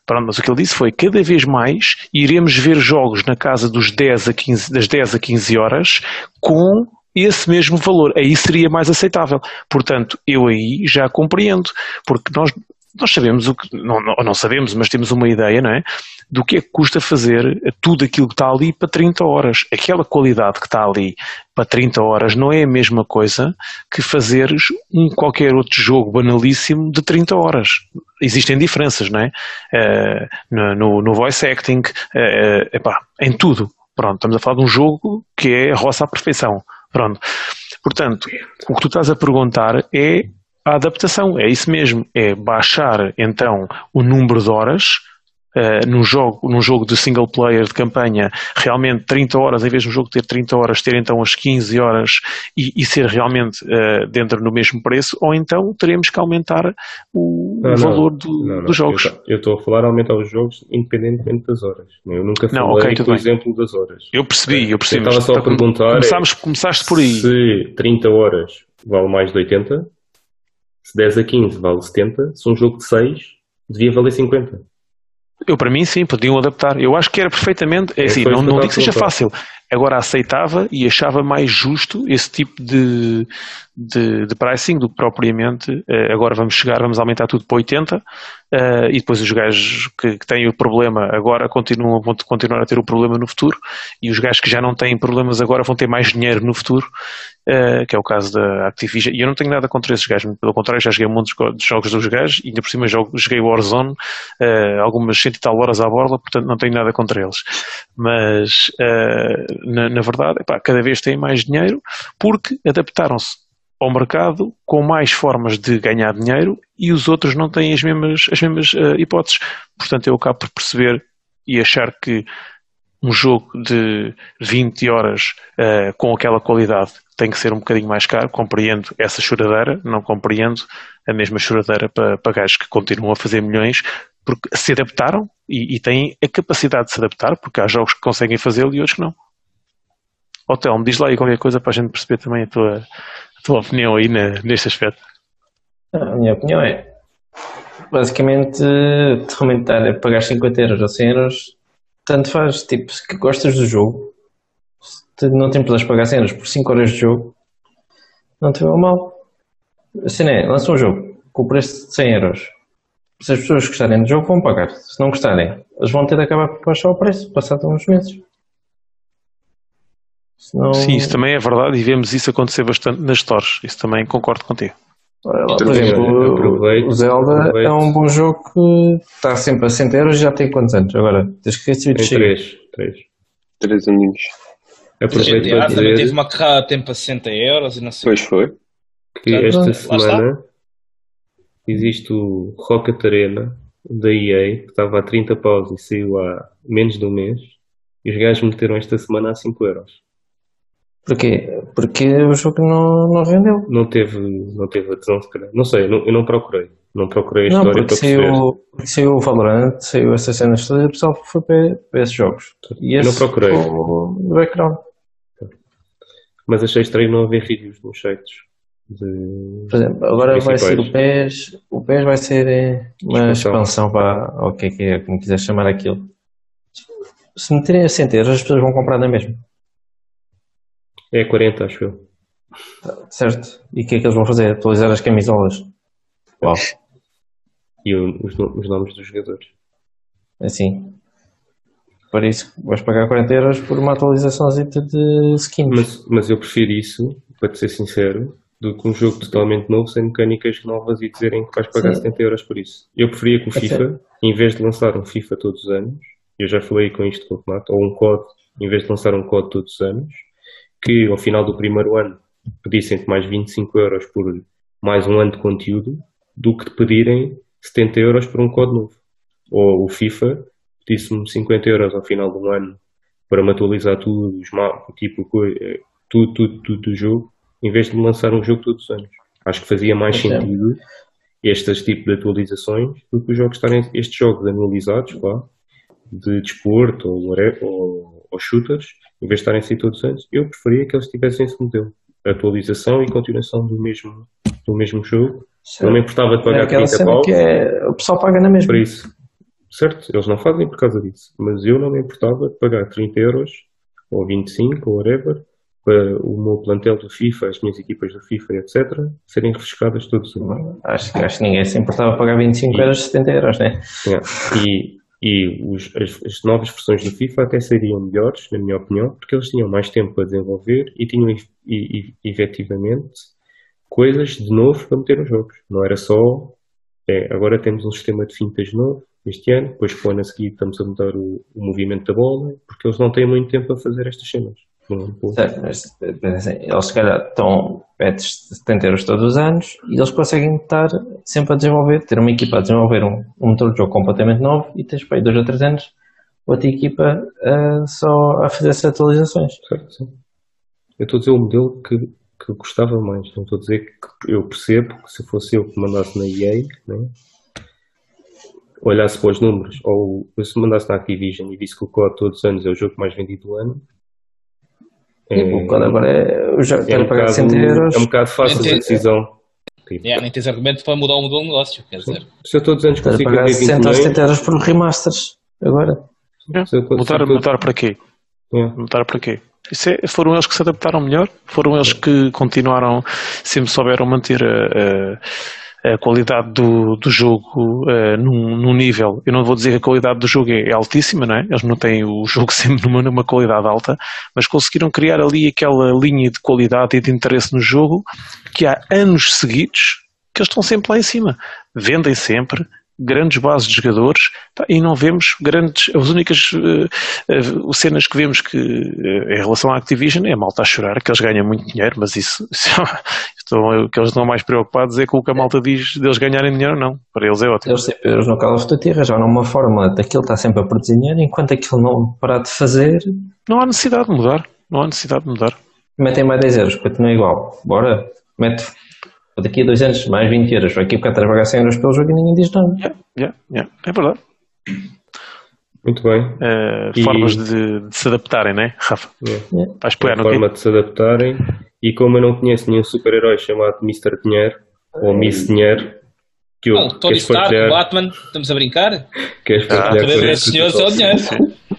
Pronto, mas o que ele disse foi cada vez mais iremos ver jogos na casa dos 10 a 15, das 10 a 15 horas com esse mesmo valor. Aí seria mais aceitável. Portanto, eu aí já compreendo, porque nós nós sabemos o que, não, não, não, sabemos, mas temos uma ideia, não é? Do que é que custa fazer tudo aquilo que está ali para 30 horas. Aquela qualidade que está ali para 30 horas não é a mesma coisa que fazeres um qualquer outro jogo banalíssimo de 30 horas. Existem diferenças, não é? Uh, no, no, voice acting, uh, epá, em tudo. Pronto, estamos a falar de um jogo que é roça à perfeição. Pronto. Portanto, o que tu estás a perguntar é a adaptação, é isso mesmo, é baixar então o número de horas uh, num, jogo, num jogo de single player de campanha, realmente 30 horas, em vez de um jogo ter 30 horas, ter então as 15 horas e, e ser realmente uh, dentro do mesmo preço, ou então teremos que aumentar o, não, o valor do, não, não, dos jogos. Eu estou a falar aumentar os jogos independentemente das horas. Eu nunca falei, okay, por bem. exemplo, das horas. Eu percebi, eu percebi. Eu estava só a perguntar. Começaste, é, começaste por aí. Se 30 horas vale mais de 80, se 10 a 15 vale 70, se um jogo de 6 devia valer 50. Eu, para mim, sim, podiam adaptar. Eu acho que era perfeitamente. É, é assim, não, não digo que seja fácil. Agora aceitava e achava mais justo esse tipo de, de, de pricing do que propriamente. Uh, agora vamos chegar, vamos aumentar tudo para 80 uh, eh, e depois os gajos que, que, têm o problema agora continuam, vão continuar a ter o problema no futuro e os gajos que já não têm problemas agora vão ter mais dinheiro no futuro uh, que é o caso da Activision. E eu não tenho nada contra esses gajos, pelo contrário, já joguei muitos jogos dos gajos e ainda por cima jogo, joguei Warzone, algumas cento e tal horas à borla, portanto não tenho nada contra eles. Mas, na, na, verdade, epá, cada vez têm mais dinheiro porque adaptaram-se ao mercado com mais formas de ganhar dinheiro e os outros não têm as mesmas, as mesmas hipóteses. Portanto, eu acabo por perceber e achar que um jogo de 20 horas uh, com aquela qualidade tem que ser um bocadinho mais caro. Compreendo essa choradeira, não compreendo a mesma choradeira para, para gajos que continuam a fazer milhões porque se adaptaram e, e têm a capacidade de se adaptar, porque há jogos que conseguem fazê-lo e outros que não. Hotel, me diz lá aí qualquer coisa para a gente perceber também a tua, a tua opinião aí na, neste aspecto. A minha opinião é basicamente realmente a pagar 50 euros ou 100 euros tanto faz, tipo, se gostas do jogo, se não te importas pagar cenas por 5 horas de jogo, não te vê mal. Assim é, lança um jogo com o preço de 100 euros. Se as pessoas gostarem do jogo, vão pagar. Se não gostarem, eles vão ter de acabar por baixar o preço, passado uns meses. Senão... Sim, isso também é verdade e vemos isso acontecer bastante nas stores. Isso também concordo contigo. Por exemplo, o Zelda aproveito. é um bom jogo que está sempre a 100 euros e já tem quantos anos? Agora, tens que receber de 3. 3. 3 aninhos. Aproveito para dizer... Também teve uma carrada a tempo a 60 euros e não sei. Pois foi. Que já, esta semana existe o Rocket Arena da EA, que estava a 30 paus e saiu há menos de um mês. E os gajos meteram esta semana a 5 euros. Porquê? Porque o jogo não, não vendeu. Não teve, não teve adesão, se calhar. Não sei, não, eu não procurei. Não procurei a não, história para saiu, perceber. Saiu o Valorant, saiu essas cenas todas e o pessoal foi para, para esses jogos. E eu não procurei. No background. Mas achei estranho não haver reviews nos sites. De... Por exemplo, agora vai ser o PES, o PES vai ser eh, uma expansão para o que é que é, como quiser chamar aquilo. Se meterem a centenas, as pessoas vão comprar na mesma. É 40, acho eu. Certo. E o que é que eles vão fazer? Atualizar as camisolas. Uau. E o, os, os, nomes dos jogadores. Assim. Para isso vais pagar 40 euros por uma atualização de skins. Mas, mas eu prefiro isso, para te ser sincero, do que um jogo totalmente novo, sem mecânicas novas e dizerem que vais pagar Sim. 70 euros por isso. Eu preferia que o FIFA, em vez de lançar um FIFA todos os anos, eu já falei com isto com o Tomato, ou um COD, em vez de lançar um COD todos os anos, que ao final do primeiro ano pedissem mais 25 euros por mais um ano de conteúdo do que te pedirem 70 euros por um código novo. Ou o FIFA pedisse-me 50 euros ao final do ano para me atualizar tudo, os tipo, eh, tudo, tudo, tudo do jogo, em vez de me lançar um jogo todos os anos. Acho que fazia mais é. sentido estes tipos de atualizações do que os jogos estarem, estes jogos anualizados, claro, de desporto ou, ou, ou shooters, em vez de estarem assim todos os anos, eu preferia que eles tivessem esse modelo. Atualização e continuação do mesmo, do mesmo jogo. Certo. Não me importava de pagar é 30 paus. Que é, o pessoal paga na mesma. Para isso. Certo, eles não fazem por causa disso. Mas eu não me importava de pagar 30 euros, ou 25, ou whatever, para o meu plantel do FIFA, as minhas equipas do FIFA, etc., serem refrescadas todos os anos. Acho, acho que ninguém se importava pagar 25 euros, 70 euros, né? Yeah. E, e os, as, as, novas versões do FIFA até seriam melhores, na minha opinião, porque eles tinham mais tempo para desenvolver e tinham e, e, efetivamente coisas de novo para meter nos jogos. Não era só, é, agora temos um sistema de fintas novo este ano, depois para o ano a seguir estamos a mudar o, o movimento da bola, porque eles não têm muito tempo para fazer estas cenas. Certo, mas assim, eles se calhar estão petes de 70 euros todos os anos e eles conseguem estar sempre a desenvolver, ter uma equipa a desenvolver um, um motor de jogo completamente novo e tens para aí dois ou três anos outra equipa uh, só a fazer essas atualizações. Certo, sim. Eu estou a dizer o modelo que, que eu gostava mais, não estou a dizer que eu percebo que se fosse eu que mandasse na EA, né, olhasse para os números, ou se mandasse na Activision e visse que o COD todos os anos é o jogo mais vendido do ano, é, o COD agora é. Eu já é um pagar 100 euros. É um bocado fácil a decisão. Tipo, yeah, nem tens argumento para mudar o modelo de negócio, quer dizer. Se eu todos os anos consigo pagar 60 ou 70 euros por remasters, agora. Yeah. Mudar, mudar para quê? Yeah. Mudar para quê? Isso é, foram eles que se adaptaram melhor, foram eles que continuaram, sempre souberam manter a, a a qualidade do, do jogo uh, num, num, nível, eu não vou dizer que a qualidade do jogo é, é altíssima, não é? eles não têm o jogo sempre numa, numa qualidade alta, mas conseguiram criar ali aquela linha de qualidade e de interesse no jogo que há anos seguidos que eles estão sempre lá em cima. Vendem sempre, grandes bases de jogadores e não vemos grandes. As únicas uh, uh, cenas que vemos que uh, em relação à Activision é a malta a chorar, que eles ganham muito dinheiro, mas isso, isso estão, que eles estão mais preocupados é com o que a malta diz deles ganharem dinheiro ou não. Para eles é ótimo. Eles, eles no Call of Duty arranjaram uma forma daquilo estar sempre a produzir dinheiro, enquanto aquilo não parar de fazer. Não há necessidade de mudar. Não há necessidade de mudar. Metem mais 10 euros, continua igual. Bora, mete daqui a dois anos mais 20 euros, vai aqui porque pagar 100 euros pelo jogo e ninguém diz nada. Yeah, yeah, yeah. É verdade. Muito bem. Uh, e... Formas de, de, se adaptarem, né, Rafa? Yeah. Yeah. Vais pegar, forma de se adaptarem. E como eu não conheço nenhum super-herói chamado Mr. Dinheiro ou Miss Dinheiro, que eu. Não, Tony Stark, Batman, estamos a brincar? Queres ah, partilhar ah, com senhores é o dinheiro.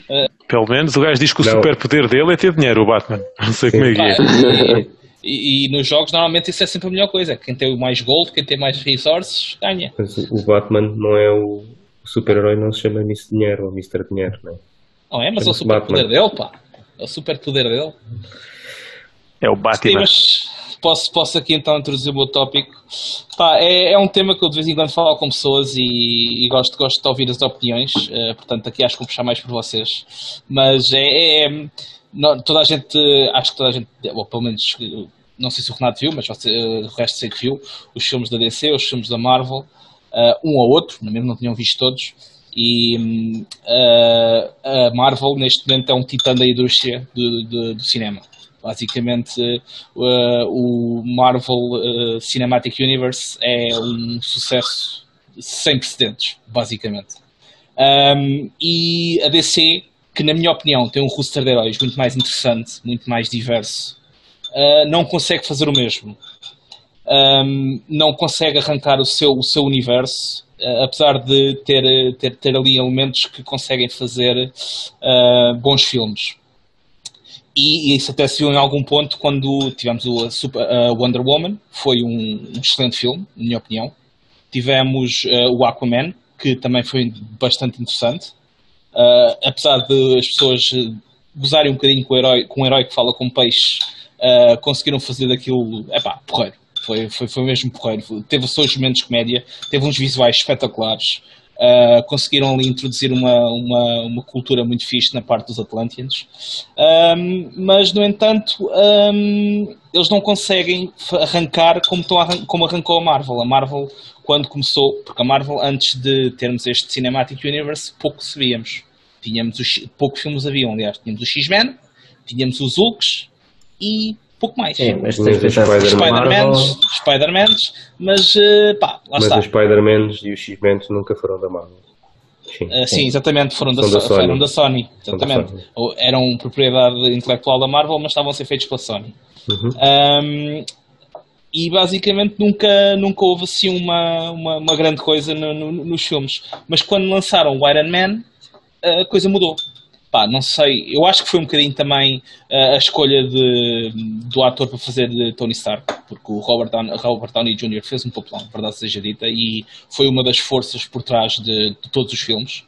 Uh, Pelo menos o gajo diz que o superpoder dele é ter dinheiro, o Batman. Não sei Sim. como é que é. E, e, nos jogos, normalmente, isso é sempre a melhor coisa. Quem tem mais gold, quem tem mais resources, ganha. Mas o Batman não é o, o super-herói, não se chama Miss Dinheiro ou Mr. Dinheiro, não é? Não é, mas é o super-poder dele, pá. É o super-poder dele. É o Batman. Sim, posso, posso aqui então introduzir o meu tópico. Pá, é, é um tema que eu de vez em quando falo com pessoas e, e gosto, gosto de ouvir as opiniões. Uh, portanto, aqui acho que vou puxar mais por vocês. Mas é, é não, toda a gente, acho que toda a gente, ou pelo menos não sei se o Renato viu, mas uh, o resto sei que viu, os filmes da DC, os filmes da Marvel, uh, um ou outro, mesmo não tinham visto todos, e uh, a Marvel neste momento é um titã da indústria do, do, do cinema. Basicamente, o Marvel Cinematic Universe é um sucesso sem precedentes, basicamente. Um, e a DC, que na minha opinião tem um roster de heróis muito mais interessante, muito mais diverso, uh, não consegue fazer o mesmo. Um, não consegue arrancar o seu, o seu universo, uh, apesar de ter, ter, ter ali elementos que conseguem fazer uh, bons filmes. E, e, isso até se viu em algum ponto quando tivemos o Super, Wonder Woman, foi um, um, excelente filme, na minha opinião. Tivemos o Aquaman, que também foi bastante interessante. apesar de as pessoas gozarem um bocadinho com o herói, com um herói que fala com peixe uh, conseguiram fazer daquilo, é pá, porreiro. Foi, foi, foi mesmo porreiro. Teve os seus momentos de comédia, teve uns visuais espetaculares. Uh, conseguiram ali introduzir uma, uma, uma, cultura muito fixe na parte dos Atlanteans. Um, mas, no entanto, um, eles não conseguem arrancar como, arran como arrancou a Marvel. A Marvel, quando começou, porque a Marvel, antes de termos este Cinematic Universe, pouco sabíamos. Tínhamos os, poucos filmes haviam, aliás. Tínhamos o X-Men, tínhamos os Hulks, e pouco mais. Sim, mas tens Spider-Mans, Spider mas uh, pá, lá mas está. Mas os Spider-Man e os X-Men nunca foram da Marvel. Sim, uh, sim, exatamente, foram da, da, Sony. Foram da Sony. Exatamente. Da Sony. Eram propriedade intelectual da Marvel, mas estavam a ser feitos pela Sony. Uhum. Um, e basicamente nunca, nunca houve assim uma, uma, uma grande coisa no, no, nos filmes. Mas quando lançaram o Iron Man, a coisa mudou pá, não sei, eu acho que foi um bocadinho também uh, a escolha de, do ator para fazer de Tony Stark, porque o Robert, Downey, Robert Downey Jr. fez um papelão, verdade seja dita, e foi uma das forças por trás de, de todos os filmes.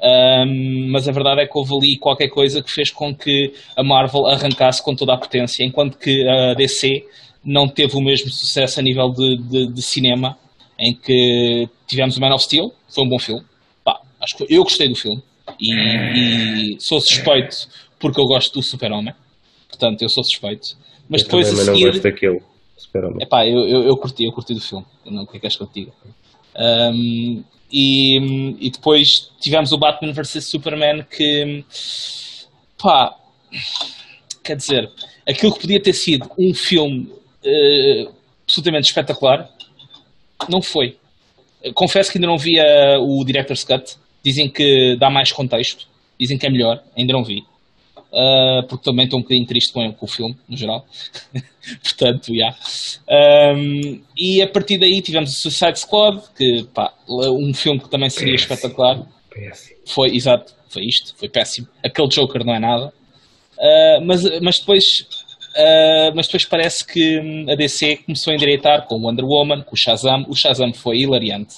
Um, mas a verdade é que houve ali qualquer coisa que fez com que a Marvel arrancasse com toda a potência, enquanto que a DC não teve o mesmo sucesso a nível de, de, de cinema, em que tivemos o Man of Steel, foi um bom filme, Pá, acho que eu gostei do filme e, e sou suspeito porque eu gosto do Super-Homem, portanto eu sou suspeito. Mas eu depois também, a seguir, não gosto daquele Super-Homem. Epá, eu, eu, eu curti, eu curti do filme. Eu não o que és que diga. Um, e, e depois tivemos o Batman vs Superman que pá, quer dizer, aquilo que podia ter sido um filme uh, absolutamente espetacular não foi. Confesso que ainda não vi a- o Director's Cut. Dizem que dá mais contexto. Dizem que é melhor. Ainda não vi. Uh, porque também estou um bocadinho triste com, com o filme, no geral. Portanto, já. Um, e a partir daí tivemos o Suicide Squad, que pá, um filme que também seria espetacular. Péssimo. Foi, exato, foi isto, foi péssimo. Aquele Joker não é nada. Uh, mas, mas, depois, uh, mas depois parece que hum, a DC começou a endireitar com o Wonder Woman, com o Shazam. O Shazam foi hilariante.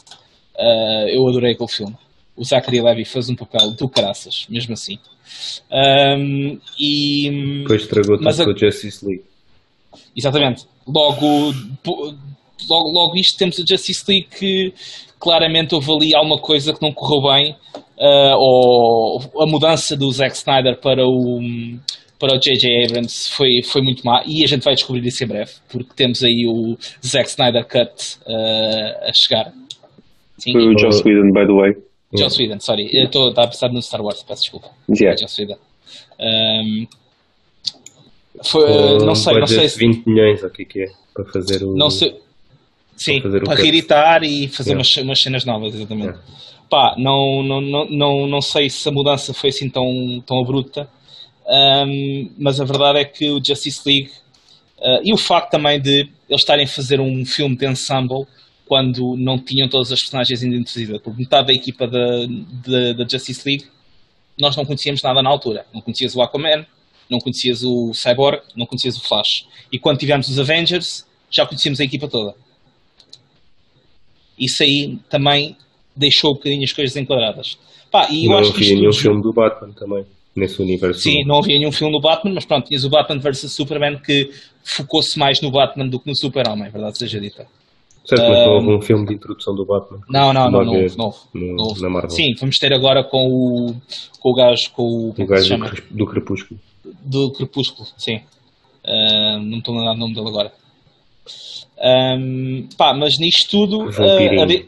Uh, eu adorei aquele filme. O Zachary Levy fez um papel do caraças, mesmo assim. Um, e, Depois estragou tudo com a Justice League. Exatamente. Logo, logo, logo isto temos a Justice League que claramente houve ali alguma coisa que não correu bem, ah, ou a mudança do Zack Snyder para o para o J.J. Abrams foi, foi muito má e a gente vai descobrir isso em breve, porque temos aí o Zack Snyder Cut ah, a chegar. Sim, Foi o Joss Whedon, by the way. Joss Whedon, sorry, eu estou a pensar no Star Wars, peço desculpa. Yeah. Joss Whedon. Um, foi, Com não sei, um não sei budget se de 20 milhões, o que é que é? Para fazer o. não sei. Sim, Para para reeditar e fazer Yeah. umas, umas cenas novas, exatamente. Yeah. Pá, não, não, não, não, não sei se a mudança foi assim tão, tão abrupta, ahm, mas a verdade é que o Justice League ah, e o facto também de eles estarem a fazer um filme de ensemble quando não tinham todas as personagens ainda introduzidas, porque metade da equipa da, da, da Justice League nós não conhecíamos nada na altura. Não conhecias o Aquaman, não conhecias o Cyborg, não conhecias o Flash. E quando tivemos os Avengers, já conhecíamos a equipa toda. Isso aí também deixou um bocadinho as coisas enquadradas. Pá, e não havia nenhum tudo- filme do Batman também, nesse universo. Sim, não havia nenhum filme do Batman, mas pronto, tinhas o Batman vs Superman que focou-se mais no Batman do que no Super-Homem, verdade seja dita. Certo, mas não houve um filme de introdução do Batman. Não, não, não, não houve, não houve. Na Marvel. Sim, vamos ter agora com o, com o gajo, com o, O é gajo do, do Crepúsculo. do Crepúsculo, sim. Ah, não estou a lembrar o nome dele agora. Ahm, pá, mas nisto tudo ah, a, D-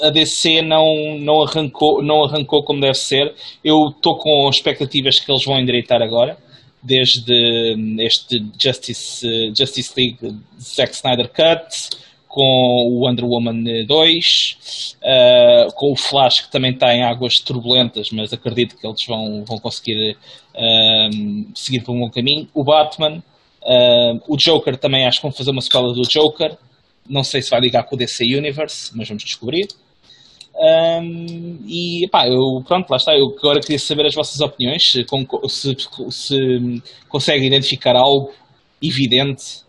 a DC não, não, arrancou, não arrancou como deve ser. Eu estou com expectativas que eles vão endireitar agora, desde hum, este Justice, Justice League Zack Snyder Cut, com o Wonder Woman 2, ah, com o Flash que também está em águas turbulentas, mas acredito que eles vão, vão conseguir ahm, seguir por um bom caminho. O Batman, ah, o Joker também acho que vão fazer uma sequela do Joker. Não sei se vai ligar com o DC Universe, mas vamos descobrir. Ahm, e pá, eu pronto, lá está. Eu agora queria saber as vossas opiniões, se, se, se conseguem identificar algo evidente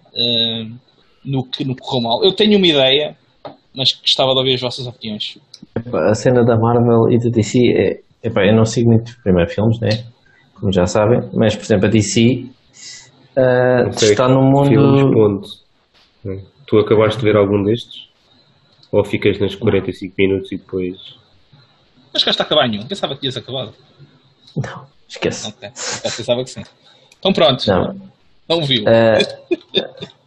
no que no correu mal. Eu tenho uma ideia, mas gostava de ouvir as vossas opiniões. A cena da Marvel e da DC é. Epá, eu não sigo muito os primeiros filmes, né? Como já sabem, mas por exemplo a DC ah, Não sei está no Filmes, mundo. ponto. Tu acabaste de ver algum destes? Ou ficas nas 45 minutos e depois. Mas cá está a acabar nenhum. Pensava que tinhas acabado. Não, esquece. Ok. Eu pensava que sim. Então pronto. Não. Não viu. Ah,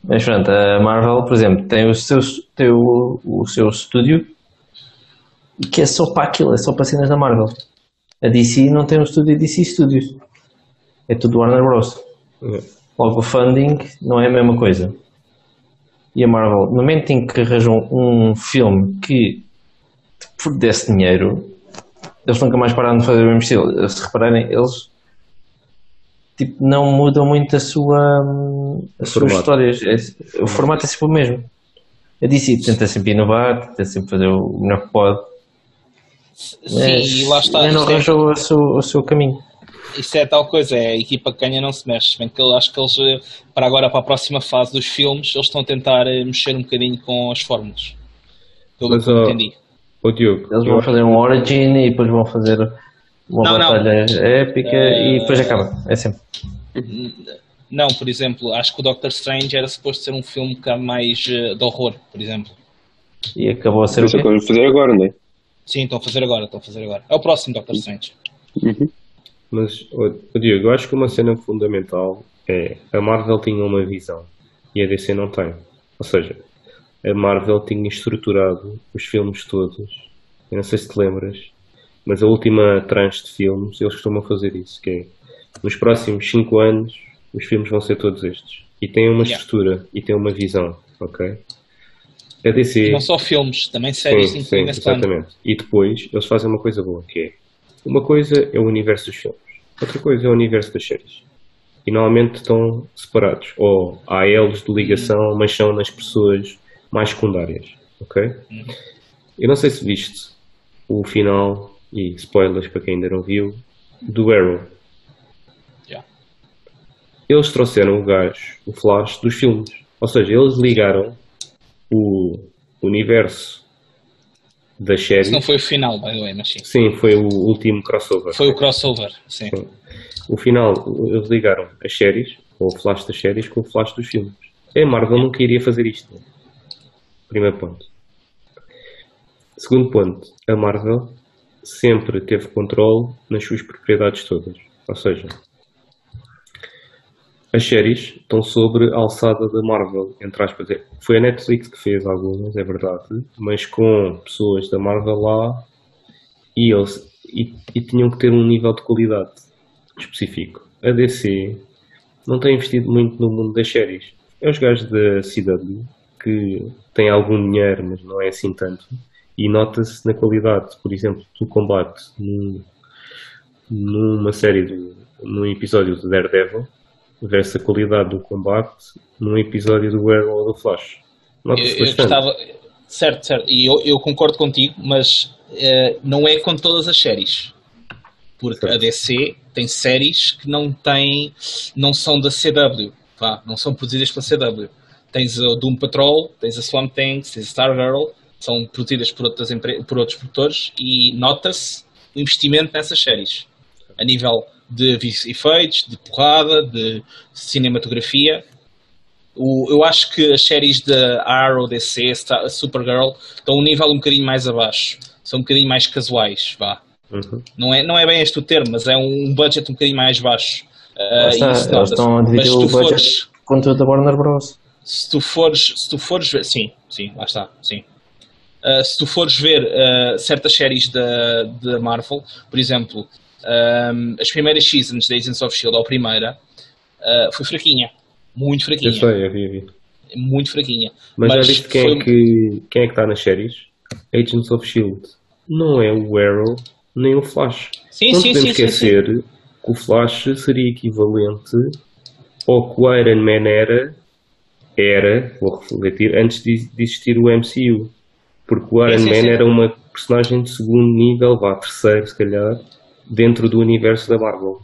mas pronto, a Marvel, por exemplo, tem o seu, tem o, o seu estúdio que é só para aquilo, é só para cenas da Marvel. A DC não tem um estúdio DC Studios. É tudo Warner Bros. Logo, o funding não é a mesma coisa. E a Marvel, no momento em que arranjam um filme que te desse dinheiro, eles nunca mais pararam de fazer o mesmo estilo. Se repararem, eles tipo, não mudam muito a sua, hum, as suas histórias. É- o formato é sempre o mesmo. A DC tenta sempre inovar, tenta sempre fazer o melhor que pode. Sim, e lá está. Ainda não é- arranjou o seu, o seu caminho. isso é tal coisa, é a equipa que ganha não se mexe. Bem que eu acho que eles, eh, para agora, para a próxima fase dos filmes, eles estão a tentar eh, mexer um bocadinho com as fórmulas. Pelo Mas, que eu ó, entendi. Ô Diogo, Eles vão fazer um Origin e depois vão fazer uma Não, não. batalha épica e depois acaba. É sempre. Não, por exemplo, acho que o Doctor Strange era suposto ser um filme que há mais eh, de horror, por exemplo. E acabou a ser é o que quê? fazer agora, não é? Sim, estão a fazer agora, estão a fazer agora. É o próximo Doctor Strange. Uhum. Mas, ô Diogo, eu acho que uma cena fundamental é a Marvel tinha uma visão e a DC não tem. Ou seja, a Marvel tinha estruturado os filmes todos. Eu não sei se te lembras, mas a última tranche de filmes eles costumam fazer isso, que é nos próximos 5 anos os filmes vão ser todos estes. E têm uma Yeah. estrutura e têm uma visão, ok? A DC. Não só filmes, também séries Sim, sim, plano. exatamente. E depois eles fazem uma coisa boa, que é uma coisa é o universo dos filmes, outra coisa é o universo das séries. E normalmente estão separados. Ou há elos de ligação, mas são nas pessoas mais secundárias. Ok? Eu não sei se viste o final, e spoilers para quem ainda não viu, do Arrow. Já. Eles trouxeram o gajo, o Flash, dos filmes. Ou seja, eles ligaram o universo das séries. Isso não foi o final, by the way, mas sim. Sim, foi o último crossover. Foi o crossover, sim. Sim. O final, eles ligaram as séries, ou o flash das séries, com o flash dos filmes. A Marvel nunca iria fazer isto. Primeiro ponto. Segundo ponto, a Marvel sempre teve controle nas suas propriedades todas. Ou seja, as séries estão sobre a alçada da Marvel, entre aspas. É, Foi a Netflix que fez algumas, é verdade, mas com pessoas da Marvel lá e eles e, e tinham que ter um nível de qualidade específico. A DC não tem investido muito no mundo das séries. É os gajos da CW que têm algum dinheiro, mas não é assim tanto. E nota-se na qualidade, por exemplo, do combate num- numa série, do, num episódio de Daredevil, versus a qualidade do combate num episódio do Arrow ou do Flash. Nota-se bastante. gostava. Certo, certo. E eu, eu concordo contigo, mas eh, não é com todas as séries. Porque Certo. a DC tem séries que não têm, não são da CW, vá, não são produzidas pela CW. Tens o Doom Patrol, tens a Swamp Thing, tens a Star Girl, são produzidas por, outras por outros produtores e nota-se o investimento nessas séries. A nível de efeitos, de porrada, de cinematografia. O- eu acho que as séries da Arrow, DC, Star- Supergirl estão um nível um bocadinho mais abaixo. São um bocadinho mais casuais, vá. Uhum. Não é, não é bem este o termo, mas é um budget um bocadinho mais baixo. Ah, Lá está, isso eles estão a dividir se o tu budget fores, com tudo da Warner Bros. se tu fores, se tu fores ver, sim, sim, lá está, sim. Uh, se tu fores ver uh, certas séries da, da Marvel, por exemplo, um, as primeiras seasons de Agents of Shield, ou a primeira, uh, foi fraquinha, muito Eu fraquinha, sei, eu vi, eu vi. muito fraquinha. Mas, já Mas viste quem, foi- é que, quem é que está nas séries? Agents of Shield. Não é o Arrow nem o Flash. Sim, não sim, podemos sim, sim, sim. esquecer que o Flash seria equivalente ao que o Iron Man era, era, vou refletir, antes de existir o MCU. Porque o Iron sim, Man sim. era uma personagem de segundo nível, vá, terceiro se calhar, dentro do universo da Marvel.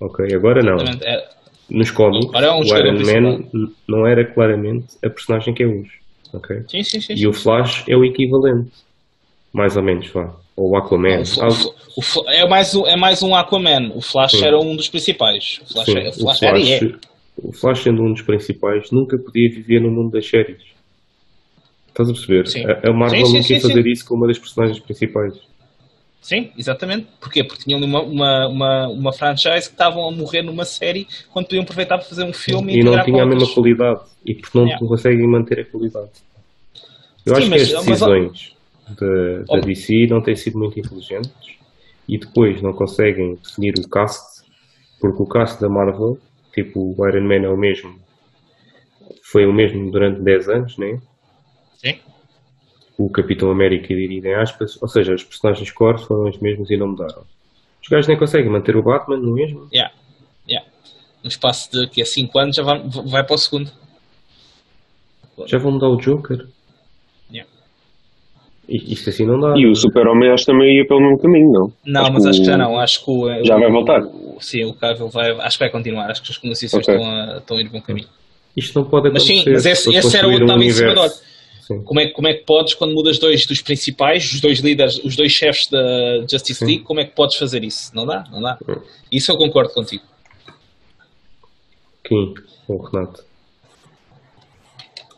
Ok, agora não. É- Nos cómics, é um o Iron Man principal. não era claramente a personagem que é hoje. Ok? sim, sim, sim. E o Flash é o equivalente. Mais ou menos, vá. Ou o Aquaman. O o Fl- é, mais um, é mais um Aquaman. O Flash era um dos principais. O Flash, é, o o Flash era e é. Flash, o Flash sendo um dos principais, nunca podia viver no mundo das séries. Estás a perceber? Sim. A, a Marvel Sim, sim, não quer fazer isso com uma das personagens principais. Sim, exatamente. Porquê? Porque tinham ali uma, uma, uma, uma franchise que estavam a morrer numa série quando podiam aproveitar para fazer um filme E não integrar tinha a mesma qualidade. E porque não Yeah. conseguem manter a qualidade. Eu acho mas- que as mas- decisões da, da. DC não têm sido muito inteligentes e depois não conseguem definir o cast, porque o cast da Marvel, tipo o Iron Man é o mesmo, foi o mesmo durante 10 anos, né? Sim. O Capitão América dividido em aspas, ou seja, os personagens core foram os mesmos e não mudaram. Os gajos nem conseguem manter o Batman no mesmo. Yeah. Yeah. No espaço de que 5 anos já vai, vai para o segundo. Já vão mudar o Joker. Yeah. Isto assim não dá. E o Super-Homem acho que também ia pelo mesmo caminho, não? Não, Acho mas acho que já não. Acho que o, Já o- vai voltar? o- sim, o Cavill vai. Acho que vai continuar. Acho que as negociações Ok. estão, a, estão a ir bom caminho. Isto não pode Mas acontecer. sim, mas esse, esse era o que um estava em cima. Sim. Como é, como é que podes, quando mudas dois dos principais, os dois líderes, os dois chefes da Justice Sim. League, como é que podes fazer isso? Não dá? Não dá. Hum. Isso eu concordo contigo. Kim, o Renato.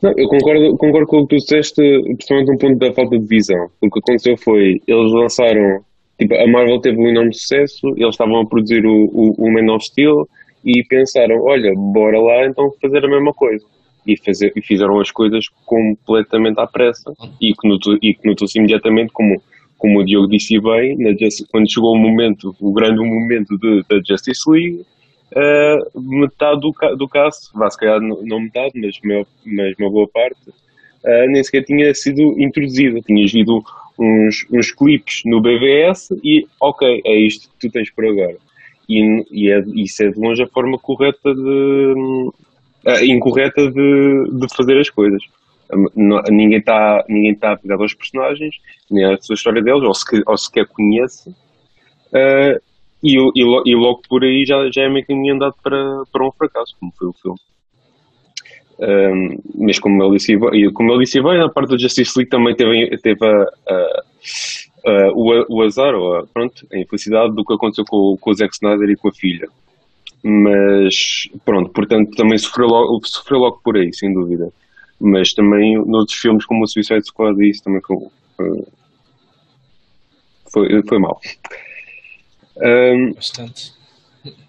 Não, eu concordo, concordo com o que tu disseste, principalmente um ponto da falta de visão. O que aconteceu foi, eles lançaram, tipo, a Marvel teve um enorme sucesso, eles estavam a produzir o, o, o Man of Steel e pensaram, olha, bora lá então fazer a mesma coisa. E, fazer, e fizeram as coisas completamente à pressa e que notou- e que notou-se imediatamente como, como o Diogo disse bem, Justice- quando chegou o momento, o grande momento de- da Justice League, Uh, metade do, do caso, vá se calhar não metade, mas, mas uma boa parte, uh, nem sequer tinha sido introduzida. Tinhas visto uns, uns clipes no BVS e, ok, é isto que tu tens por agora. E, e é, isso é de longe a forma correta de. Uh, incorreta de, de fazer as coisas. Não- ninguém está ninguém tá apegado aos personagens, nem à sua história deles, ou, sequer, ou sequer conhece. Uh, e, e e logo por aí já, já é meio caminho andado para, para um fracasso, como foi o filme. Um, mas como ele disse, como ele disse bem, a parte do Justice League também teve, teve a, a- a- o, a- o azar, ou a, pronto, a infelicidade do que aconteceu com, com o Zack Snyder e com a filha. Mas pronto, portanto também sofreu logo, sofreu logo por aí, sem dúvida. Mas também noutros filmes como o Suicide Squad isso também foi, foi, foi, foi mal. Um, Bastante.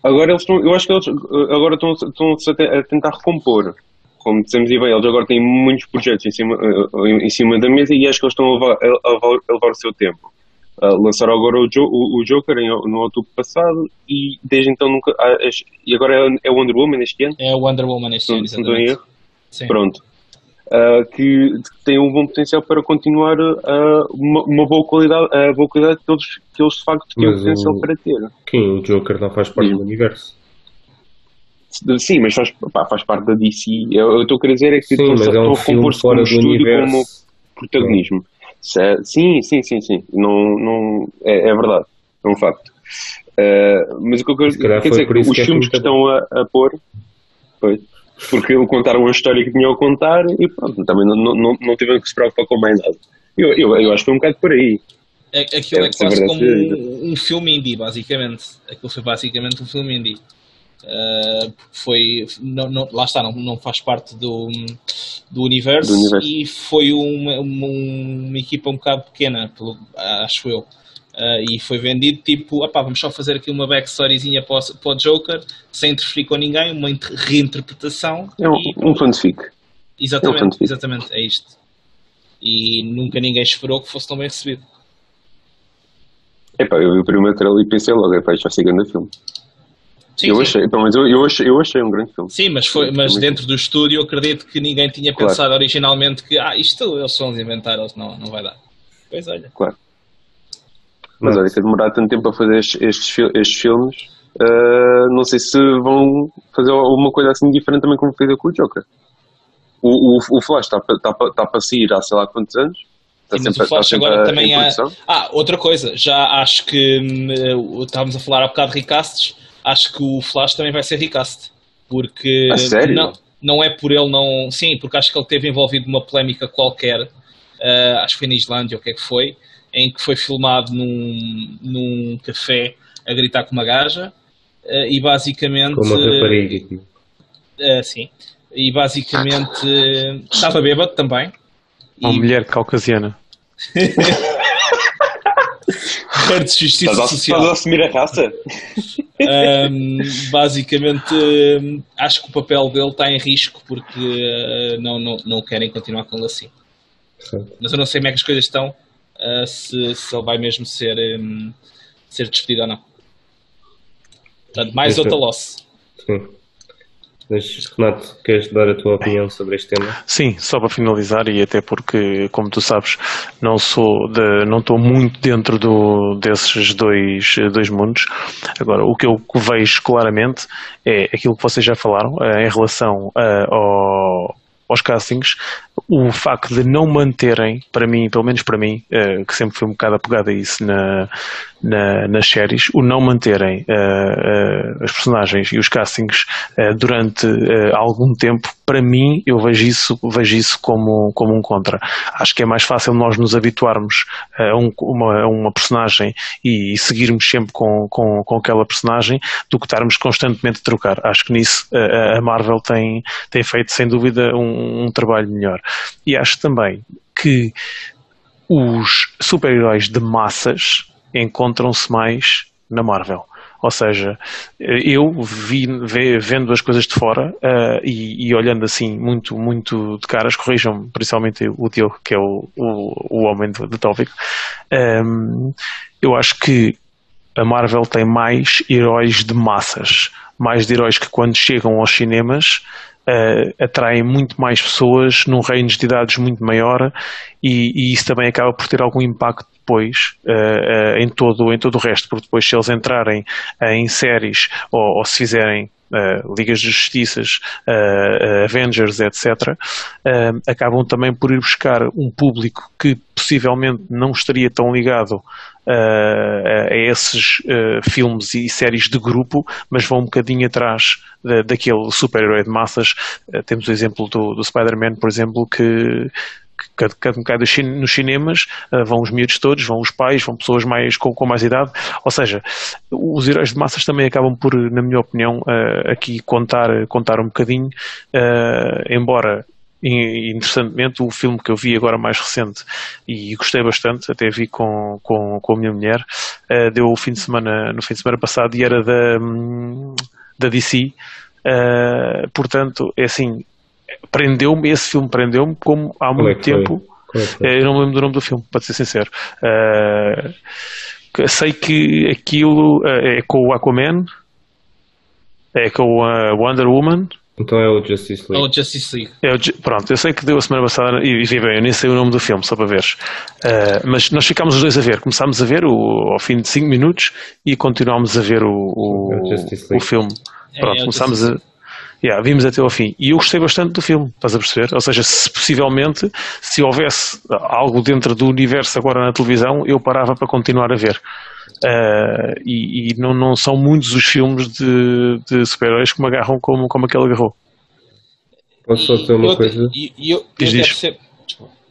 Agora eles estão, eu acho que eles eh, agora estão, estão-se a, te- a tentar recompor. Como dissemos e bem, eles agora têm muitos projetos em cima, eh, em cima da mesa e acho que eles estão a levar- a levar o seu tempo. Ah, lançaram agora o, Jo- o- o Joker em, no outubro passado e desde então nunca. ah, e agora é, é Wonder Woman este ano? É o Wonder Woman este ano, não estou em exatamente. erro? Sim. Pronto. Ah, que tem um bom potencial para continuar ah, uma, uma boa qualidade, a boa qualidade que eles, que eles de facto têm Mas potencial o- para ter. Kim, o Joker não faz parte Sim. do universo. Sim, mas faz, pá, faz parte da DC. Eu eu estou a querer dizer é que Sim, estão, mas é estão um a filme compor-se fora como do estúdio como universo. protagonismo. Sim, sim, sim, sim. Não, não, é, é verdade. É um facto. Eh, mas o que eu quero quer dizer que os que é filmes que estão a, a pôr, pois, porque contaram a história que tinham a contar e pronto, também não, não, não, não tiveram que se preocupar com mais nada. Eu, eu, eu acho que foi um bocado por aí. É- Aquilo é, É, é quase como um, um filme indie, basicamente. Aquilo foi basicamente um filme indie. Uh, foi, não, não- lá está, não, não faz parte do, do, universo, Do universo. e foi uma, uma, uma equipa um bocado pequena, pelo- acho eu. Uh, e foi vendido tipo, opá, vamos só fazer aqui uma backstoryzinha para o, para o Joker, sem interferir com ninguém, uma inter- reinterpretação. É um, e um fanfic. Exatamente, fanfic. exatamente, é isto. E nunca ninguém esperou que fosse tão bem recebido. Epá, eu vi o primeiro trailer e pensei logo, epá, isto vai ser grande filme. Sim, eu sim. achei, pelo menos eu, eu, achei, eu achei um grande filme. Sim, mas, foi, mas dentro do estúdio eu acredito que ninguém tinha Claro. pensado originalmente que ah, isto eles só nos inventaram, não, não vai dar. Pois olha. Claro. Mas olha, ter demorado tanto tempo a fazer estes, estes, estes filmes, ah, não sei se vão fazer alguma coisa assim diferente também como fez com o Joker. O, o, o Flash está para tá, tá para sair há sei lá quantos anos. Está Sim, mas sempre, o Flash sempre agora também há. Ah, outra coisa, já acho que hum, eh, estávamos a falar há bocado de recasts, acho que o Flash também vai ser recast. Porque A sério? não, não é por ele não. Sim, porque acho que ele teve envolvido numa polémica qualquer, eh, acho que foi na Islândia ou o que é que foi, em que foi filmado num, num café a gritar com uma gaja eh, e basicamente. Com uma rapariga. Eh, sim. E basicamente estava bêbado também. Uma E mulher caucasiana. perde justiça Estás a, social. estás a assumir a raça? Um, basicamente, um, acho que o papel dele está em risco porque uh, não, não, não querem continuar com ele assim. Certo. Mas eu não sei como é que as coisas estão, uh, se, se ele vai mesmo ser, um, ser despedido ou não. Portanto, mais é- outra loss. Sim. Mas, Renato, queres dar a tua opinião sobre este tema? Sim, só para finalizar e até porque, como tu sabes, não sou de, não estou muito dentro do, desses dois, dois mundos. Agora, o que eu vejo claramente é aquilo que vocês já falaram eh, em relação eh, ao- aos castings. o facto de não manterem, para mim, pelo menos para mim, uh, que sempre foi um bocado apegado a isso na, na, nas séries, o não manterem uh, uh, as personagens e os castings durante algum tempo, para mim, eu vejo isso, vejo isso como, como um contra. Acho que é mais fácil nós nos habituarmos a, um, uma, a uma personagem e, e, seguirmos sempre com, com, com aquela personagem do que estarmos constantemente a trocar. Acho que nisso a Marvel tem, tem feito, sem dúvida, um, um trabalho melhor. E acho também que os super-heróis de massas encontram-se mais na Marvel. Ou seja, eu vi, vendo as coisas de fora uh, e, e, olhando assim muito, muito de caras, corrijam principalmente o Diogo, que é o, o, o homem do, do tópico, um, ehm, eu acho que a Marvel tem mais heróis de massas, mais de heróis que quando chegam aos cinemas uh, atraem muito mais pessoas num range de idades muito maior e, e isso também acaba por ter algum impacto depois uh, uh, em, todo, em todo o resto, porque depois se eles entrarem em séries ou, ou se fizerem Uh, Ligas de Justiças, uh, Avengers, etc., acabam também por ir buscar um público que possivelmente não estaria tão ligado a esses filmes e séries de grupo, mas vão um bocadinho atrás daquele super-herói de massas. temos o exemplo do, do Spider-Man, por exemplo, que cada, cada nos cinemas uh, vão os miúdos todos, vão os pais, vão pessoas mais com, com, mais idade. Ou seja, os heróis de massas também acabam por, na minha opinião, uh, aqui contar, contar um bocadinho, uh, embora interessantemente o filme que eu vi agora mais recente e gostei bastante, até vi com, com, com a minha mulher, deu o fim de semana, no fim de semana passado e era da, hum, da DC. Uh, portanto, é assim, prendeu-me, esse filme prendeu-me como há muito é tempo. É eu não me lembro do nome do filme, para ser sincero. Uh, sei que aquilo uh, é com o Aquaman, é com a Wonder Woman. Então é o Justice League. É o Justice League. É o, pronto, eu sei que deu a semana passada e vi bem, eu nem sei o nome do filme, só para veres. Uh, mas nós ficámos os dois a ver. Começámos a ver o, ao fim de 5 minutos e continuámos a ver o, o, o filme. Pronto, é, começámos a Yeah, vimos até ao fim. E eu gostei bastante do filme, estás a perceber? Ou seja, se possivelmente, se houvesse algo dentro do universo agora na televisão, eu parava para continuar a ver. Uh, e, e não, não, são muitos os filmes de, de super-heróis que me agarram como, como aquele agarrou. Posso só dizer uma eu, coisa? Eu, eu, diz, diz.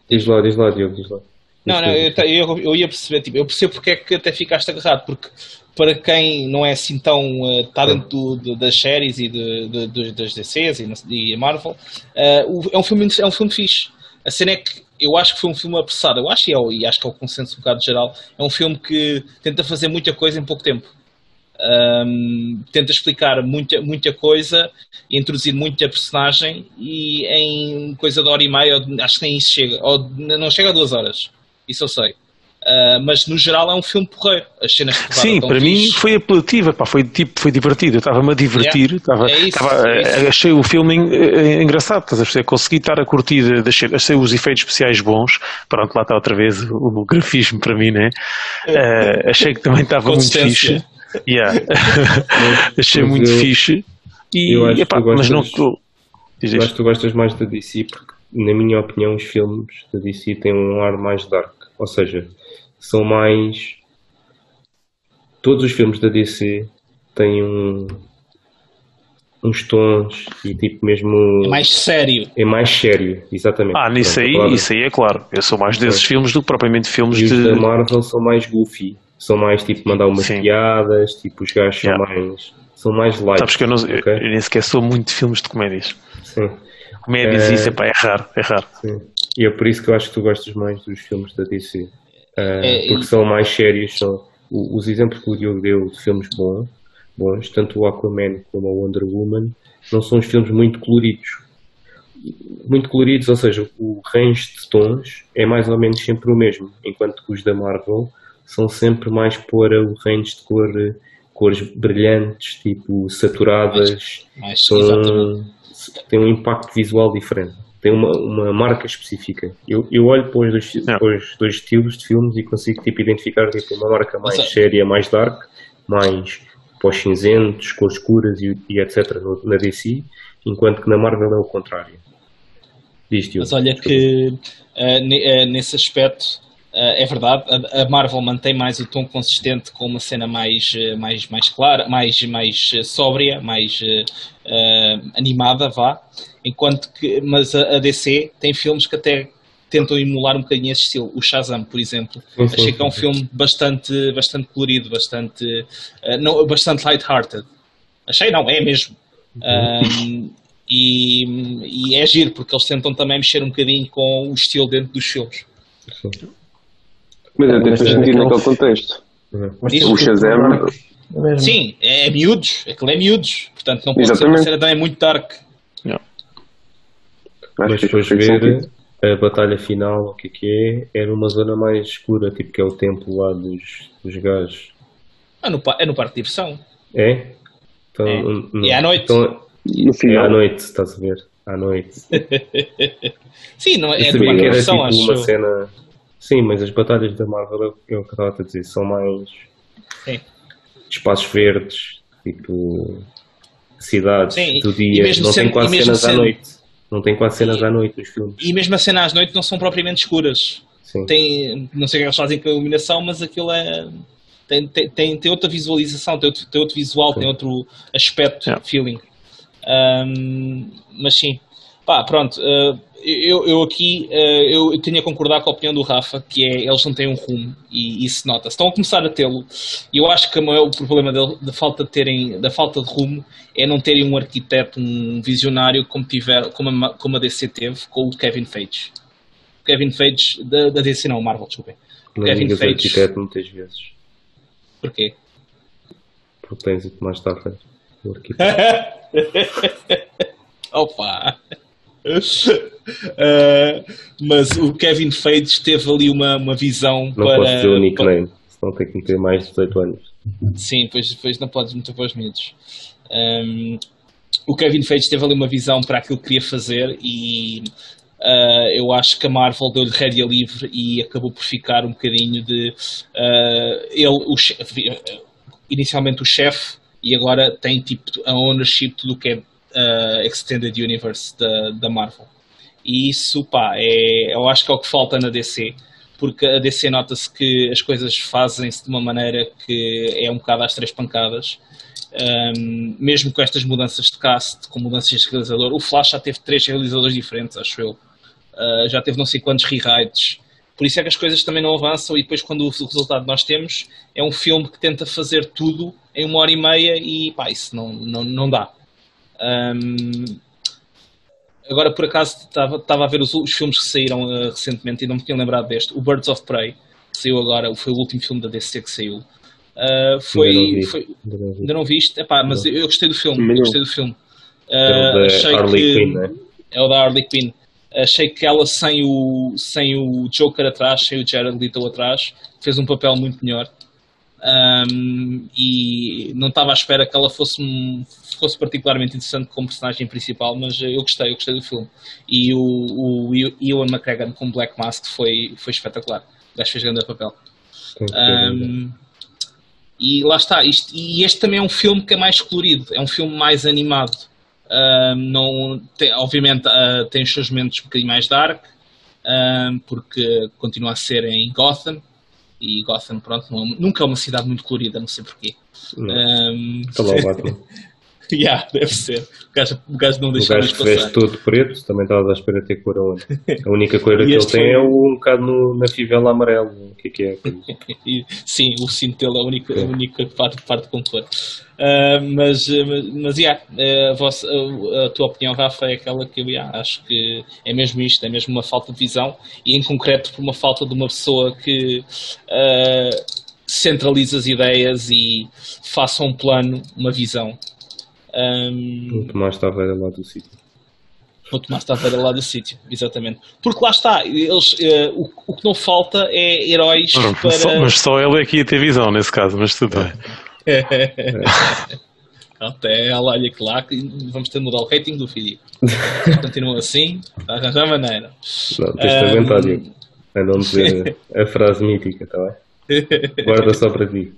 diz lá, diz lá, Diogo, diz lá. Não, não, eu, eu, eu, ia perceber, tipo, eu percebo porque é que até ficaste agarrado, porque para quem não é assim tão uh, está dentro do, do, das séries e de, de, das DCs e, e Marvel, uh, é um filme é um filme fixe. A cena é que eu acho que foi um filme apressado, eu acho e, é, e acho que é o consenso um bocado geral, é um filme que tenta fazer muita coisa em pouco tempo. Um, tenta explicar muita, muita coisa, introduzir muita personagem e em coisa de hora e meia, acho que nem isso chega, ou não chega a duas horas, isso eu sei. Uh, mas no geral é um filme porreiro. As cenas que Sim, para fixe. mim foi apelativa, pá, foi, tipo, foi divertido. Eu estava-me a divertir, yeah. é isso, é achei o filme uh, engraçado, estás a perceber? Consegui estar a curtir, achei, achei os efeitos especiais bons. Pronto, lá está outra vez o, o grafismo para mim, né? Uh, achei que também estava muito fixe. Yeah. achei muito eu, fixe. E, eu acho epá, gostas, mas não. Eu acho que tu gostas mais da DC porque, na minha opinião, os filmes da DC têm um ar mais dark. Ou seja, são mais. Todos os filmes da DC têm um, uns tons e tipo mesmo. É mais sério. É mais sério, exatamente. Ah, nisso aí, isso aí é claro. Eu sou mais desses filmes do que propriamente filmes e de. Os da Marvel são mais goofy. São mais tipo mandar umas Sim. piadas, tipo os gajos yeah. são mais. São mais light. Sabes que eu, não, okay? eu, eu nem sequer sou muito de filmes de comédias. Sim. Comédias, é... isso é, é raro, é raro. Sim. E é por isso que eu acho que tu gostas mais dos filmes da DC. Uh, é, porque são mais sérios. São, os exemplos que o Diogo deu de filmes bons, bons, tanto o Aquaman como a Wonder Woman, não são os filmes muito coloridos. Muito coloridos, ou seja, o range de tons é mais ou menos sempre o mesmo, enquanto que os da Marvel são sempre mais para o range de cor, cores brilhantes, tipo saturadas, são, têm um impacto visual diferente tem uma, uma marca específica. Eu, eu olho para os, dois, para os dois estilos de filmes e consigo tipo, identificar tipo, uma marca mais Exato. séria, mais dark, mais pós cinzentos, cores escuras e, e etc. No, na DC, enquanto que na Marvel é o contrário. Diz-te, Mas olha que uh, ne- nesse aspecto uh, é verdade, a, Marvel mantém mais o tom consistente com uma cena mais, mais, mais clara, mais, mais sóbria, mais uh, animada, vá. Enquanto que, mas a, a DC tem filmes que até tentam emular um bocadinho esse estilo. O Shazam, por exemplo, Sim, sim, achei que é um sim. filme bastante, bastante colorido, bastante, uh, não, bastante light-hearted. Achei não, é mesmo. Um, e, e é giro, porque eles tentam também mexer um bocadinho com o estilo dentro dos filmes. Mas até faz é sentido naquele contexto. Mas O Shazam, é. Sim, é, é miúdos, aquilo é miúdos, portanto não pode Exatamente. ser uma cena também muito dark. Acho Mas depois ver sentido. a batalha final, o que é que é, era uma zona mais escura, tipo que é o templo lá dos, dos gajos. Ah, no, é no parque de diversão. É? Então, É. É à noite. Então, No é final. à noite, estás a ver? À noite. Sim, não, é sabia que de diversão, tipo acho uma cena. Sim, mas as batalhas da Marvel é o- é que eu estava a dizer, são mais Sim. espaços verdes, tipo cidades Sim, do dia. Não sendo- tem quase cenas à sendo- noite. Não tem quase cenas à noite nos filmes. E mesmo as cenas às noites não são propriamente escuras. Sim. Tem, não sei o que eles fazem com a iluminação, mas aquilo é. Tem, tem, tem, outra visualização, tem outro, tem outro visual, tem outro aspecto, Yeah. feeling. Ahm, mas sim, pá, pronto. ah, eu, eu aqui ah, eu, tenho a concordar com a opinião do Rafa, que é eles não têm um rumo e isso nota. Estão a começar a tê-lo. E eu acho que o maior problema dele- da falta de terem, da falta de rumo é não terem um arquiteto, um visionário como, tiver, como, a, como a DC teve com o Kevin Feige. O Kevin Feige, da, da DC não, Marvel, desculpem. Não Kevin digas Feige. arquiteto muitas vezes. Porquê? Porque tens o Tomás Stafford. O arquiteto. Opa! Uh, mas o Kevin Feige teve ali uma, uma visão Não para. posso dizer o para- nickname, senão tem que meter mais de 18 anos. Sim, pois, pois não podes meter para os miúdos. Um, o Kevin Feige teve ali uma visão para aquilo que queria fazer e uh, eu acho que a Marvel deu-lhe rédea livre e acabou por ficar um bocadinho de uh, ele, o chefe, inicialmente o chefe e agora tem tipo a ownership do que é uh, Extended Universe da, da Marvel. E isso, pá, é, eu acho que é o que falta na DC porque a DC nota-se que as coisas fazem-se de uma maneira que é um bocado às três pancadas. Um, mesmo com estas mudanças de cast, com mudanças de realizador, o Flash já teve três realizadores diferentes, acho eu. Uh, já teve não sei quantos rewrites. Por isso é que as coisas também não avançam e depois quando o resultado nós temos é um filme que tenta fazer tudo em uma hora e meia e pá, isso não, não, não dá. Um, Agora, por acaso, estava, a ver os, os filmes que saíram uh, recentemente e não me tinha lembrado deste. O Birds of Prey, que saiu agora, foi o último filme da DC que saiu. Uh, foi, Ainda não foi- Ainda não não viste? Epá, mas eu, eu gostei do filme. Eu não. gostei do filme. Uh, É o da achei Harley que- Quinn, né? É o da Harley Quinn. Achei que ela, sem o, sem o Joker atrás, sem o Jared Leto atrás, fez um papel muito melhor. Um, e não estava à espera que ela fosse, fosse particularmente interessante como personagem principal, mas eu gostei, eu gostei do filme. E o, o Ewan McGregor com Black Mask foi, foi espetacular. O gajo fez grande papel. Um, e lá está, isto- e este também é um filme que é mais colorido, é um filme mais animado. Um, não, tem- obviamente ah, tem os seus momentos um bocadinho mais dark, porque continua a ser em Gotham, e Gotham, pronto, é- nunca é uma cidade muito colorida, não sei porquê. Não. Um, o Batman. yeah, deve ser. O gajo, o gajo não O deixa gajo isto que veste passar. todo preto, também estavas à espera de ter cor aonde? A única cor que ele tem é o, um bocado no, na fivela amarelo. O que é que é? sim, o cinto dele é a única, a única parte, parte com cor. Ah, mas, mas, mas yeah, a, vossa, a, tua opinião, Rafa, é aquela que eu yeah, acho que é mesmo isto, é mesmo uma falta de visão e, em concreto, por uma falta de uma pessoa que ah, centralize as ideias e faça um plano, uma visão. Um, O Tomás estava lá do sítio. o Tomás Taveira lá do sítio, exatamente. Porque lá está, eles, eh, o, o que não falta é heróis Ora, para. só- mas só ele é que ia ter visão nesse caso, mas tudo bem. Até ela olha que lá, vamos ter de mudar o rating do. Se continua assim, está a arranjar maneira. Não, tens de Um, aguentar, Diego. A não dizer a frase mítica, está bem? Guarda só para ti.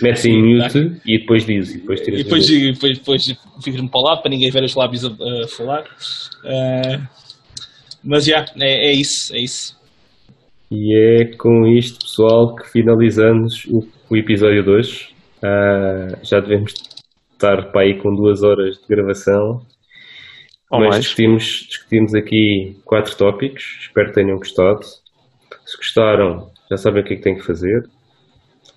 Mete em mute e depois diz. E depois tiras E depois, e depois, depois fica-me para o lado para ninguém ver os lábios a, a falar. Ah, Mas já, é, é isso, é isso. E é com isto, pessoal, que finalizamos o, o episódio de hoje. Uh, já devemos estar para aí com duas horas de gravação. Ou mas mais. discutimos, discutimos aqui quatro tópicos. Espero que tenham gostado. Se gostaram, já sabem o que é que têm que fazer.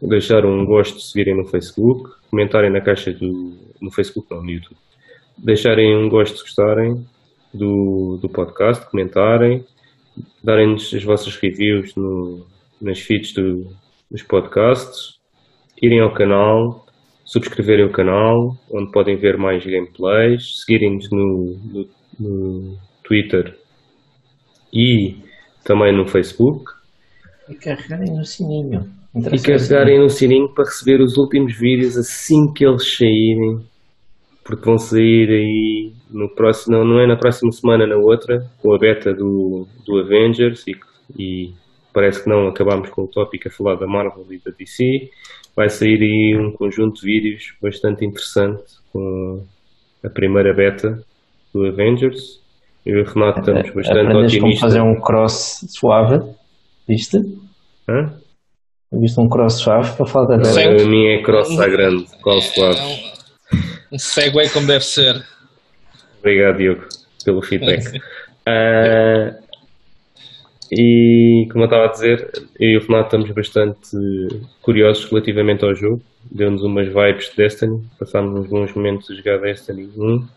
Deixar um gosto, seguirem no Facebook, comentarem na caixa do. no Facebook, não, no YouTube. Deixarem um gosto se gostarem do, do podcast, comentarem, darem-nos as vossas reviews no, nas feeds do, dos podcasts, irem ao canal, subscreverem o canal, onde podem ver mais gameplays, seguirem-nos no, no, no Twitter e também no Facebook. E carregarem no sininho. E carregarem no sininho para receber os últimos vídeos assim que eles saírem. Porque vão sair aí no próximo, não, não é na próxima semana, na outra, com a beta do, do Avengers e, e parece que não acabámos com o tópico a falar da Marvel e da DC. Vai sair aí um conjunto de vídeos bastante interessante com a primeira beta do Avengers. Eu e o Renato estamos bastante Aprendes como otimistas. fazer um cross suave. Viste? Hã? Viste um cross suave para falar da beta? A minha é cross à grande, qual suave. É um, um segue como deve ser. Obrigado, Diogo, pelo feedback. Ah, e como eu estava a dizer, eu e o Renato estamos bastante curiosos relativamente ao jogo. Deu-nos umas vibes de Destiny, passámos uns bons momentos a jogar Destiny 1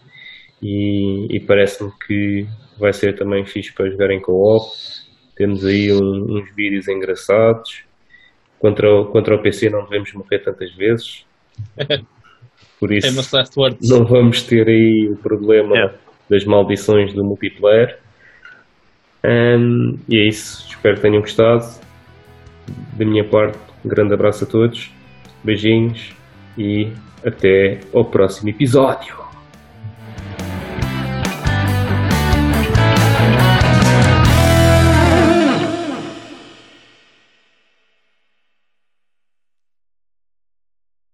e, e parece-me que vai ser também fixe para jogar em co-op. Temos aí um- uns vídeos engraçados. Contra o, contra o PC não devemos morrer tantas vezes. Por isso Famous last words. não vamos ter aí o problema Yeah. das maldições do multiplayer. Ahm, e é isso. Espero que tenham gostado. Da minha parte, um grande abraço a todos. Beijinhos e até ao próximo episódio.